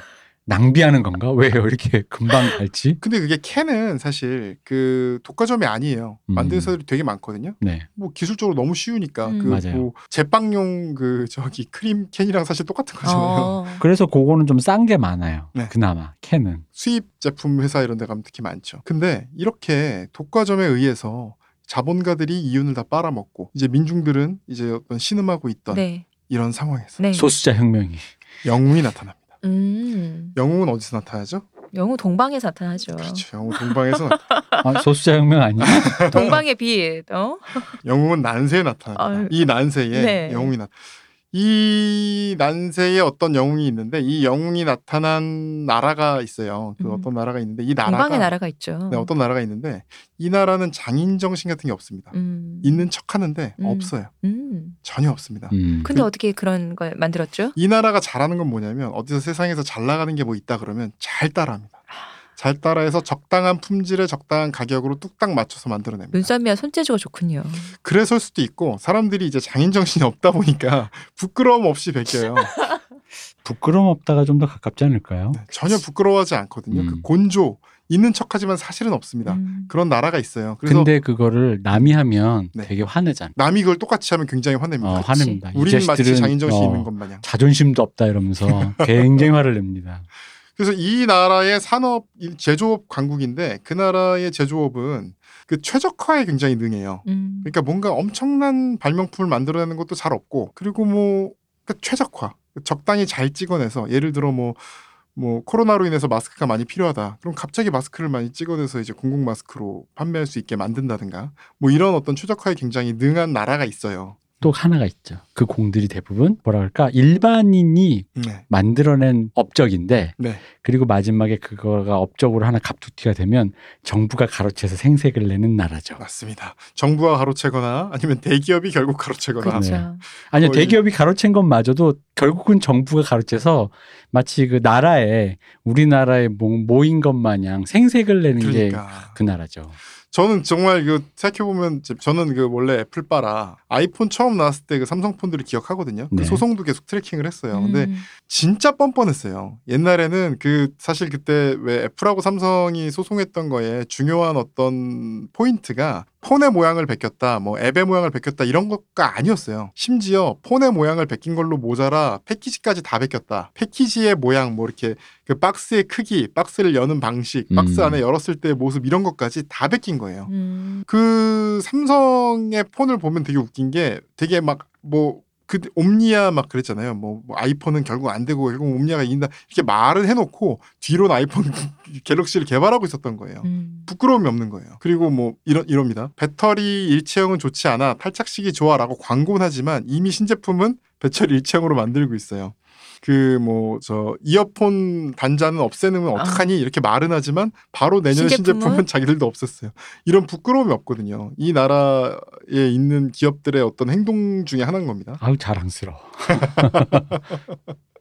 낭비하는 건가? 왜요? 이렇게 금방 갈지? 근데 그게 캔은 사실 그 독과점이 아니에요. 음. 만드는 회사들이 되게 많거든요. 네. 뭐 기술적으로 너무 쉬우니까 음. 그 맞아요. 뭐 제빵용 그 저기 크림 캔이랑 사실 똑같은 거잖아요. 어. 그래서 그거는 좀 싼 게 많아요. 네. 그나마 캔은. 수입 제품 회사 이런 데 가면 특히 많죠. 근데 이렇게 독과점에 의해서 자본가들이 이윤을 다 빨아먹고 이제 민중들은 이제 어떤 신음하고 있던 네. 이런 상황에서 네. 소수자 혁명이. 영웅이 나타납니다. 음. 영웅은 어디서 나타나죠? 영웅 동방에서 나타나죠. 그렇죠. 영웅 동방에서 나타- 아, 소수자 혁명 아니야? 동방의 빛. 어? 영웅은 난세에 나타납니다. 아유. 이 난세에 네. 영웅이 나. 이 난세에 어떤 영웅이 있는데 이 영웅이 나타난 나라가 있어요. 그 음. 어떤 나라가 있는데 이 나라가 동방의 나라가 있죠. 네, 어떤 나라가 있는데 이 나라는 장인 정신 같은 게 없습니다. 음. 있는 척하는데 음. 없어요. 음. 전혀 없습니다. 음. 근데 어떻게 그런 걸 만들었죠? 이 나라가 잘하는 건 뭐냐면 어디서 세상에서 잘 나가는 게 뭐 있다 그러면 잘 따라합니다. 잘 따라해서 적당한 품질에 적당한 가격으로 뚝딱 맞춰서 만들어냅니다. 눈썰미와 손재주가 좋군요. 그래서일 수도 있고 사람들이 이제 장인 정신이 없다 보니까 부끄러움 없이 베껴요. 부끄러움 없다가 좀 더 가깝지 않을까요? 네, 전혀 부끄러워하지 않거든요. 음. 그 곤조 있는 척하지만 사실은 없습니다. 음. 그런 나라가 있어요. 그래서 근데 그거를 남이 하면 네. 되게 화내잖아. 남이 그걸 똑같이 하면 굉장히 화냅니다. 어, 화냅니다. 이 우리는 마치 장인 정신이 어, 있는 것 마냥. 자존심도 없다 이러면서 굉장히 화를 냅니다. 그래서 이 나라의 산업 이 제조업 강국인데 그 나라의 제조업은 그 최적화에 굉장히 능해요. 음. 그러니까 뭔가 엄청난 발명품을 만들어내는 것도 잘 없고 그리고 뭐그 최적화 적당히 잘 찍어내서 예를 들어 뭐뭐 코로나로 인해서 마스크가 많이 필요하다. 그럼 갑자기 마스크를 많이 찍어내서 이제 공공 마스크로 판매할 수 있게 만든다든가 뭐 이런 어떤 최적화에 굉장히 능한 나라가 있어요. 또 하나가 있죠. 그 공들이 대부분 뭐라 그럴까 일반인이 네. 만들어낸 업적인데 네. 그리고 마지막에 그거가 업적으로 하나 갑툭튀가 되면 정부가 가로채서 생색을 내는 나라죠. 맞습니다. 정부가 가로채거나 아니면 대기업이 결국 가로채거나 그렇죠. 네. 아니요 거의- 대기업이 가로챈 것마저도 결국은 정부가 가로채서 마치 그 나라에 우리나라에 모- 모인 것 마냥 생색을 내는 게 그러니까 그 나라죠. 저는 정말 그 생각해 보면 저는 그 원래 애플바라 아이폰 처음 나왔을 때 그 삼성폰들을 기억하거든요. 그 네. 소송도 계속 트래킹을 했어요. 근데 음. 진짜 뻔뻔했어요. 옛날에는 그 사실 그때 왜 애플하고 삼성이 소송했던 거에 중요한 어떤 포인트가 폰의 모양을 베꼈다, 뭐 앱의 모양을 베꼈다 이런 게 아니었어요. 심지어 폰의 모양을 베낀 걸로 모자라 패키지까지 다 베꼈다. 패키지의 모양, 뭐 이렇게 그 박스의 크기, 박스를 여는 방식, 박스 음. 안에 열었을 때의 모습 이런 것까지 다 베낀 거예요. 음. 그 삼성의 폰을 보면 되게 웃긴 게 되게 막 뭐 그 옴니아 막 그랬잖아요. 뭐, 뭐 아이폰은 결국 안 되고 결국 옴니아가 이긴다 이렇게 말을 해놓고 뒤로는 아이폰 갤럭시를 개발하고 있었던 거예요. 음. 부끄러움이 없는 거예요. 그리고 뭐 이런 이럽니다. 배터리 일체형은 좋지 않아 탈착식이 좋아라고 광고는 하지만 이미 신제품은 배터리 일체형으로 만들고 있어요. 그 뭐 저 이어폰 단자는 없애는 건 어떡하니 이렇게 말은 하지만 바로 내년 신제품은? 신제품은 자기들도 없앴어요. 이런 부끄러움이 없거든요. 이 나라에 있는 기업들의 어떤 행동 중에 하나인 겁니다. 아우 자랑스러워.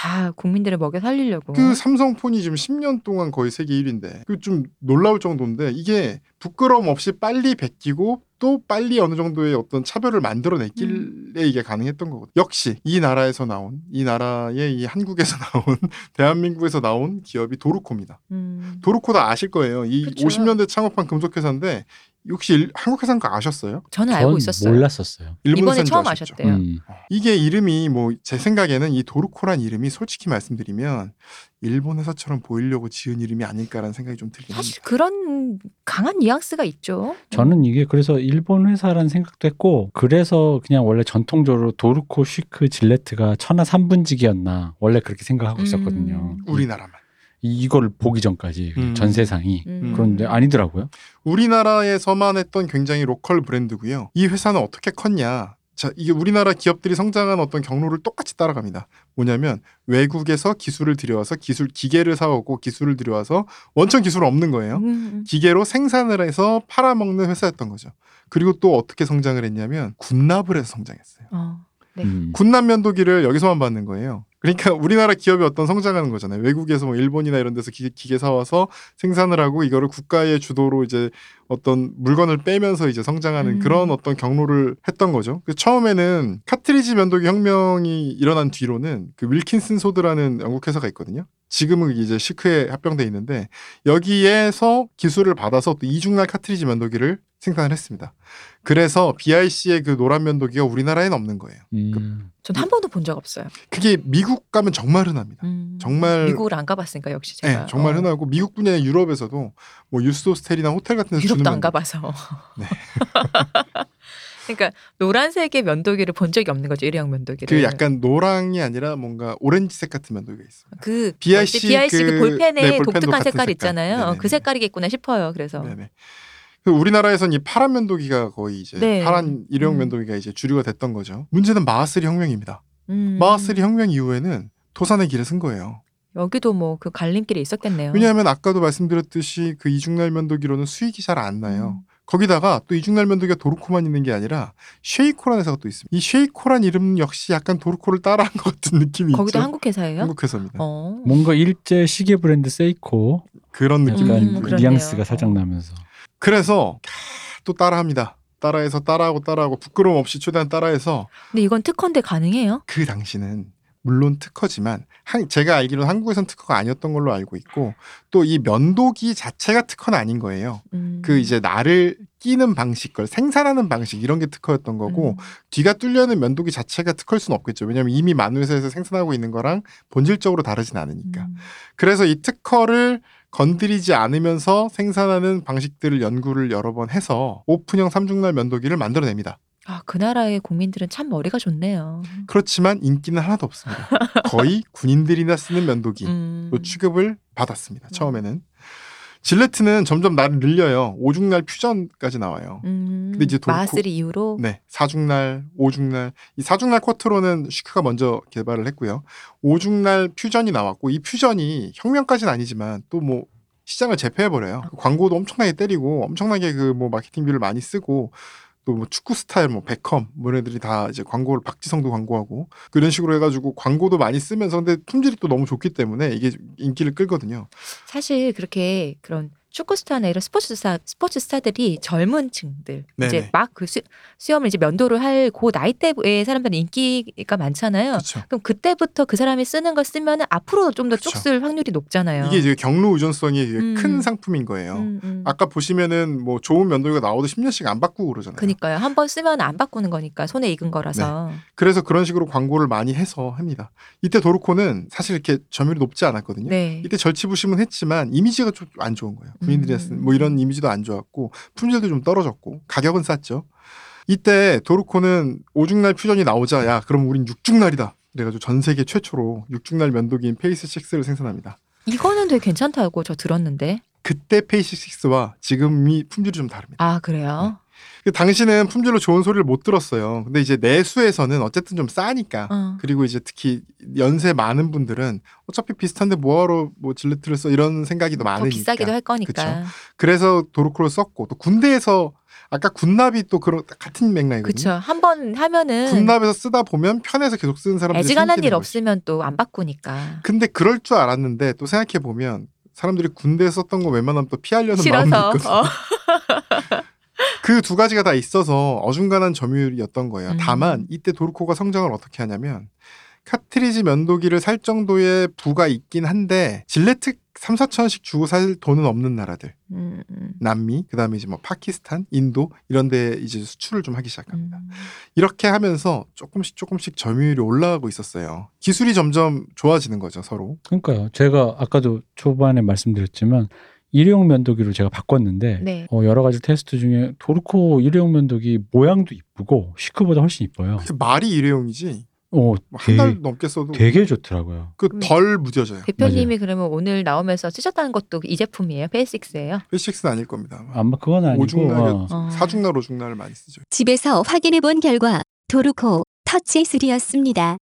다 국민들을 먹여 살리려고. 그 삼성폰이 지금 10년 동안 거의 세계 1위인데 그 좀 놀라울 정도인데 이게 부끄러움 없이 빨리 베끼고 또 빨리 어느 정도의 어떤 차별을 만들어냈길래 이게 가능했던 거거든요. 역시 이 나라에서 나온 이 나라의 이 한국에서 나온 대한민국에서 나온 기업이 도르코입니다. 음. 도르코 다 아실 거예요. 이 그쵸. 50년대 창업한 금속회사인데 혹시 일- 한국 회사인 거 아셨어요? 저는 알고 전 있었어요. 몰랐었어요. 일본 이번에 처음 아셨죠? 아셨대요. 음. 이게 이름이 뭐 제 생각에는 이 도르코란 이름이 솔직히 말씀드리면 일본 회사처럼 보이려고 지은 이름이 아닐까라는 생각이 좀 들긴 합니다. 사실 그런 강한 뉘앙스가 있죠. 저는 이게 그래서 일본 회사라는 생각도 했고 그래서 그냥 원래 전통적으로 도르코 쉬크 질레트가 천하 3분지기였나 원래 그렇게 생각하고 음. 있었거든요. 우리나라만. 이, 이걸 보기 전까지 음. 전 세상이 음. 그런데 아니더라고요. 우리나라에서만 했던 굉장히 로컬 브랜드고요. 이 회사는 어떻게 컸냐? 자, 이게 우리나라 기업들이 성장한 어떤 경로를 똑같이 따라갑니다. 뭐냐면 외국에서 기술을 들여와서 기술 기계를 사오고 기술을 들여와서 원천 기술은 없는 거예요. 음. 기계로 생산을 해서 팔아먹는 회사였던 거죠. 그리고 또 어떻게 성장을 했냐면 군납을 해서 성장했어요. 어. 네. 음. 군납 면도기를 여기서만 받는 거예요. 그러니까 우리나라 기업이 어떤 성장하는 거잖아요. 외국에서 뭐 일본이나 이런 데서 기계, 기계 사와서 생산을 하고 이거를 국가의 주도로 이제 어떤 물건을 빼면서 이제 성장하는 음. 그런 어떤 경로를 했던 거죠. 그 처음에는 카트리지 면도기 혁명이 일어난 뒤로는 그 윌킨슨 소드라는 영국 회사가 있거든요. 지금은 이제 시크에 합병돼 있는데 여기에서 기술을 받아서 또 이중날 카트리지 면도기를 생산을 했습니다. 그래서 BIC의 그 노란 면도기가 우리나라에는 없는 거예요. 음. 전한 번도 본 적 없어요. 그게 미국 가면 정말 흔합니다. 음, 정말- 미국을 안 가봤으니까 역시 네, 제가 정말 어, 흔하고 미국뿐이 아니라 유럽에서도 뭐 유스 호스텔이나 호텔 같은 데서 유럽도 주는 안 면도기. 가봐서. 네. 그러니까 노란색의 면도기를 본 적이 없는 거죠 일회용 면도기를. 그 약간 노랑이 아니라 뭔가 오렌지색 같은 면도기가 있어요. 그 BIC? BIC 그, 그- 볼펜에 네, 독특한 색깔 색깔. 있잖아요. 어, 네네네. 그 색깔이겠구나 싶어요. 그래서 네네. 그 우리나라에선 이 파란 면도기가 거의 이제 네. 파란 일회용 음. 면도기가 이제 주류가 됐던 거죠. 문제는 마하스리 혁명입니다. 음, 마하스리 혁명 이후에는 도산의 길을 쓴 거예요. 여기도 뭐 그 갈림길이 있었겠네요. 왜냐하면 아까도 말씀드렸듯이 그 이중날 면도기로는 수익이 잘 안 나요. 음. 거기다가 또 이중날 면도기가 도르코만 있는 게 아니라 쉐이코라는 회사가 또 있습니다. 이 쉐이코란 이름 역시 약간 도르코를 따라한 것 같은 느낌이 거기도 있죠. 한국 회사예요? 한국 회사입니다. 어. 뭔가 일제 시계 브랜드 세이코 그런 느낌이 음. 뉘앙스가 살짝 어. 나면서 그래서 또 따라합니다. 따라해서 따라하고 따라하고 부끄러움 없이 최대한 따라해서 근데 이건 특허인데 가능해요? 그 당시는 물론 특허지만 한, 제가 알기로는 한국에선 특허가 아니었던 걸로 알고 있고 또 이 면도기 자체가 특허는 아닌 거예요. 음. 그 이제 나를 끼는 방식, 걸 생산하는 방식 이런 게 특허였던 거고 음. 뒤가 뚫려는 면도기 자체가 특허일 수는 없겠죠. 왜냐하면 이미 많은 회사에서 생산하고 있는 거랑 본질적으로 다르진 않으니까. 음. 그래서 이 특허를 건드리지 않으면서 생산하는 방식들을 연구를 여러 번 해서 오픈형 삼중날 면도기를 만들어냅니다. 아, 그 나라의 국민들은 참 머리가 좋네요. 그렇지만 인기는 하나도 없습니다. 거의 군인들이나 쓰는 면도기로 음. 취급을 받았습니다. 처음에는. 질레트는 점점 날을 늘려요. 오중날 퓨전까지 나와요. 음. 근데 이제 도르코- 마하스리 이후로 네, 사중날, 오중날. 이 사중날 쿼트로는 슈크가 먼저 개발을 했고요. 오중날 퓨전이 나왔고 이 퓨전이 혁명까지는 아니지만 또 뭐 시장을 제패해 버려요. 광고도 엄청나게 때리고 엄청나게 그 뭐 마케팅비를 많이 쓰고 또 뭐 축구 스타일 뭐 베컴 뭐 애들이 다 이제 광고를 박지성도 광고하고 그런 식으로 해가지고 광고도 많이 쓰면서 근데 품질이 또 너무 좋기 때문에 이게 인기를 끌거든요. 사실 그렇게 그런 축구 스타나 이런 스포츠 스타 스포츠 스타들이 젊은 층들 네네. 이제 막 그 수염을 이제 면도를 할 그 나이대의 사람들은 인기가 많잖아요. 그렇죠. 그럼 그때부터 그 사람이 쓰는 걸 쓰면 앞으로 좀 더 쭉 그쵸. 쓸 확률이 높잖아요. 이게 이제 경로 의존성이 음. 큰 상품인 거예요. 음, 음. 아까 보시면은 뭐 좋은 면도기가 나와도 10년씩 안 바꾸고 그러잖아요. 그니까요. 한 번 쓰면 안 바꾸는 거니까 손에 익은 거라서. 그래서 그런 식으로 광고를 많이 해서 합니다. 이때 도르코는 사실 이렇게 점유율이 높지 않았거든요. 네. 이때 절치부심은 이미지가 좀 안 좋은 거예요. 군인들이 음. 뭐 이런 이미지도 안 좋았고 품질도 좀 떨어졌고 가격은 쌌죠. 이때 도르코는 오중날 퓨전이 나오자 야 그럼 우린 육중날이다. 그래가지고 전 세계 최초로 육중날 면도기인 페이스 6를 생산합니다. 이거는 되게 괜찮다고 저 들었는데. 그때 페이스 6와 지금이 품질이 좀 다릅니다. 아 그래요? 그 당시는 품질로 좋은 소리를 못 들었어요. 근데 이제 내수에서는 어쨌든 좀 싸니까 어. 그리고 이제 특히 연세 많은 분들은 어차피 비슷한데 뭐하러 뭐 질레트를 써 이런 생각이 더더 많으니까. 비싸기도 할 거니까. 그래서 도르코를 썼고 또 군대에서 아까 군납이 또 그런 같은 맥락이거든요. 그쵸. 한번 하면은 군납에서 쓰다 보면 편해서 계속 쓰는 사람들이 애지간한 일. 없으면 또 안 바꾸니까. 근데 그럴 줄 알았는데 또 생각해 보면 사람들이 군대에 썼던 거 웬만하면 또 피하려는 싫어서. 있거든요. 어. 그 두 가지가 다 있어서 어중간한 점유율이었던 거예요. 음. 다만 이때 도르코가 성장을 어떻게 하냐면 카트리지 면도기를 살 정도의 부가 있긴 한데 질레트 3, 4천원씩 주고 살 돈은 없는 나라들. 음, 음, 남미, 그다음에 이제 뭐 파키스탄, 인도 이런 데 이제 수출을 좀 하기 시작합니다. 음. 이렇게 하면서 조금씩 조금씩 점유율이 올라가고 있었어요. 기술이 점점 좋아지는 거죠, 서로. 그러니까요. 제가 아까도 초반에 말씀드렸지만 일회용 면도기로 제가 바꿨는데 네. 어, 여러 가지 테스트 중에 도르코 일회용 면도기 모양도 이쁘고 시크보다 훨씬 이뻐요. 말이 일회용이지 어, 한달 되게, 넘게 써도 되게 좋더라고요. 그 덜 무뎌져요. 대표님이 그러면 오늘 나오면서 쓰셨다는 것도 이 제품이에요? 페이식스예요? 페이식스는 아닐 겁니다. 아마. 아마 그건 아니고 오중날, 어. 어. 사중날, 오중날을 많이 쓰죠. 집에서 확인해 본 결과 도르코 터치 3였습니다.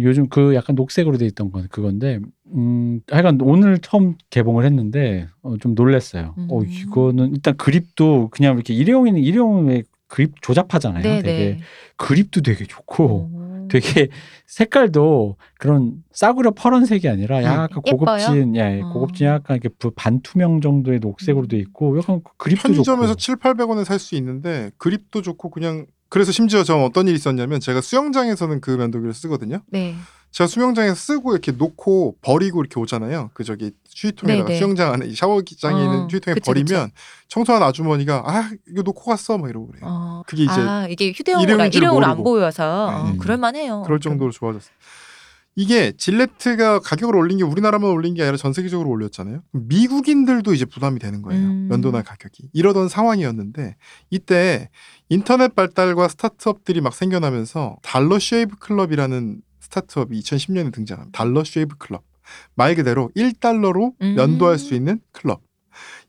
요즘 그 약간 녹색으로 돼 있던 건 그건데 음 하여간 오늘 처음 개봉을 했는데 어, 좀 놀랐어요. 음. 어 이거는 일단 그립도 그냥 이렇게 일회용이는 일회용의 그립 조잡하잖아요. 네, 되게 네. 그립도 되게 좋고 오. 되게 색깔도 그런 싸구려 파란색이 아니라 약간 예뻐요? 고급진 예, 어. 고급진 약간 이렇게 부- 반투명 정도의 녹색으로 돼 있고 약간 그 그립도 편의점에서 좋고 7, 800원에 살 수 있는데 그립도 좋고 그냥 그래서 심지어 저 어떤 일이 있었냐면 제가 수영장에서는 그 면도기를 쓰거든요. 네. 제가 수영장에서 쓰고 이렇게 놓고 버리고 이렇게 오잖아요. 그 저기 휴지통에다가 네네. 수영장 안에 이 샤워기장에 있는 어, 휴지통에 그쵸, 버리면 청소하는 아주머니가 아 이거 놓고 갔어 막 이러고 그래요. 어. 그게 이제 아 이게 휴대용으로 안. 보여서 어, 네. 그럴만해요. 그럴 정도로 좋아졌어요. 이게 질레트가 가격을 올린 게 우리나라만 올린 게 아니라 전 세계적으로 올렸잖아요. 미국인들도 이제 부담이 되는 거예요. 음. 면도날 가격이. 이러던 상황이었는데 이때 인터넷 발달과 스타트업들이 막 생겨나면서 달러 쉐이브 클럽이라는 스타트업이 2010년에 등장합니다. 달러 쉐이브 클럽. 말 그대로 1달러로 음. 면도할 수 있는 클럽.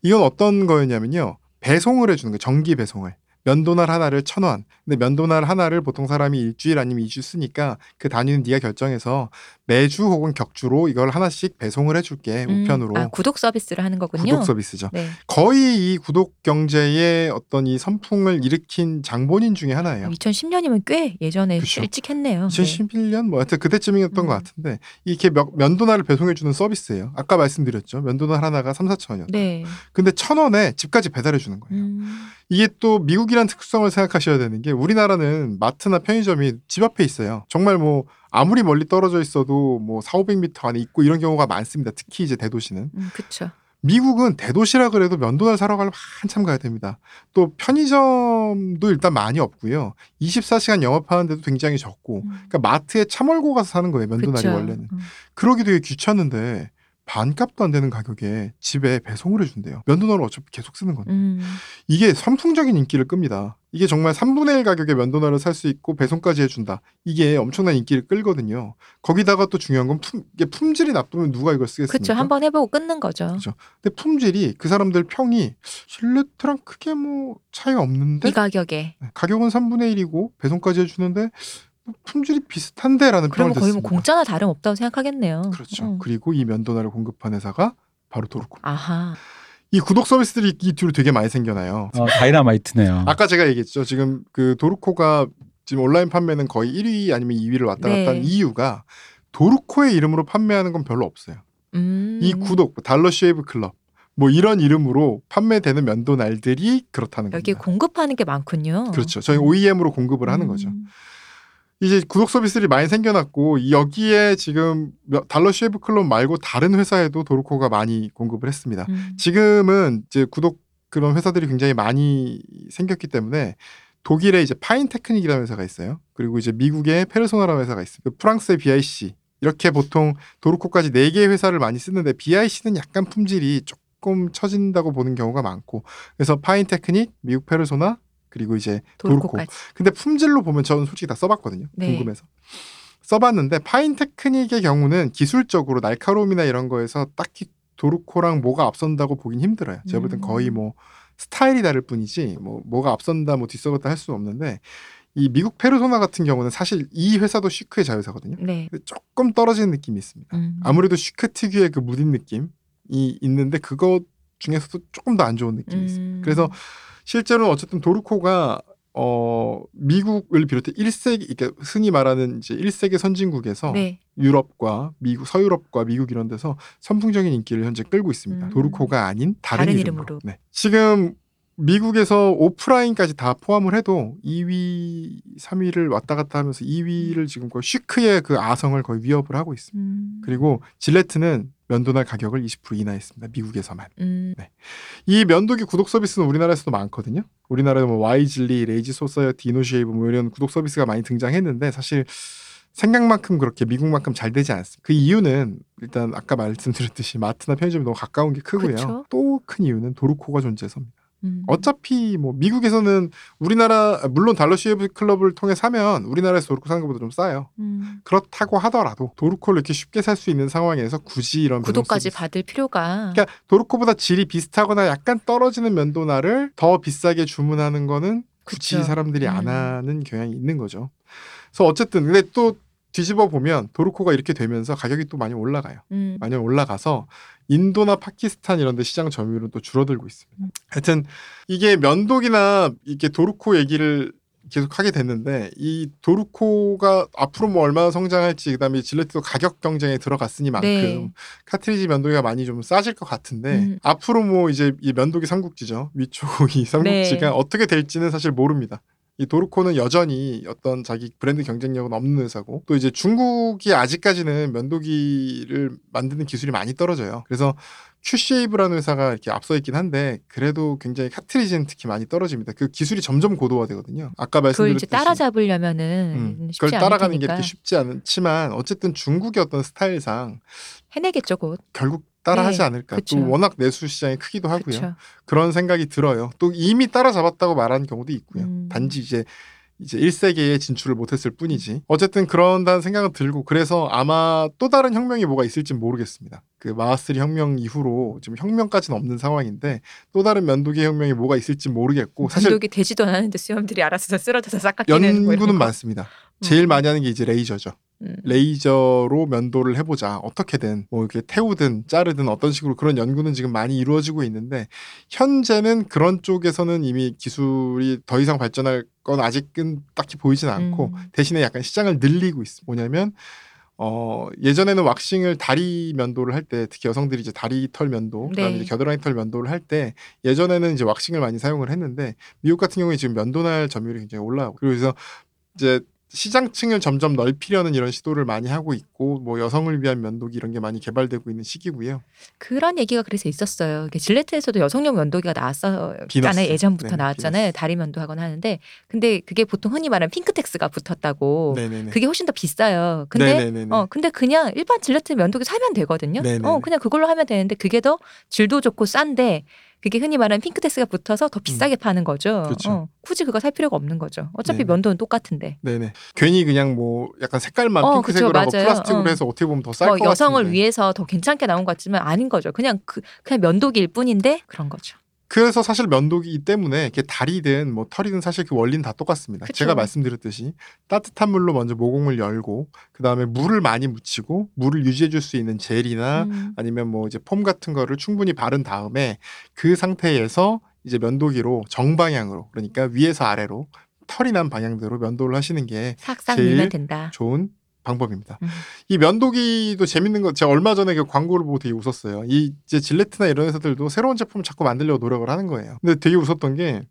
이건 어떤 거였냐면요. 배송을 해주는 거예요. 정기 배송을. 면도날 하나를 천 원. 근데 면도날 하나를 보통 사람이 일주일 아니면 이주 쓰니까 그 단위는 네가 결정해서 매주 혹은 격주로 이걸 하나씩 배송을 해줄게 음, 우편으로. 아, 구독 서비스를 하는 거군요. 구독 서비스죠. 네. 거의 이 구독 경제의 어떤 이 선풍을 일으킨 장본인 중에 하나예요. 2010년이면 꽤 예전에 그쵸. 일찍 했네요. 네. 2011년 뭐 하여튼 그때쯤이었던 음. 것 같은데 이렇게 몇- 면도날을 배송해 주는 서비스예요. 아까 말씀드렸죠. 면도날 하나가 3, 4천 원이었다. 네. 근데 천 원에 집까지 배달해 주는 거예요. 음. 이게 또 미국이란 특성을 생각하셔야 되는 게 우리나라는 마트나 편의점이 집 앞에 있어요. 정말 뭐 아무리 멀리 떨어져 있어도 뭐 4, 500m 안에 있고 이런 경우가 많습니다. 특히 이제 대도시는. 음, 그쵸. 미국은 대도시라 그래도 면도날 사러 가려면 한참 가야 됩니다. 또 편의점도 일단 많이 없고요. 24시간 영업하는 데도 굉장히 적고. 음. 그러니까 마트에 차 몰고 가서 사는 거예요. 면도날이 그쵸. 원래는. 음. 그러기 되게 귀찮은데 반값도 안 되는 가격에 집에 배송을 해준대요. 면도날은 어차피 계속 쓰는 건데. 음. 이게 선풍적인 인기를 끕니다. 이게 정말 3분의 1 가격에 면도날을 살 수 있고 배송까지 해준다. 이게 엄청난 인기를 끌거든요. 거기다가 또 중요한 건 품, 이게 품질이 나쁘면 누가 이걸 쓰겠습니까? 그쵸. 한번 해보고 끊는 거죠. 그쵸. 근데 품질이 그 사람들 평이 실레트랑 크게 뭐 차이가 없는데 이 가격에. 네, 가격은 3분의 1이고 배송까지 해주는데 뭐 품질이 비슷한데라는 그러면 거의 뭐. 공짜나 다름 없다고 생각하겠네요. 그렇죠. 어. 그리고 이 면도날을 공급한 회사가 바로 도르코. 아하. 이 구독 서비스들이 이 뒤로 되게 많이 생겨나요. 어, 다이나마이트네요. 아까 제가 얘기했죠. 지금 그 도르코가 지금 온라인 판매는 거의 1위 아니면 2위를 왔다 갔다 네. 한 이유가 도르코의 이름으로 판매하는 건 별로 없어요. 음. 이 구독 달러 쉐이브 클럽 뭐 이런 이름으로 판매되는 면도 날들이 그렇다는 여기 겁니다. 공급하는 게 많군요. 그렇죠. 저희 OEM으로 공급을 하는 거죠. 음. 이제 구독 서비스들이 많이 생겨났고 여기에 지금 몇- 달러 쉐이브 클럽 말고 다른 회사에도 도르코가 많이 공급을 했습니다. 음. 지금은 이제 구독 그런 회사들이 굉장히 많이 생겼기 때문에 독일에 이제 파인 테크닉이라는 회사가 있어요. 그리고 이제 미국의 페르소나라는 회사가 있습니다. 프랑스의 BIC 이렇게 보통 도르코까지 네 개의 회사를 많이 쓰는데 BIC는 약간 품질이 조금 처진다고 보는 경우가 많고 그래서 파인 테크닉, 미국 페르소나 그리고 이제 도르코. 근데 품질로 보면 저는 솔직히 다 써봤거든요. 네. 궁금해서. 써봤는데 파인 테크닉의 경우는 기술적으로 날카로움이나 이런 거에서 딱히 도르코랑 뭐가 앞선다고 보긴 힘들어요. 제가 볼땐 음. 거의 뭐 스타일이 다를 뿐이지 뭐 뭐가 앞선다 뭐 뒤섰다 할 수는 없는데 이 미국 페르소나 같은 경우는 사실 이 회사도 시크의 자회사거든요. 네. 조금 떨어지는 느낌이 있습니다. 음. 아무래도 시크 특유의 그 무딘 느낌이 있는데 그거 중에서도 조금 더 안 좋은 느낌이 있어요. 음. 그래서 실제로는 어쨌든 도르코가 어 미국을 비롯해 1세기 그러니까 흔히 말하는 이제 1세계 선진국에서 네. 유럽과 미국 서유럽과 미국 이런 데서 선풍적인 인기를 현재 끌고 있습니다. 음. 도르코가 아닌 다른, 다른 이름으로. 이름으로. 네. 지금 미국에서 오프라인까지 다 포함을 해도 2위, 3위를 왔다 갔다 하면서 2위를 지금 거의 시크의 그 아성을 거의 위협을 하고 있습니다. 음. 그리고 질레트는 면도날 가격을 20% 인하했습니다. 미국에서만. 음. 이 면도기 구독 서비스는 우리나라에서도 많거든요. 우리나라에 뭐 와이즐리, 레이지 소사이어티, 이노쉐이브 뭐 이런 구독 서비스가 많이 등장했는데 사실 생각만큼 그렇게 미국만큼 잘 되지 않습니다. 그 이유는 일단 아까 말씀드렸듯이 마트나 편의점이 너무 가까운 게 크고요. 또 큰 이유는 도루코가 존재해서입니다. 음. 어차피 뭐 미국에서는 우리나라 물론 달러 쉐이브 클럽을 통해 사면 우리나라에서 도루코 사는 것보다 좀 싸요. 음. 그렇다고 하더라도 도루코를 이렇게 쉽게 살 수 있는 상황에서 굳이 이런 구독까지 받을 필요가 그러니까 도루코보다 질이 비슷하거나 약간 떨어지는 면도날을 더 비싸게 주문하는 거는 굳이 그쵸. 사람들이 안 음. 하는 경향이 있는 거죠. 그래서 어쨌든 근데 또 뒤집어 보면 도루코가 이렇게 되면서 가격이 또 많이 올라가요. 음. 많이 올라가서 인도나 파키스탄 이런 데 시장 점유율은 또 줄어들고 있습니다. 음. 하여튼 이게 면도기나 이게 도르코 얘기를 계속 하게 됐는데 이 도르코가 앞으로 뭐 얼마나 성장할지 그다음에 질레트도 가격 경쟁에 들어갔으니만큼 네. 카트리지 면도기가 많이 좀 싸질 것 같은데 음. 앞으로 뭐 이제 이 면도기 삼국지죠 위쪽 이 삼국지가 네. 어떻게 될지는 사실 모릅니다. 이 도르코는 여전히 어떤 자기 브랜드 경쟁력은 없는 회사고 또 이제 중국이 아직까지는 면도기를 만드는 기술이 많이 떨어져요. 그래서 큐쉐이브라는 회사가 이렇게 앞서 있긴 한데 그래도 굉장히 카트리지는 특히 많이 떨어집니다. 그 기술이 점점 고도화되거든요. 아까 그걸 말씀드렸듯이 이제 따라잡으려면은 음, 쉽지 그걸 따라가는 게 테니까 이렇게 쉽지 않지만 어쨌든 중국의 어떤 스타일상 해내겠죠 곧. 결국 따라하지 네, 않을까. 그쵸. 또 워낙 내수 시장이 크기도 하고요. 그렇죠. 그런 생각이 들어요. 또 이미 따라잡았다고 말하는 경우도 있고요. 음. 단지 이제 이제 1세계에 진출을 못했을 뿐이지. 어쨌든 그런다는 생각은 들고 그래서 아마 또 다른 혁명이 뭐가 있을지 모르겠습니다. 그 마하스리 혁명 이후로 지금 혁명까지는 없는 상황인데 또 다른 면도기 혁명이 뭐가 있을지 모르겠고 사실 감독이 되지도 않았는데 수염들이 알아서 쓰러져서 싹 깎이는 뭐 이런 연구는 거. 많습니다. 제일 음. 많이 하는 게 이제 레이저죠. 음. 레이저로 면도를 해보자. 어떻게든 뭐 이렇게 태우든 자르든 어떤 식으로 그런 연구는 지금 많이 이루어지고 있는데 현재는 그런 쪽에서는 이미 기술이 더 이상 발전할 건 아직은 딱히 보이진 않고 음. 대신에 약간 시장을 늘리고 있어. 뭐냐면 어 예전에는 왁싱을 다리 면도를 할 때 특히 여성들이 이제 다리 털 면도 그다음에 네. 이제 겨드랑이 털 면도를 할 때 예전에는 이제 왁싱을 많이 사용을 했는데 미국 같은 경우에 지금 면도날 점유율이 굉장히 올라가고 그래서 이제 시장층을 점점 넓히려는 이런 시도를 많이 하고 있고 뭐 여성을 위한 면도기 이런 게 많이 개발되고 있는 시기고요. 그런 얘기가 그래서 있었어요. 질레트에서도 여성용 면도기가 나왔었잖아요. 예전부터 네, 나왔잖아요. 비너스. 다리 면도 하거나 하는데 근데 그게 보통 흔히 말하는 핑크텍스가 붙었다고. 네네네. 그게 훨씬 더 비싸요. 근데 네네네네. 어 근데 그냥 일반 질레트 면도기 사면 되거든요. 네네네. 어 그냥 그걸로 하면 되는데 그게 더 질도 좋고 싼데 그게 흔히 말하는 핑크텍스가 붙어서 더 비싸게 파는 거죠. 음. 그쵸. 어, 굳이 그거 살 필요가 없는 거죠. 어차피 네네. 면도는 똑같은데. 네네. 괜히 그냥 뭐 약간 색깔만 어, 핑크색으로 그쵸, 하고 맞아요. 플라스틱으로 어. 해서 어떻게 보면 더쌀것뭐 여성을 같은데. 위해서 더 괜찮게 나온 것 같지만 아닌 거죠. 그냥 그 그냥 면도기일 뿐인데 그런 거죠. 그래서 사실 면도기 때문에 이게 다리든 뭐 털이든 사실 그 원리는 다 똑같습니다. 그쵸. 제가 말씀드렸듯이 따뜻한 물로 먼저 모공을 열고 그 다음에 물을 많이 묻히고 물을 유지해줄 수 있는 젤이나 음. 아니면 뭐 이제 폼 같은 거를 충분히 바른 다음에 그 상태에서 이제 면도기로 정방향으로 그러니까 위에서 아래로 털이 난 방향대로 면도를 하시는 게 제일 된다. 좋은 방법입니다. 음. 이 면도기도 재밌는 거 제가 얼마 전에 그 광고를 보고 되게 웃었어요. 이 이제 질레트나 이런 회사들도 새로운 제품을 자꾸 만들려고 노력을 하는 거예요. 근데 되게 웃었던 게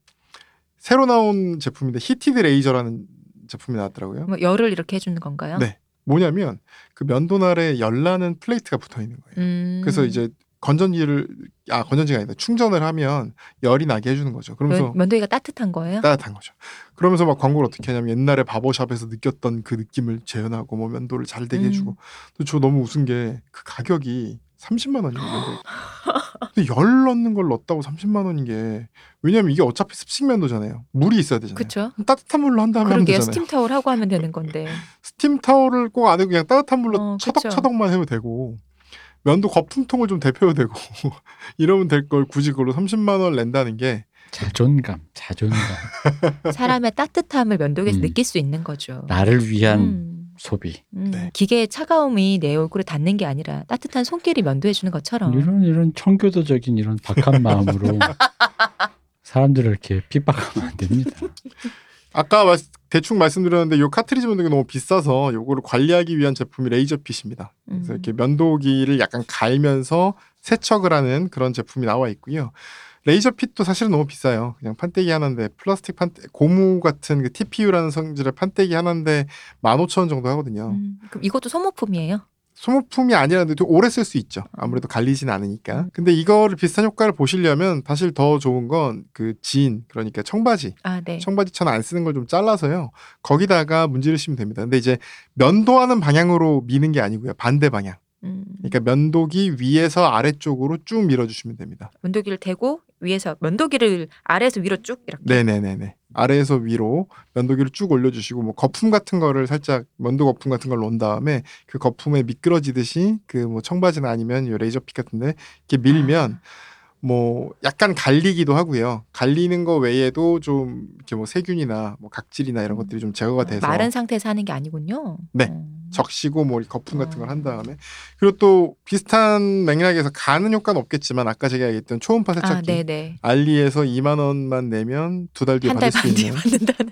새로 나온 제품인데 heated razor라는 제품이 나왔더라고요. 뭐 열을 이렇게 해주는 건가요? 네. 뭐냐면 그 면도날에 열나는 플레이트가 붙어 있는 거예요. 음. 그래서 이제 건전지를 아 건전지가 아니다 충전을 하면 열이 나게 해주는 거죠. 그러면서 면, 면도기가 따뜻한 거예요? 따뜻한 거죠. 그러면서 막 광고를 어떻게 하냐면 옛날에 바버샵에서 느꼈던 그 느낌을 재현하고 뭐 면도를 잘 되게 음. 해주고. 근데 저 너무 웃은 게 그 가격이 30만 원이에요. 근데 열 넣는 걸 넣었다고 30만 원인 게 왜냐면 이게 어차피 습식 면도잖아요. 물이 있어야 되잖아요. 그렇죠. 따뜻한 물로 한 다음에 하면. 되잖아요. 스팀 타월 하고 하면 되는 건데. 스팀 타월을 꼭 안 하고 그냥 따뜻한 물로 어. 처덕처덕만 해도 되고 면도 거품통을 좀 데펴도 되고 이러면 될 걸 굳이 그걸로 30만 원 낸다는 게 자존감, 자존감. 사람의 따뜻함을 면도기에서 음. 느낄 수 있는 거죠. 나를 위한 음, 소비. 음. 네. 기계의 차가움이 내 얼굴에 닿는 게 아니라 따뜻한 손길이 면도해 주는 것처럼. 이런 이런 청교도적인 이런 박한 마음으로 사람들을 이렇게 핍박하면 안 됩니다. 아까 말- 대충 말씀드렸는데 요 카트리지 면도기 너무 비싸서 요거를 관리하기 위한 제품이 레이저핏입니다. 그래서 음. 이렇게 면도기를 약간 갈면서 세척을 하는 그런 제품이 나와 있고요. 레이저핏도 사실은 너무 비싸요. 그냥 판때기 하나인데 플라스틱 판때 고무 같은 그 TPU라는 성질의 판때기 하나인데 15,000원 정도 하거든요. 음, 그럼 이것도 소모품이에요? 소모품이 아니라도 좀 오래 쓸 수 있죠. 아무래도 갈리진 않으니까. 근데 이거를 비슷한 효과를 보시려면 사실 더 좋은 건 그 진, 그러니까 청바지. 아, 네. 청바지처럼 안 쓰는 걸 좀 잘라서요. 거기다가 문지르시면 됩니다. 근데 이제 면도하는 방향으로 미는 게 아니고요. 반대 방향. 음, 그러니까 면도기 위에서 아래쪽으로 쭉 밀어주시면 됩니다. 면도기를 대고 위에서 면도기를 아래에서 위로 쭉 이렇게. 네네네네. 아래에서 위로 면도기를 쭉 올려주시고 뭐 거품 같은 거를 살짝 면도 거품 같은 걸 놓은 다음에 그 거품에 미끄러지듯이 그 뭐 청바지나 아니면 요 레이저핏 같은데 이렇게 밀면 뭐 약간 갈리기도 하고요. 갈리는 거 외에도 좀 이렇게 뭐 세균이나 뭐 각질이나 이런 것들이 좀 제거가 돼서 음. 마른 상태에서 하는 게 아니군요. 네. 어. 적시고 뭐 거품 같은 걸한 어. 다음에 그리고 또 비슷한 맥락에서 가는 효과는 없겠지만 아까 제가 얘기했던 초음파 아, 세척기 네네. 알리에서 2만 원만 내면 두 달 뒤에 한 달 받을 수 반 뒤에 있는 받는다는.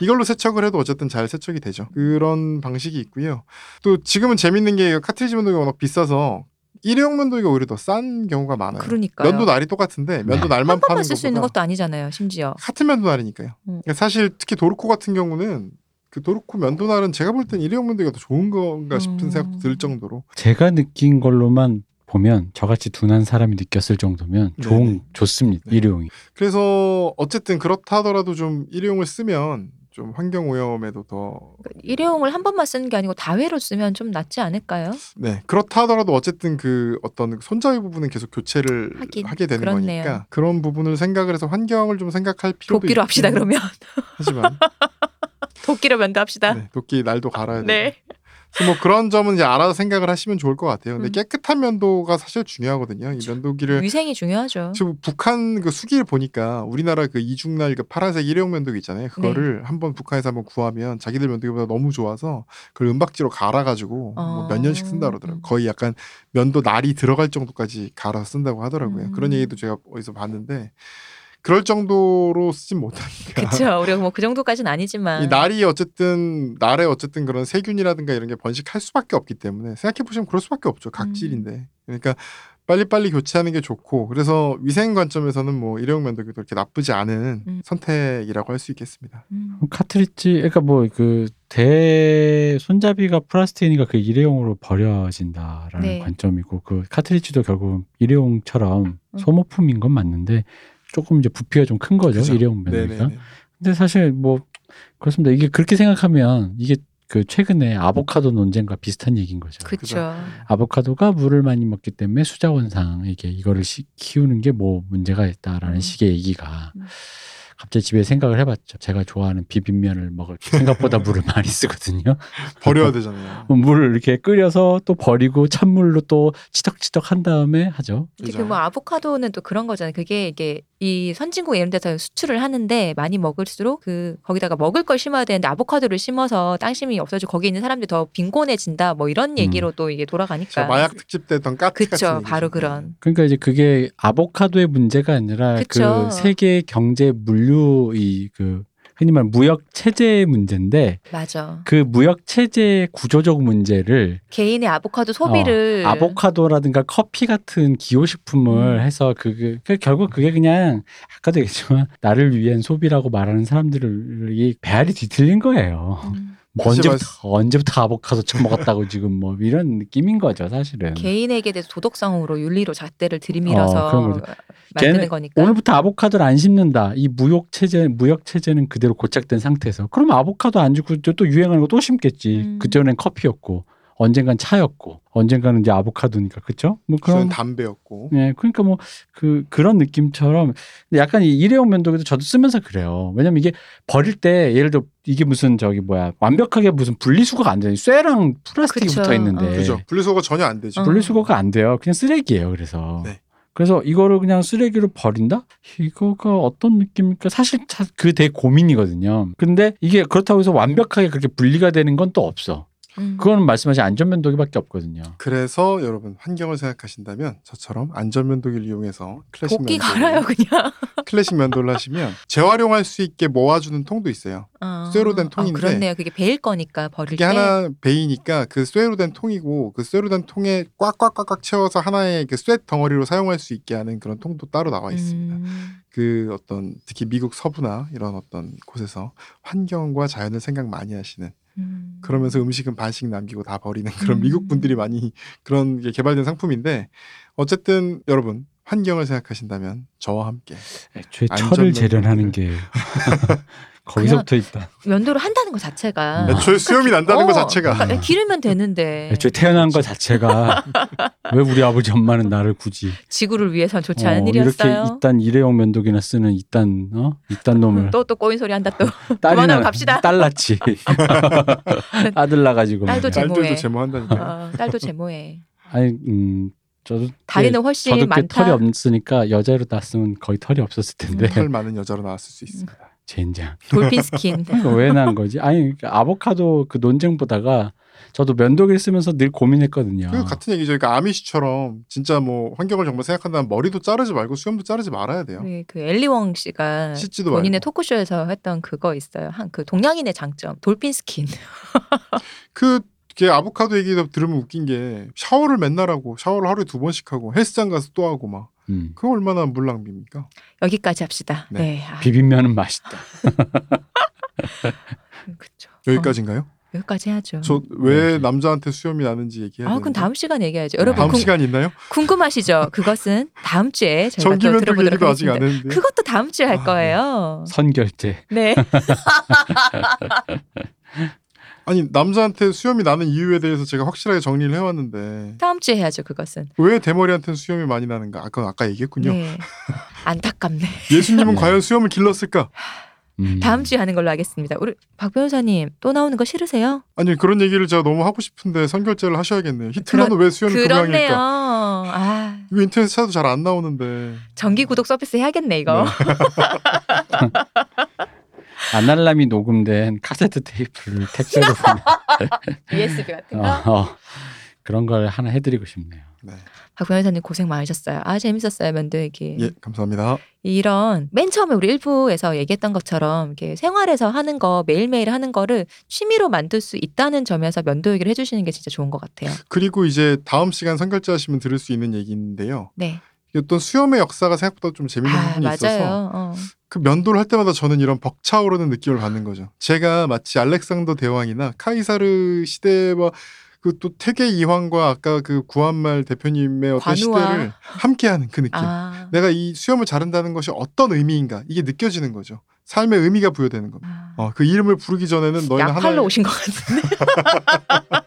이걸로 세척을 해도 어쨌든 잘 세척이 되죠. 그런 방식이 있고요. 또 지금은 재밌는 게 카트리지 면도기가 워낙 비싸서 일회용 면도기가 오히려 더 싼 경우가 많아요. 그러니까요. 면도 날이 똑같은데 면도 네. 날만 한 번만 파는 쓸수 있는 것보다 것도 아니잖아요. 심지어. 같은 면도 날이니까요. 음. 그러니까 사실 특히 도르코 같은 경우는 그 도르코 면도 날은 제가 볼 땐 일회용 면도기가 더 좋은 건가 싶은 음. 생각도 들 정도로 제가 느낀 걸로만 보면 저같이 둔한 사람이 느꼈을 정도면 좋은 네네. 좋습니다. 네. 일회용이. 그래서 어쨌든 그렇다 하더라도 좀 일회용을 쓰면 좀 환경 오염에도 더 그러니까 일회용을 한 번만 쓰는 게 아니고 다회로 쓰면 좀 낫지 않을까요? 네, 그렇다 하더라도 어쨌든 그 어떤 손잡이 부분은 계속 교체를 하긴, 하게 되는 그렇네요. 거니까 그런 부분을 생각을 해서 환경을 좀 생각할 필요도 도끼로 합시다 있긴 그러면 하지만 도끼로 면도합시다. 네, 도끼 날도 갈아야 돼요. 네. 뭐 그런 점은 이제 알아서 생각을 하시면 좋을 것 같아요. 근데 음. 깨끗한 면도가 사실 중요하거든요. 이 면도기를 위생이 중요하죠. 지금 북한 그 수기를 보니까 우리나라 그 이중날 그 파란색 일회용 면도기 있잖아요. 그거를 네. 한번 북한에서 한번 구하면 자기들 면도기보다 너무 좋아서 그걸 은박지로 갈아가지고 어. 뭐몇 년씩 쓴다 그러더라고요. 음. 거의 약간 면도 날이 들어갈 정도까지 갈아서 쓴다고 하더라고요. 음. 그런 얘기도 제가 어디서 봤는데 그럴 정도로 쓰진 못하니까. 그렇죠. 우리가 뭐 그 정도까지는 아니지만 이 날이 어쨌든 날에 어쨌든 그런 세균이라든가 이런 게 번식할 수밖에 없기 때문에 생각해 보시면 그럴 수밖에 없죠. 각질인데. 그러니까 빨리빨리 교체하는 게 좋고 그래서 위생 관점에서는 뭐 일회용 면도기도 이렇게 나쁘지 않은 음. 선택이라고 할 수 있겠습니다. 음. 카트리지 그러니까 뭐 그 대 손잡이가 플라스틱이니까 그 일회용으로 버려진다라는 네. 관점이고 그 카트리지도 결국 일회용처럼 음. 소모품인 건 맞는데 조금 이제 부피가 좀 큰 거죠 그죠. 일회용. 네네네. 근데 사실 뭐 그렇습니다. 이게 그렇게 생각하면 이게 그 최근에 아보카도 논쟁과 비슷한 얘기인 거죠. 그렇죠. 아보카도가 물을 많이 먹기 때문에 수자원상에게 이거를 시- 키우는 게 뭐 문제가 있다라는 음. 식의 얘기가 음. 갑자기 집에 생각을 해봤죠. 제가 좋아하는 비빔면을 먹을 때 생각보다 물을 많이 쓰거든요. 버려야 되잖아요. 물을 이렇게 끓여서 또 버리고 찬물로 또 치덕치덕 한 다음에 하죠. 그죠. 그 뭐 아보카도는 또 그런 거잖아요. 그게 이게 이 선진국 이런 데서 수출을 하는데 많이 먹을수록 그 거기다가 먹을 걸 심어야 되는데 아보카도를 심어서 땅심이 없어지고 거기 있는 사람들이 더 빈곤해진다. 뭐 이런 얘기로 또 이게 저 돌아가니까. 마약 특집 때 했던 까트 그쵸. 같은 바로 얘기죠. 그런. 그러니까 이제 그게 아보카도의 문제가 아니라 그쵸. 그 세계 경제 물류 이그 흔히 말 무역 체제의 문제인데 맞아. 그 무역 체제의 구조적 문제를 개인의 아보카도 소비를 어, 아보카도라든가 커피 같은 기호식품을 음. 해서 그, 그 결국 그게 그냥 아까도 얘기했지만 나를 위한 소비라고 말하는 사람들이 배알이 뒤틀린 거예요. 음. 뭐 언제부터 언제부터 아보카도 처먹었다고 지금 뭐 이런 느낌인 거죠 사실은. 개인에게 대해서 도덕성으로 윤리로 잣대를 들이밀어서 어. 만드는 거니까. 오늘부터 아보카도를 안 심는다. 이 무역 체제 무역 체제는 그대로 고착된 상태에서 그럼 아보카도 안 주고 또- 또 유행하는 거 또 심겠지. 음. 그 전엔 커피였고 언젠간 차였고 언젠가는 이제 아보카도니까 그렇죠? 뭐 그런 담배였고. 네, 그러니까 뭐 그 그런 느낌처럼 근데 약간 이 일회용 면도기도 저도 쓰면서 그래요. 왜냐면 이게 버릴 때 예를 들어 이게 무슨 저기 뭐야 완벽하게 무슨 분리수거가 안 되는 쇠랑 플라스틱이. 붙어 있는데 어. 그죠. 분리수거가 전혀 안 되죠. 어. 분리수거가 안 돼요. 그냥 쓰레기예요. 그래서 네. 그래서 이거를 그냥 쓰레기로 버린다? 이거가 어떤 느낌일까? 사실 자- 그게 되게 고민이거든요. 근데 이게 그렇다고 해서 완벽하게 그렇게 분리가 되는 건 또 없어. 음. 그거는 말씀하신 안전면도기밖에 없거든요. 그래서 여러분 환경을 생각하신다면 저처럼 안전면도기를 이용해서 클래식 도끼 면도를 갈아요 그냥. 클래식 면도를 하시면 재활용할 수 있게 모아주는 통도 있어요. 어. 쇠로 된 어, 통인데 그렇네요. 그게 베일 거니까 버릴 그게 때. 하나 베이니까 그 쇠로 된 통이고 그 쇠로 된 통에 꽉꽉꽉꽉 채워서 하나의 그 쇠 덩어리로 사용할 수 있게 하는 그런 통도 따로 나와 있습니다. 음. 그 어떤 특히 미국 서부나 이런 어떤 곳에서 환경과 자연을 생각 많이 하시는 음. 그러면서 음식은 반씩 남기고 다 버리는 그런 음. 미국 분들이 많이 그런 게 개발된 상품인데 어쨌든 여러분 환경을 생각하신다면 저와 함께 애초에 철을 재련하는 게 거기서부터 있다. 면도를 한다는 것 자체가 어. 애초에 수염이 난다는 어, 것 자체가 그러니까 기르면 되는데 애초에 태어난 것 자체가 왜 우리 아버지 엄마는 나를 굳이 지구를 위해선 좋지 않은 어, 일이었어요. 이렇게 이딴 일회용 면도기나 쓰는 이딴 어 이딴 놈을 또 또 꼬인 소리 한다 또. 딸이나 갑시다. 딸 낳지 아들 낳아가지고 딸도. 제- 딸들도 제모해. 제모한다니까. 어, 딸도 제모해. 아니 음 저도 다리는 훨씬 저도 꽤 많다. 털이 없으니까 여자로 낳았으면 거의 털이 없었을 텐데 음. 털 많은 여자로 나왔을 수 있습니다. 젠장 dolphin skin. 이거 왜 난 거지? 아니 그러니까 아보카도 그 논쟁 보다가 저도 면도기를 쓰면서 늘 고민했거든요. 그 같은 얘기죠. 그러니까 아미시처럼 진짜 뭐 환경을 정말 생각한다면 머리도 자르지 말고 수염도 자르지 말아야 돼요. 네, 그 앨리 웡 씨가 씻지도 본인의 말고. 토크쇼에서 했던 그거 있어요. 한 그 동양인의 장점 dolphin skin. 그게 아보카도 얘기 들으면 웃긴 게 샤워를 맨날 하고 샤워를 하루에 두 번씩 하고 헬스장 가서 또 하고 막 음. 그거 얼마나 물 낭비입니까? 여기까지 합시다. 네. 네. 아, 비빔면은 맛있다. 그쵸. 여기까지인가요? 어, 여기까지 해야죠. 저왜 네. 남자한테 수염이 나는지 얘기해야 아, 되는데 그럼 다음 시간에 얘기해야죠. 아, 여러분 다음 궁, 시간 있나요? 궁금하시죠? 그것은 다음 주에 저희가 또 들어보도록 얘기도 아직 하겠습니다. 안 했는데 그것도 다음 주에 할 아, 거예요. 선결제. 네. 아니 남자한테 수염이 나는 이유에 대해서 제가 확실하게 정리를 해왔는데 다음 주에 해야죠. 그것은. 왜 대머리한테는 수염이 많이 나는가? 아까 아까 얘기했군요. 네. 안타깝네. 예수님은 네. 과연 수염을 길렀을까? 음. 다음 주에 하는 걸로 하겠습니다. 우리 박 변호사님 또 나오는 거 싫으세요? 아니 그런 얘기를 제가 너무 하고 싶은데 선결제를 하셔야겠네요. 히틀러는 왜 수염이 그렇네요. 아 이거 인터넷 찾아도 잘 안 나오는데. 정기 구독 서비스 해야겠네 이거. 아날람이 녹음된 카세트 테이프를 택배로 보내. USB 같은 거. 어, 어. 그런 걸 하나 해드리고 싶네요. 네. 박 변호 사님 고생 많으셨어요. 아 재밌었어요 면도 얘기. 예, 감사합니다. 이런 맨 처음에 우리 일부에서 얘기했던 것처럼 이렇게 생활에서 하는 거 매일매일 하는 거를 취미로 만들 수 있다는 점에서 면도 얘기를 해주시는 게 진짜 좋은 것 같아요. 그리고 이제 다음 시간 선결제 하시면 들을 수 있는 얘기인데요. 네. 어떤 수염의 역사가 생각보다 좀 재밌는 아 부분이 있어서 맞아요. 어. 그 면도를 할 때마다 저는 이런 벅차오르는 느낌을 받는 거죠. 제가 마치 알렉산더 대왕이나 카이사르 시대와 그 또 태계 이황과 아까 그 구한말 대표님의 어떤 관우와. 시대를 함께하는 그 느낌. 아. 내가 이 수염을 자른다는 것이 어떤 의미인가 이게 느껴지는 거죠. 삶의 의미가 부여되는 겁니다. 아. 어, 그 이름을 부르기 전에는 너희는 하나의 오신 것 같은데.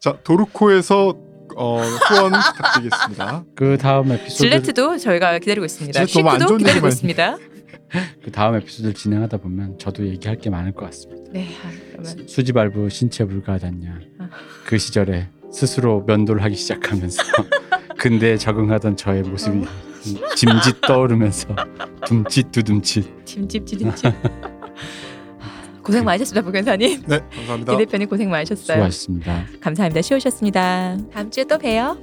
자 도르코에서 어, 후원 부탁드리겠습니다. 그 다음 에피소드 질레트도 저희가 기다리고 있습니다. 좋은 기다리고 있습니다. 그 다음 에피소드를 진행하다 보면 저도 얘기할 게 많을 것 같습니다. 네. 아, 그러면 수지발부 신체 불가하다냐. 아. 그 시절에 스스로 면도를 하기 시작하면서 근대에 적응하던 저의 모습이 짐짓 떠오르면서 둠칫 두둠칫 짐집 지짐집. 고생 많으셨습니다, 부견사님. 네, 감사합니다. 이 대표님 고생 많으셨어요. 수고하셨습니다. 감사합니다. 쉬우셨습니다. 다음 주에 또 봬요.